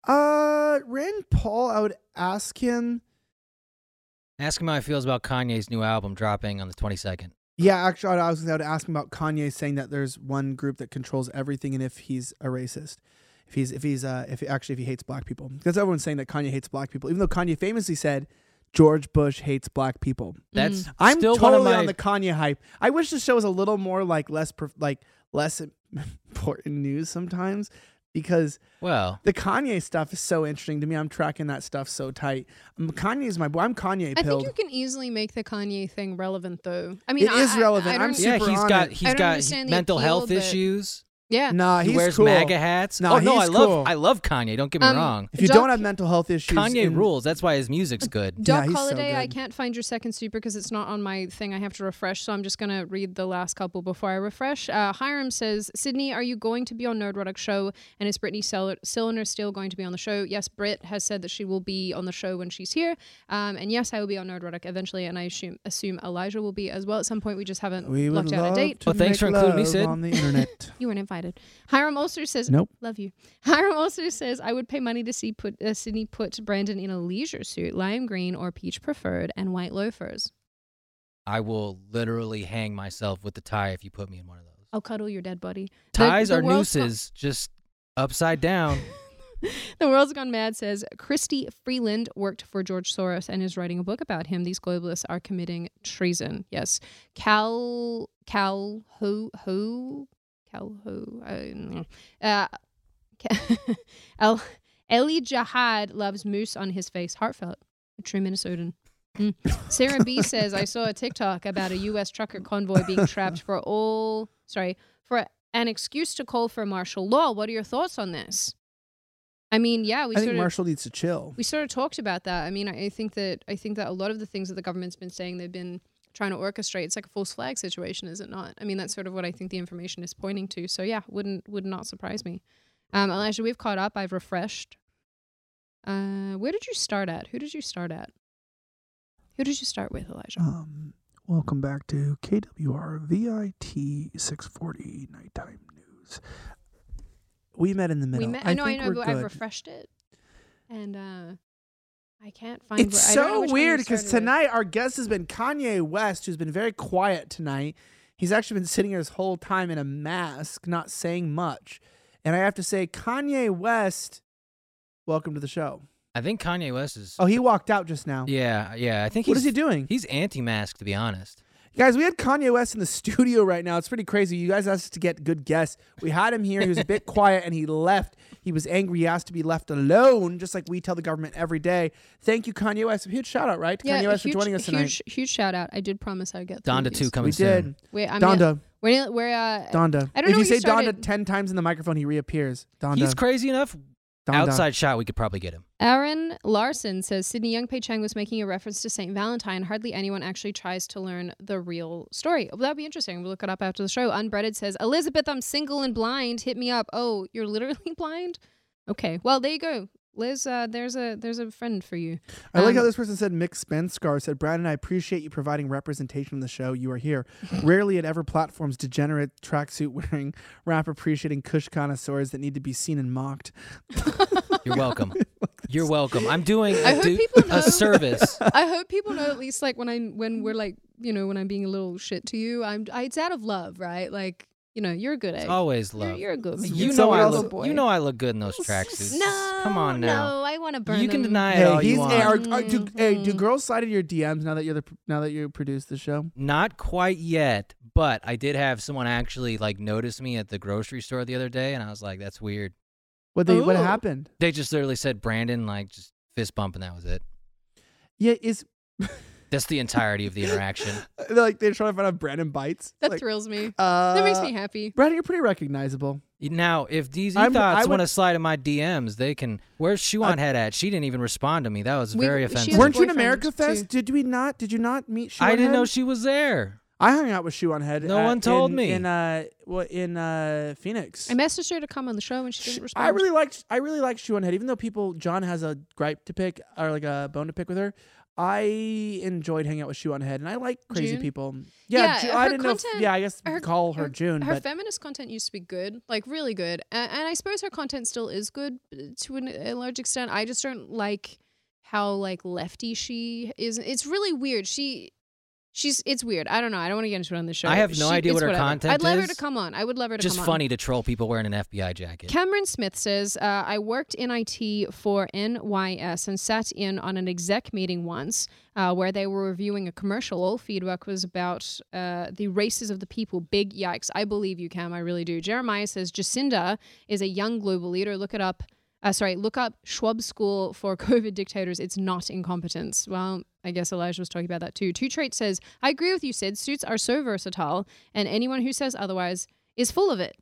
Uh, Rand Paul. I would ask him. Ask him how he feels about Kanye's new album dropping on the 22nd. Yeah, actually, I was going to ask him about Kanye saying that there's one group that controls everything, and if he's a racist, if he's if he's uh if actually if he hates black people, because everyone's saying that Kanye hates black people, even though Kanye famously said George Bush hates black people. That's Mm. I'm still totally my. on the Kanye hype. I wish the show was a little more like less prof- like less *laughs* important news sometimes because well, the Kanye stuff is so interesting to me. I'm tracking that stuff so tight. Um, is my boy. I'm Kanye I pilled. think you can easily make the Kanye thing relevant, though. I mean, It I- is relevant. I I'm don't- yeah, super he's on got it. he's I don't got understand the mental appeal, health but- issues. Yeah. nah, he he's wears cool. MAGA hats. Nah, oh no, he's I love cool. I love Kanye. Don't get me Um, wrong. If you Doc- don't have mental health issues, Kanye in- rules. That's why his music's good. Doc he's so Holiday, I can't find your second super because it's not on my thing. I have to refresh, so I'm just gonna read the last couple before I refresh. Uh, Hiram says, "Sydney, are you going to be on Nerdrotic show? And is Brittany Sil- Sellner still going to be on the show? Yes, Britt has said that she will be on the show when she's here. Um, and yes, I will be on Nerdrotic eventually, and I assume assume Elijah will be as well at some point. We just haven't We locked out a date. to Well, thanks for including me, Sid. On the internet. *laughs* You weren't invited. Hiram also says, Nope. Love you. *laughs* Hiram also says, I would pay money to see put uh, Sydney put Brandon in a leisure suit, lime green or peach preferred, and white loafers. I will literally hang myself with the tie if you put me in one of those. I'll cuddle your dead body. Ties the are world's gone- nooses, just upside down. *laughs* *laughs* the World's Gone Mad says Chrystia Freeland worked for George Soros and is writing a book about him. These globalists are committing treason. Yes. Cal Cal Ho Ho Cal Ho I don't know. uh *laughs* El Eli Jahad loves moose on his face. Heartfelt. A true Minnesotan. Mm. Sarah B *laughs* says I saw a TikTok about a U.S. trucker convoy being trapped for all sorry for an excuse to call for martial law. What are your thoughts on this? I mean, yeah, we I think of Marshall needs to chill. we sort of talked about that. I mean, I, I think that I think that a lot of the things that the government's been saying they've been trying to orchestrate. It's like a false flag situation, is it not? I mean, that's sort of what I think the information is pointing to. So yeah, wouldn't would not surprise me. Um, Elijah, we've caught up. I've refreshed. Uh, where did you start at? Who did you start at? Who did you start with, Elijah? Um, welcome back to KWR VIT 640 Nighttime News. We met in the middle. we met. I, know. I know. But I've refreshed it, and uh, I can't find. It's where, I don't know so which one you weird because started with. tonight our guest has been Kanye West, who's been very quiet tonight. He's actually been sitting here this whole time in a mask, not saying much. And I have to say, Kanye West, welcome to the show. I think Kanye West is. Oh, he walked out just now. yeah, yeah. I think What he's is he doing? He's anti-mask, to be honest. Guys, we had Kanye West in the *laughs* studio right now. It's pretty crazy. You guys asked us to get good guests. We had him here. He was a bit *laughs* quiet and he left. He was angry. He asked to be left alone, just like we tell the government every day. Thank you, Kanye West. A huge shout out, right? To Yeah, Kanye West huge, for joining us tonight. Huge, huge shout out. I did promise I'd get. through Donda these. two coming we soon. did. Wait, I'm Donda. We're we're uh, Donda. I don't if know If you say started- Donda 10 times in the microphone, he reappears. Donda. He's crazy enough. Donda. Outside shot, we could probably get him. Aaron Larson says Sydney Young Pei Chang was making a reference to Saint Valentine. Hardly anyone actually tries to learn the real story. Well, that'd be interesting. We'll look it up after the show. Unbreaded says Elizabeth, I'm single and blind. Hit me up. Oh, you're literally *laughs* blind. Okay. Well, there you go, Liz. Uh, there's a there's a friend for you. I like Um, how this person said Mick Spenskar said, Brandon, I appreciate you providing representation on the show. You are here. Rarely at ever platforms degenerate tracksuit wearing rap appreciating Kush connoisseurs that need to be seen and mocked. *laughs* You're welcome. You're welcome. I'm doing I a, hope du- people know- a service. *laughs* I hope people know at least like when I'm when we're like you know when I'm being a little shit to you. I'm I, it's out of love, right? Like you know you're a good egg. It's always You're, love. you're a good. you know I look. boy. You know I look good in those tracksuits. No, come on now. No, I want to burn You can them. deny it Hey, all he's you want. hey, are, are, do, hey, do Mhm. girls slide into your DMs now that you're the now that you produce the show? Not quite yet, but I did have someone actually like notice me at the grocery store the other day, and I was like, "That's weird." What they what happened? They just literally said Brandon, like just fist bump, and that was it. Yeah, is *laughs* That's the entirety of the interaction. *laughs* like they're trying to find out Brandon bites. That like, thrills me. uh, that makes me happy. Brandon, you're pretty recognizable. Now, if these I'm- I thoughts want to slide in my DMs, they can. Where's Shoe on Head at? She didn't even respond to me. That was We- very offensive. Weren't you in boyfriend, America Fest? too. Did we not? Did you not meet? Shoe I didn't know she was there. I hung out with Shoe on Head. No uh, one told in- me. in uh what in uh Phoenix. I messaged her to come on the show and she didn't respond. I really liked I really liked Shoe on Head, even though people John has a gripe to pick or like a bone to pick with her. I enjoyed hanging out with Shoe on Head, and I like crazy June? people. Yeah, Yeah, Ju- I didn't know. If, yeah, I guess her- call her, June, Her but feminist content used to be good, like really good, and, and I suppose her content still is good uh, to an, a large extent. I just don't like how like lefty she is. It's really weird. She. She's it's weird. I don't know. I don't want to get into it on the show. I have no She- idea what her whatever. content I'd love her is. to come on. I would love her to Just come on. Just funny to troll people wearing an FBI jacket. Cameron Smith says, uh, I worked in IT for NYS and sat in on an exec meeting once uh, where they were reviewing a commercial. All feedback was about uh, the races of the people. Big yikes. I believe you, Cam. I really do. Jeremiah says, Jacinda is a young global leader. Look it up. Uh, sorry, look up Schwab School for *laughs* COVID dictators. It's not incompetence. Well, I guess Elijah was talking about that too. Two Trait says, I agree with you, Sid. Suits are so versatile, and anyone who says otherwise is full of it.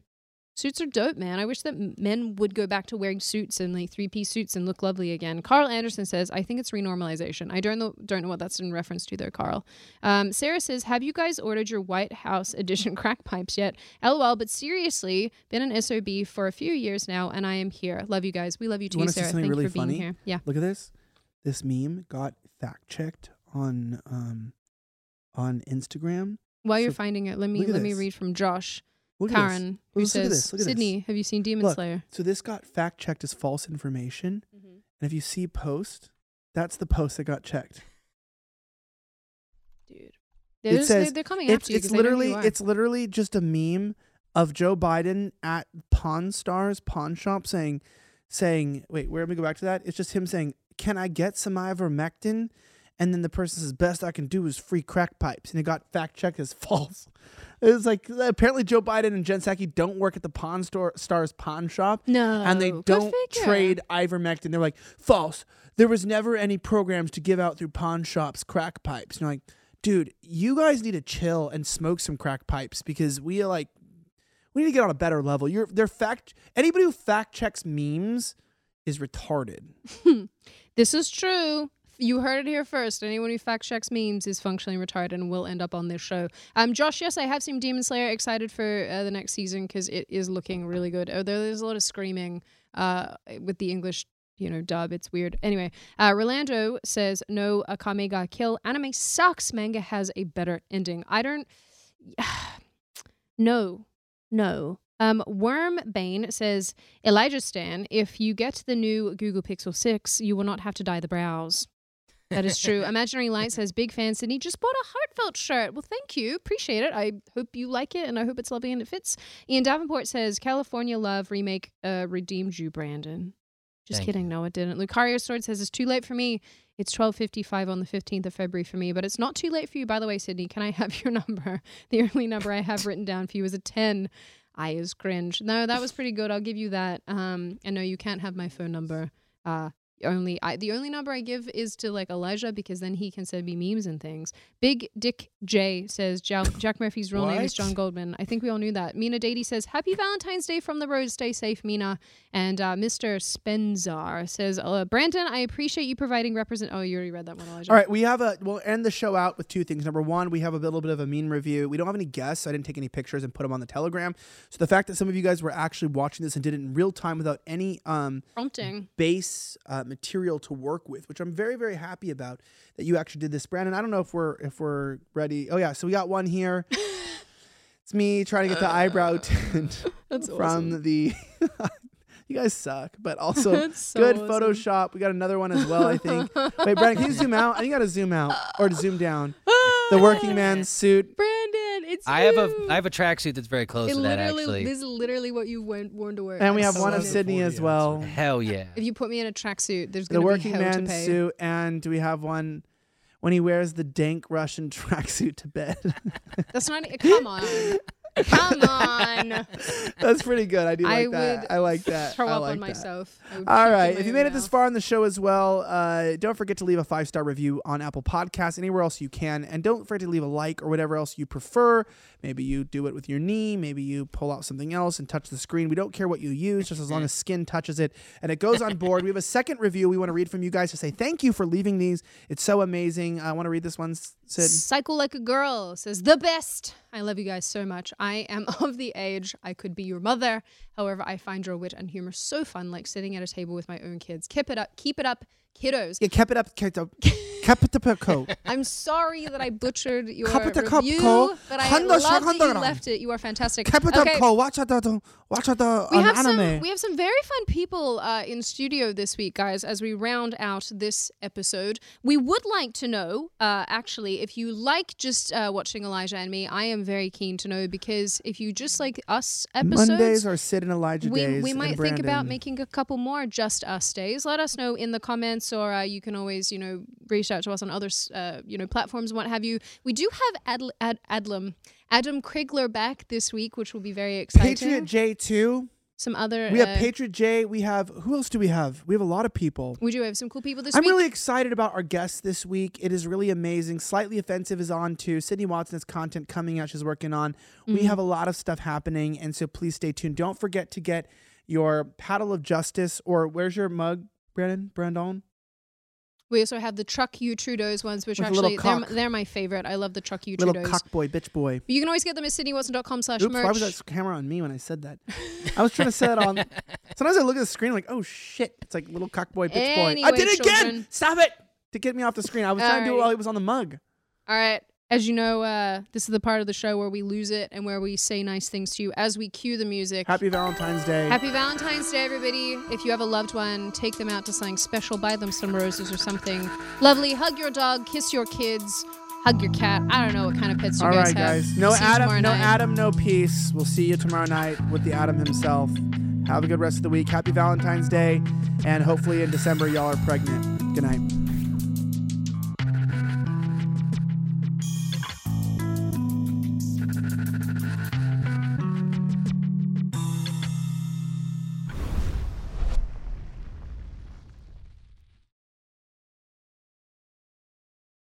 Suits are dope, man. I wish that men would go back to wearing suits and like three piece suits and look lovely again. Carl Anderson says, "I think it's renormalization." I don't know, don't know what that's in reference to, though. Carl, um, Sarah says, "Have you guys ordered your White House edition *laughs* crack pipes yet?" LOL. But seriously, been an sob for a few years now, and I am here. Love you guys. We love you You too, see Sarah. something Thank really you for being here. Yeah. look at this. This meme got fact checked on um on Instagram. While you're finding it, let me let me read from Josh Look at this. Karen, who Let's look at says, this, look at this. "Sydney, have you seen Demon Look. Slayer?" So this got fact checked as false information, Mm-hmm. and if you see post, that's the post that got checked. Dude, They're, It says they're coming It's after you. it's 'cause they know who literally you it's literally just a meme of Joe Biden at Pawn Stars pawn shop saying, saying, wait, where let me go back to that? It's just him saying, "Can I get some ivermectin?" And then the person says, "Best I can do is free crack pipes," and it got fact checked as *laughs* false. It was like apparently Joe Biden and Jen Psaki don't work at the Pawn Store Stars pawn shop, No, and they don't trade ivermectin. They're like false. There was never any programs to give out through pawn shops crack pipes. And you're like, dude, you guys need to chill and smoke some crack pipes because we are like, we need to get on a better level. You're they're fact. Anybody who fact checks memes is retarded. *laughs* This is true. You heard it here first. Anyone who fact checks memes is functionally retarded and will end up on this show. Um, Josh, yes, I have seen Demon Slayer. Excited for uh, the next season because it is looking really good. Although there's a lot of screaming uh, with the English, you know, dub. It's weird. Anyway, uh, Rolando says no. Akame ga kill. Anime sucks. Manga has a better ending. I don't. *sighs* no, no. Um, Wormbane says Elijah Stan. If you get the new Google Pixel Six, you will not have to dye the brows. That is true. Imaginary Light says, Big fan Sydney just bought a heartfelt shirt. Well, thank you. Appreciate it. I hope you like it and I hope it's lovely and it fits. Ian Davenport says, California Love remake uh, redeemed you, Brandon. Just Thank kidding. No, it didn't. Lucario Sword says, It's too late for me. It's 12.55 on the 15th of February for me, but it's not too late for you. By the way, Sydney, can I have your *laughs* number? The only number I have written down for you is a 10. I is cringe. No, that was pretty good. I'll give you that. Um, and no, you can't have my phone number. Uh, only I the only number I give is to like Elijah because then he can send me memes and things. Big Dick J says Ja- *laughs* Jack Murphy's real name is John Goldman. I think we all knew that. Mina Dady says Happy Valentine's Day from the road. Stay safe, Mina. And uh, Mr. Spenzar says uh, Brandon, I appreciate you providing represent. Oh, you already read that one, Elijah. All right, we have a. We'll end the show out with two things. Number one, we have a little bit of a meme review. We don't have any guests. So I didn't take any pictures and put them on the Telegram. So the fact that some of you guys were actually watching this and did it in real time without any um, Prompting. base uh, material to work with, which I'm very very happy about that you actually did this, Brandon. I don't know if we're if we're ready. Oh yeah, so we got one here. *laughs* it's me trying to get the eyebrow uh, tint *laughs* from awesome. the. *laughs* you guys suck, but also *laughs* so good awesome. Photoshop. We got another one as well. I think. Wait, Brandon, can you zoom out? I think you got to zoom out or to zoom down. The working *laughs* man's suit. Brandon, it's I have a I have a tracksuit that's very close It to that actually. this is literally what you went, worn to wear. And we I have one of. Sydney as well. Hell yeah. If you put me in a tracksuit, there's The gonna working be hell to man's pay. suit, and do we have one when he wears the dank Russian *laughs* tracksuit to bed? That's not. Come on, come on. *laughs* That's pretty good. I do I like that. would I like that. Throw I up like on that. myself. I All right. If you made it this far in the show as well, uh, don't forget to leave a five star review on Apple Podcasts, anywhere else you can. And don't forget to leave a like or whatever else you prefer. Maybe you do it with your knee. Maybe you pull out something else and touch the screen. We don't care what you use, just as long as skin touches it and it goes on *laughs* board. We have a second review we want to read from you guys to say thank you for leaving these. It's so amazing. I want to read this one, Sid. Cycle like a girl says the best. I love you guys so much. I am *laughs* of the age I could be your mother. However, I find your wit and humor so fun, like sitting at a table with my own kids. Keep it up, keep it up, kiddos. Yeah, keep it up. Keep it up. *laughs* Keep it up. coat. I'm sorry that I butchered your Cup it a cup, review, but I love that you left it. You are fantastic. Okay. Watch out the watch out the we have anime. some we have some very fun people uh, in studio this week, guys. As we round out this episode, we would like to know, uh, actually, if you like just uh, watching Elijah and me. I am very keen to know because if you just like us episodes, Mondays are Sid and Elijah we, days. we and might think about Brandon. making a couple more just us days. Let us know in the comments, or uh, you can always, you know, reach out to us on other, uh, you know, platforms and what have you. We do have Adl- Ad- Adlam, Adam Crigler back this week, which will be very exciting. Patriot J two. Some other. We have uh, Patriot J. We have who else do we have? We have a lot of people. We do have some cool people this week I'm really excited about our guests this week. It is really amazing. Slightly offensive is on too. Sydney Watson has content coming out. She's working on. We Mm-hmm. have a lot of stuff happening, and so please stay tuned. Don't forget to get your paddle of justice or where's your mug, Brandon? Brandon? We also have the Truck You Trudeau's ones, which With actually they're, they're my favorite. I love the Truck You Little Trudeau's. cock boy, bitch boy. You can always get them at sydneywatson.com slash Oops, why was that camera on me when I said that? I was trying to say it on. *laughs* Sometimes I look at the screen like, oh shit, it's like little cock boy, bitch boy. I did it again. Stop it to get me off the screen. I was trying to do it while he was on the mug. All right. As you know, uh, this is the part of the show where we lose it and where we say nice things to you as we cue the music. Happy Valentine's Day. Happy Valentine's Day, everybody. If you have a loved one, take them out to something special. Buy them some roses or something lovely. Hug your dog, kiss your kids, hug your cat. I don't know what kind of pets you All guys right, have. guys. No See Adam, no night. Adam, no peace. We'll see you tomorrow night with the Adam himself. Have a good rest of the week. Happy Valentine's Day, and hopefully in December y'all are pregnant. Good night.